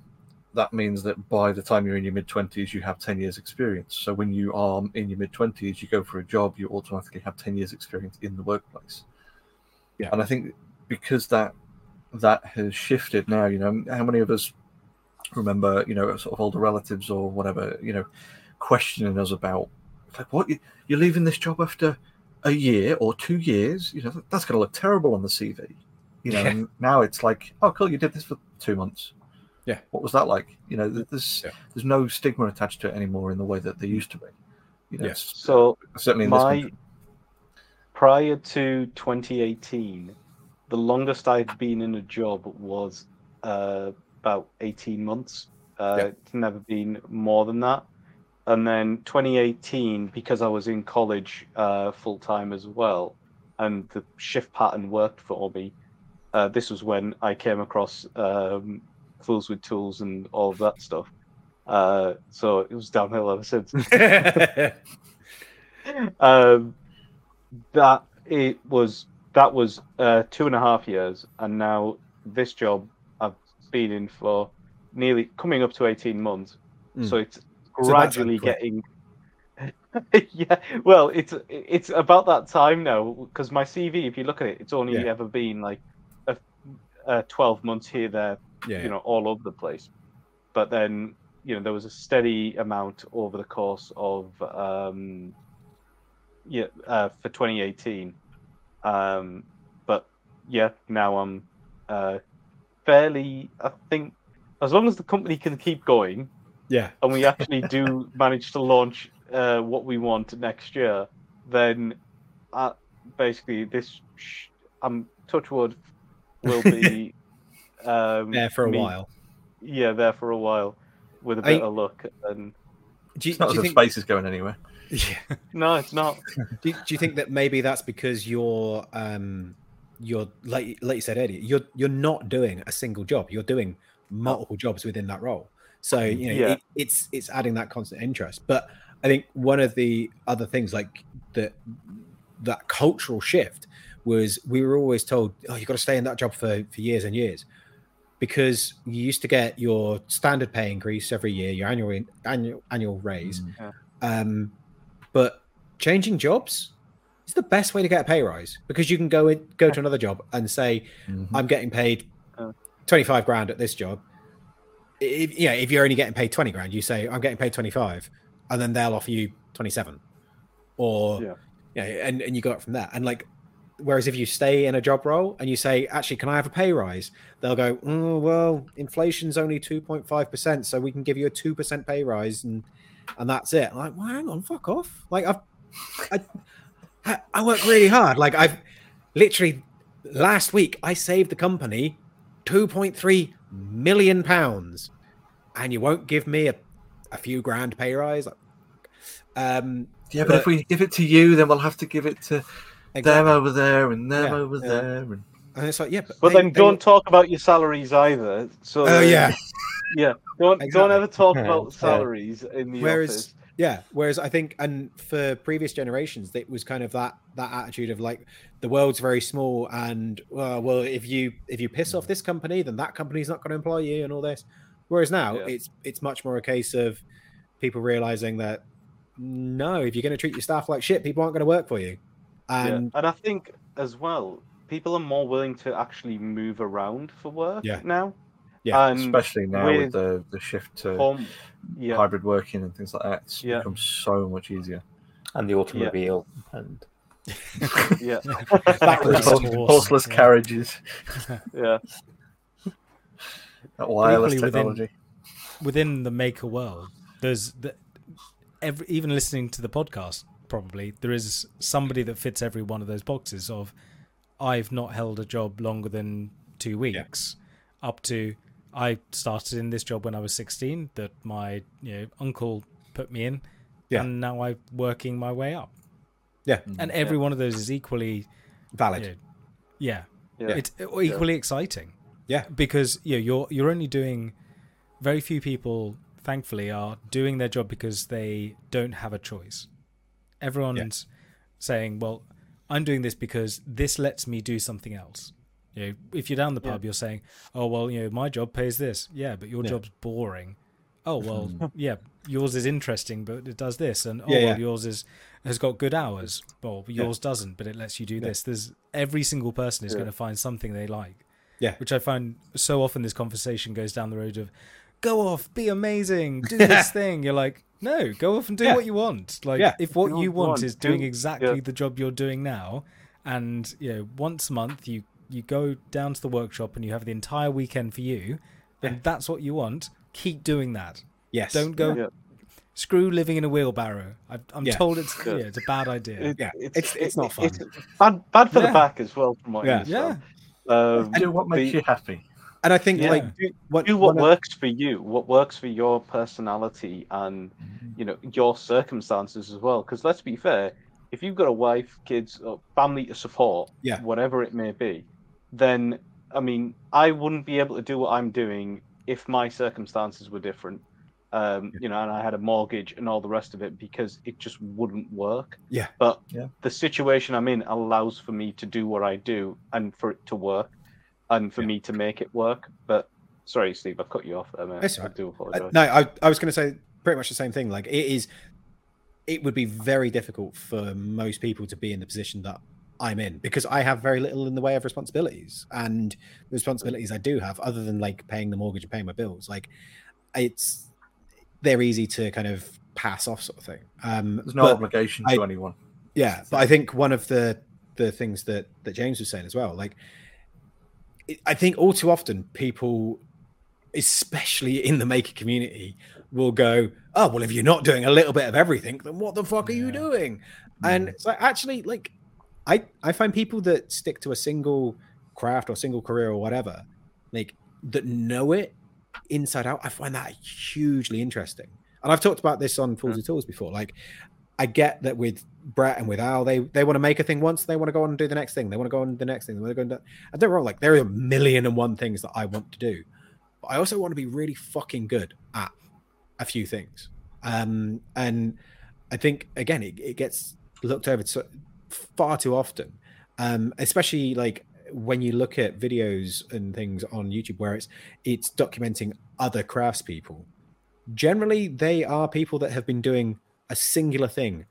that means that by the time you're in your mid twenties, you have ten years experience. So when you are in your mid twenties, you go for a job, you automatically have ten years experience in the workplace. Yeah. and I think because that that has shifted now, you know, how many of us remember, you know, sort of older relatives or whatever, you know, questioning us about like what you, you're leaving this job after a year or two years, you know, that's going to look terrible on the CV. You know, Yeah. and now it's like, oh, cool, you did this for two months. Yeah. what was that like? You know, there's Yeah. there's no stigma attached to it anymore in the way that there used to be. You know, Yeah. it's- So certainly in this my country. prior to 2018, the longest I'd been in a job was uh, about 18 months. Uh, Yeah. It's never been more than that. And then 2018, because I was in college uh, full time as well, and the shift pattern worked for me. Uh, this was when I came across um, Fools with Tools and all of that stuff. Uh, so it was downhill ever since. um, that it was that was uh, two and a half years, and now this job I've been in for nearly coming up to eighteen months. Mm. So it's that's gradually quick. getting. yeah, well, it's it's about that time now because my CV, if you look at it, it's only Yeah. ever been like a, a twelve months here, there, yeah, you know, all over the place. But then, you know, there was a steady amount over the course of, um, yeah, uh, for 2018. Um, but yeah, now I'm uh, fairly, I think, as long as the company can keep going yeah. and we actually do manage to launch uh, what we want next year, then uh, basically this, sh- I'm touch wood, will be um, There for a me- while. Yeah, there for a while, with a bit of luck. And Do you, It's not do as you think? space is going anywhere. Yeah. no, it's not. Do, do you think that maybe that's because you're um you're like like you said earlier you're you're not doing a single job you're doing multiple jobs within that role so you know Yeah. it, it's it's adding that constant interest but i think one of the other things like that that cultural shift was we were always told oh you've got to stay in that job for for years and years because you used to get your standard pay increase every year your annual annual annual raise Mm. um, but changing jobs is the best way to get a pay rise because you can go in, go to another job and say, Mhm. "I'm getting paid twenty five grand at this job." If, yeah, if you're only getting paid twenty grand, you say, "I'm getting paid twenty five, and then they'll offer you twenty seven, or Yeah. yeah, and and you go up from there. And like, whereas if you stay in a job role and you say, "Actually, can I have a pay rise?" They'll go, "Oh, well, inflation's only two point five percent, so we can give you a two percent pay rise and." and that's it. I'm like, well, hang on, fuck off. Like I've, I, I, I work really hard. Like I've literally last week I saved the company 2.3 million pounds, and you won't give me a, a few grand pay rise. Um, Yeah, but, if we give it to you, then we'll have to give it to them exactly. over there and them Yeah, over yeah. there. And... and it's like, yeah, but, But they- then they- don't talk about your salaries either. So Oh then- yeah, yeah. Don't Exactly. don't ever talk Yeah, about yeah. salaries in the Whereas- office. Yeah. Whereas I think, and for previous generations, it was kind of that that attitude of like the world's very small, and well, well, if you if you piss off this company, then that company's not going to employ you, and all this. Whereas now, Yeah. it's it's much more a case of people realizing that no, if you're going to treat your staff like shit, people aren't going to work for you. And yeah. and I think as well, people are more willing to actually move around for work Yeah. now. Yeah, and Especially now with with the, the shift to home, yeah, hybrid working and things like that. It's Yeah. become so much easier. and the automobile and yeah, That The was hor- horse, horseless yeah. carriages, yeah. that wireless equally within- technology. within the maker world, there's the, every, even listening to the podcast, probably there is somebody that fits every one of those boxes. Of I've not held a job longer than two weeks, up to I started in this job when I was 16. That my you know uncle put me in, Yeah. and now I'm working my way up. yeah, mm-hmm. And every one of those is equally, valid. you know, yeah, Yeah. it's uh, equally exciting Yeah, because you know, you're you're only doing very few people thankfully are doing their job because they don't have a choice everyone's saying well i'm doing this because this lets me do something else. You know if you're down the pub you're saying oh well you know my job pays this. Yeah but your Yeah. job's boring. Oh well yeah yours is interesting but it does this. And oh Yeah, well yours is has got good hours. Well yours doesn't but it lets you do this. There's every single person is Yeah. going to find something they like yeah, which I find so often this conversation goes down the road of go off, be amazing, do this thing. You're like, no, go off and do Yeah. what you want. Like, Yeah. if what Do you you want want, is doing do- exactly yeah. the job you're doing now, and you know, once a month you you go down to the workshop and you have the entire weekend for you, and that's what you want, keep doing that. Yes. Don't go Yeah. screw living in a wheelbarrow. I, I'm Yeah. told it's Yeah. yeah, it's a bad idea. It- Yeah, it's- it's not fun. It's bad, bad for Yeah. the back as well, from what I Yeah. understand. yeah, Um, Do what makes the- you happy. And I think Yeah. like do what, do what one of- works for you what works for your personality and you know your circumstances as well because let's be fair if you've got a wife kids or family to support Yeah. whatever it may be then i mean i wouldn't be able to do what i'm doing if my circumstances were different um, you know and i had a mortgage and all the rest of it because it just wouldn't work Yeah. but Yeah. the situation i'm in allows for me to do what i do and for it to work and for Yeah. me to make it work but Sorry, Steve, I've cut you off there, mate. That's I all right. do Uh, apologize. no, I, I was going to say pretty much the same thing. Like it is, it would be very difficult for most people to be in the position that I'm in because I have very little in the way of responsibilities, and the responsibilities I do have, other than like paying the mortgage and paying my bills, like it's they're easy to kind of pass off, sort of thing. Um, There's no obligation I- to anyone. yeah, but I think one of the the things that that James was saying as well, like it- I think all too often people, especially in the maker community, will go, "Oh, well, if you're not doing a little bit of everything, then what the fuck are you Yeah. doing?" Mm. And it's like actually, like I I find people that stick to a single craft or single career or whatever, like that know it inside out. I find that hugely interesting. And I've talked about this on Fools and Tools before. Like, I get that with Brett and with Al, they they want to make a thing once, they want to go on and do the next thing. They want to go on the next thing. They want to go and do, I don't wrong. Like, there are a million and one things that I want to do, but I also want to be really fucking good at a few things. Um, and I think again, it, it gets looked over far too often, um, especially like when you look at videos and things on YouTube where it's it's documenting other craftspeople. Generally, they are people that have been doing a singular thing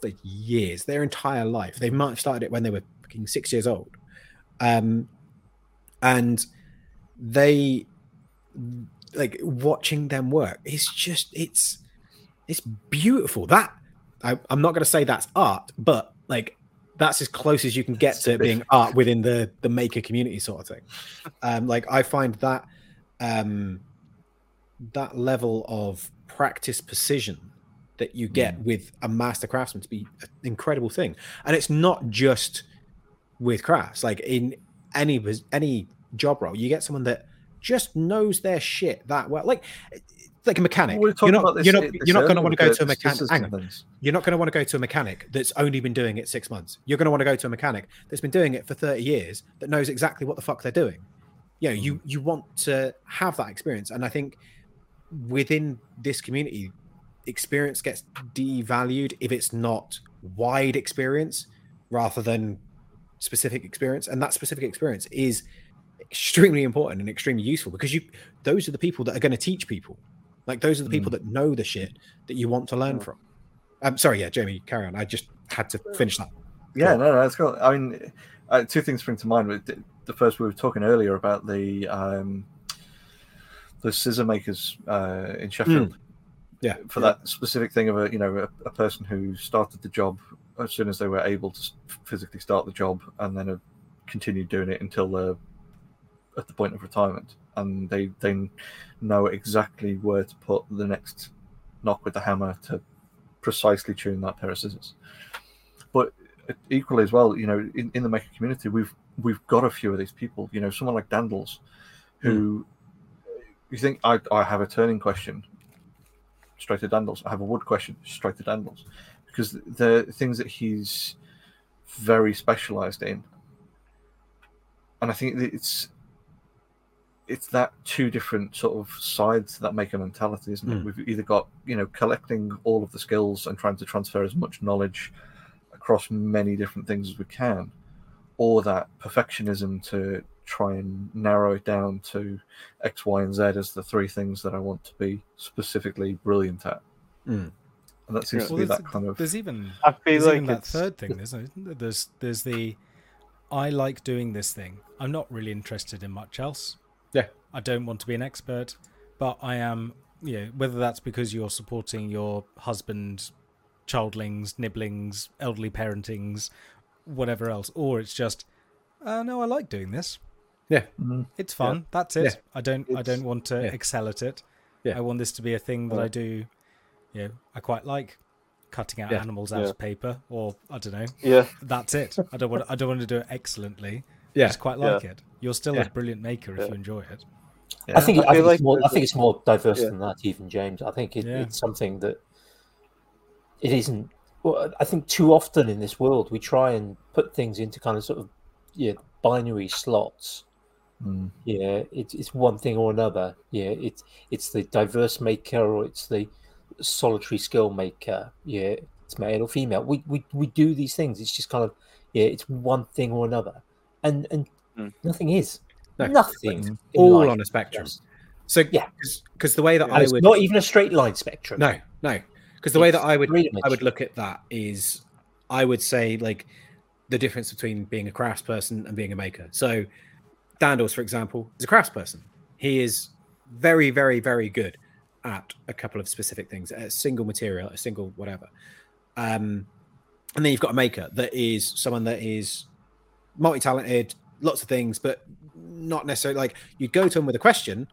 for years, their entire life. They might have started it when they were fucking six years old, um, and they like watching them work. It's just it's it's beautiful. That I, I'm not going to say that's art, but like that's as close as you can get to it being art within the the maker community sort of thing. Um, like I find that um, that level of practice precision that you get with a master craftsman to be an incredible thing, and it's not just with crafts. Like in any any job role, you get someone that just knows their shit that well. Like like a mechanic. We were You're talking not, this- you're not, you're not going to want to go to a mechanic. You're not going to want to go to a mechanic that's only been doing it six months. You're going to want to go to a mechanic that's been doing it for 30 years that knows exactly what the fuck they're doing. You know, you you want to have that experience. And I think within this community, experience gets devalued if it's not wide experience rather than specific experience. And that specific experience is extremely important and extremely useful because you those are the people that are going to teach people. Like those are the people that know the shit that you want to learn Yeah. from. I'm sorry, yeah, Jamie, carry on. I just had to finish that. Yeah, no, no, that's cool. I mean, uh, two things spring to mind. With the- The first, we were talking earlier about the um, the scissor makers uh, in Sheffield. Yeah, for that specific thing of a you know a, a person who started the job as soon as they were able to physically start the job, and then have continued doing it until they're at the point of retirement, and they they know exactly where to put the next knock with the hammer to precisely tune that pair of scissors. But equally as well, you know, in, in the maker community, we've we've got a few of these people. You know, someone like Dandles, who hmm. you think I I have a turning question, straight to Dandles. I have a wood question, straight to Dandles, because the things that he's very specialized in, and I think it's it's that two different sort of sides that make a mentality, isn't it? Mm. We've either got you know collecting all of the skills and trying to transfer as much knowledge across many different things as we can, or that perfectionism to try and narrow it down to X, Y, and Z as the three things that I want to be specifically brilliant at. Mm. And that seems Yeah. to be there's, that kind of there's even I feel there's like even that third thing, isn't there? There's there's the I like doing this thing. I'm not really interested in much else. Yeah. I don't want to be an expert, but I am. You know, whether that's because you're supporting your husband, childlings, nibblings, elderly parentings, whatever else, or it's just, uh, no, I like doing this. Mm-hmm. It's fun. That's it. Yeah. I don't. I don't want to yeah. excel at it. Yeah. I want this to be a thing that Yeah. I mm-hmm. do. You know, I quite like cutting out Yeah. animals out Yeah. of paper, or I don't know. Yeah, That's it. I don't want. I don't want to do it excellently. I Yeah. just quite like it. You're still Yeah. a brilliant maker if Yeah. you enjoy it. I think, I I, think like it's more, I think it's more diverse Yeah. than that, even James. I think it, Yeah. it's something that it isn't. Well, I think too often in this world we try and put things into kind of sort of yeah binary slots. Mm. Yeah, it's it's one thing or another. Yeah, it's it's the diverse maker or it's the solitary skill maker. Yeah, it's male or female. We we we do these things. It's just kind of yeah, it's one thing or another, and and Mm. nothing is No. nothing. All life on a spectrum. is. So Yeah. because the way that Yeah, I It's would not even a straight line spectrum. no no because the way that I would I would look at that is I would say like the difference between being a craftsperson and being a maker. So Dandles, for example, is a craftsperson. He is very, very, very good at a couple of specific things, a single material, a single whatever. Um, and then you've got a maker that is someone that is multi-talented, lots of things, but not necessarily like you'd go to him with a question,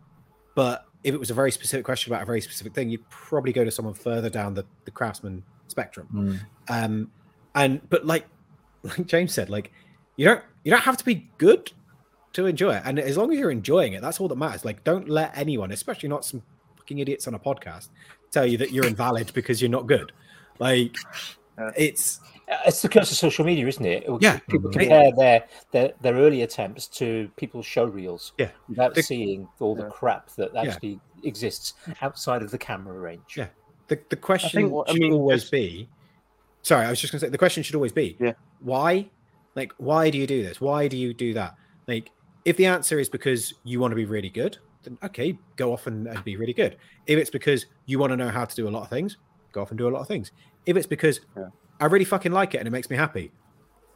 but if it was a very specific question about a very specific thing, you'd probably go to someone further down the, the craftsman spectrum. Mm. Um, and but like like James said, like you don't you don't have to be good to enjoy it, and as long as you're enjoying it, that's all that matters. Like, don't let anyone, especially not some fucking idiots on a podcast, tell you that you're invalid because you're not good. Like, it's It's the curse of social media, isn't it? It- Yeah. People compare their, their their early attempts to people's show reels Yeah. without The- seeing all the Yeah. crap that actually exists outside of the camera range. Yeah. the the question what- I should mean, always just- be. Sorry, I was just going to say the question should always be, Yeah. why? Like, why do you do this? Why do you do that? Like, if the answer is because you want to be really good, then okay, go off and, and be really good. If it's because you want to know how to do a lot of things, go off and do a lot of things. If it's because Yeah. I really fucking like it and it makes me happy,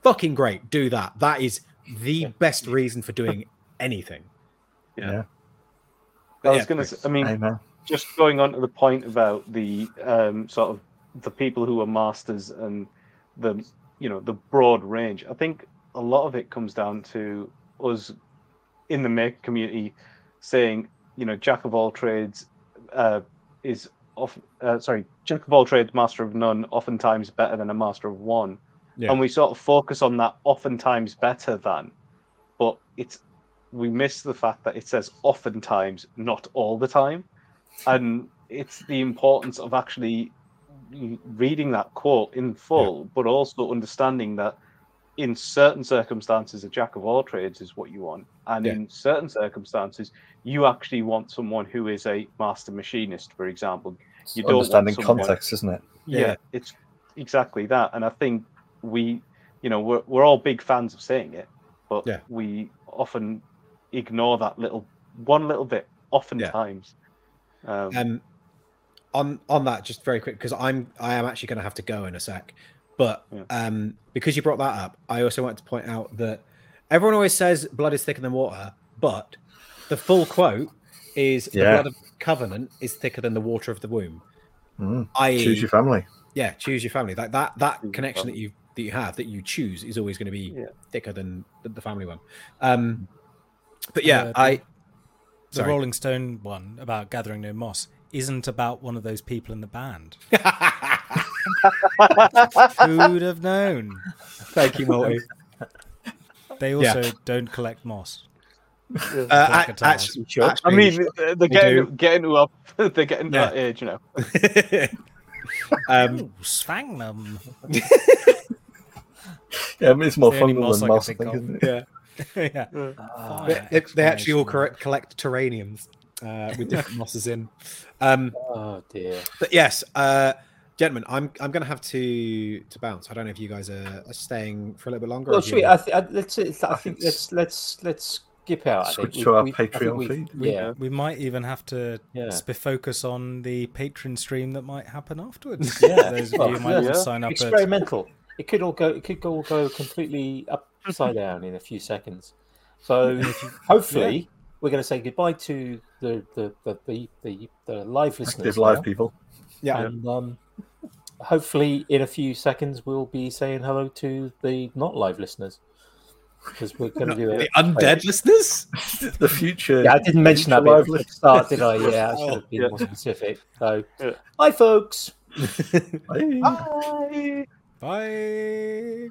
fucking great, do that. That is the best reason for doing anything. Yeah. I was Yeah, gonna. Say, I mean, Amen. just going on to the point about the um, sort of the people who are masters and the you know the broad range. I think a lot of it comes down to us in the make community saying, you know, jack of all trades uh, is off. Uh, sorry, jack of all trades, master of none. Oftentimes better than a master of one. Yeah. And we sort of focus on that oftentimes better than, but it's we miss the fact that it says oftentimes, not all the time and it's the importance of actually reading that quote in full, but also understanding that in certain circumstances, a jack of all trades is what you want, and Yeah. in certain circumstances, you actually want someone who is a master machinist, for example. You don't want Understanding someone- context, isn't it? yeah, Yeah. it's exactly that, and I think we, you know, we're we're all big fans of saying it, but Yeah. we often ignore that little one little bit, oftentimes. Um, Um, on on that, just very quick because I'm I am actually going to have to go in a sec, but Yeah. um, because you brought that up, I also want to point out that everyone always says blood is thicker than water, but the full quote is the Yeah. blood of covenant is thicker than the water of the womb. Mm. I Choose your family. yeah, choose your family. Like that that Choose connection that you that you have that you choose is always going to be Yeah. thicker than the, the family one. Um, but yeah, Uh, I The sorry. Rolling Stone one about gathering no moss isn't about one of those people in the band. Who'd have known? Thank you, Morty. They Yeah. also don't collect moss. Uh, Play a- guitars. actually, I mean, uh, they're getting do. getting to up. They're getting to Yeah. that age, you know. um, Ooh, Sphagnum. Yeah, I mean, it's more The only fungal moss than I moss, I think, think isn't it? yeah. yeah. Ah, They, they, they actually all correct, collect terraniums uh, with different mosses in. Um, oh dear. but yes, uh, gentlemen, I'm I'm going to have to to bounce. I don't know if you guys are, are staying for a little bit longer. Well, if should you're- I, th- I, let's, let's- I I think think let's let's let's skip out. I think. Switch to our I think Patreon we've- feed. Yeah, We might even have to Yeah. focus on the patron stream that might happen afterwards. Yeah. Those of Well, you who might yeah. sign up at experimental. It could all go. It could all go completely upside down in a few seconds. So hopefully, we're going to say goodbye to the the the the, the, the live listeners. Live now. people. yeah, and um, hopefully in a few seconds we'll be saying hello to the not live listeners. because we're going to do The it. undead listeners? the future. Yeah, I didn't mention that future at the start, did I? Yeah, I oh, should have been Yeah. more specific. So, Yeah. bye, folks. Bye. Bye. Bye.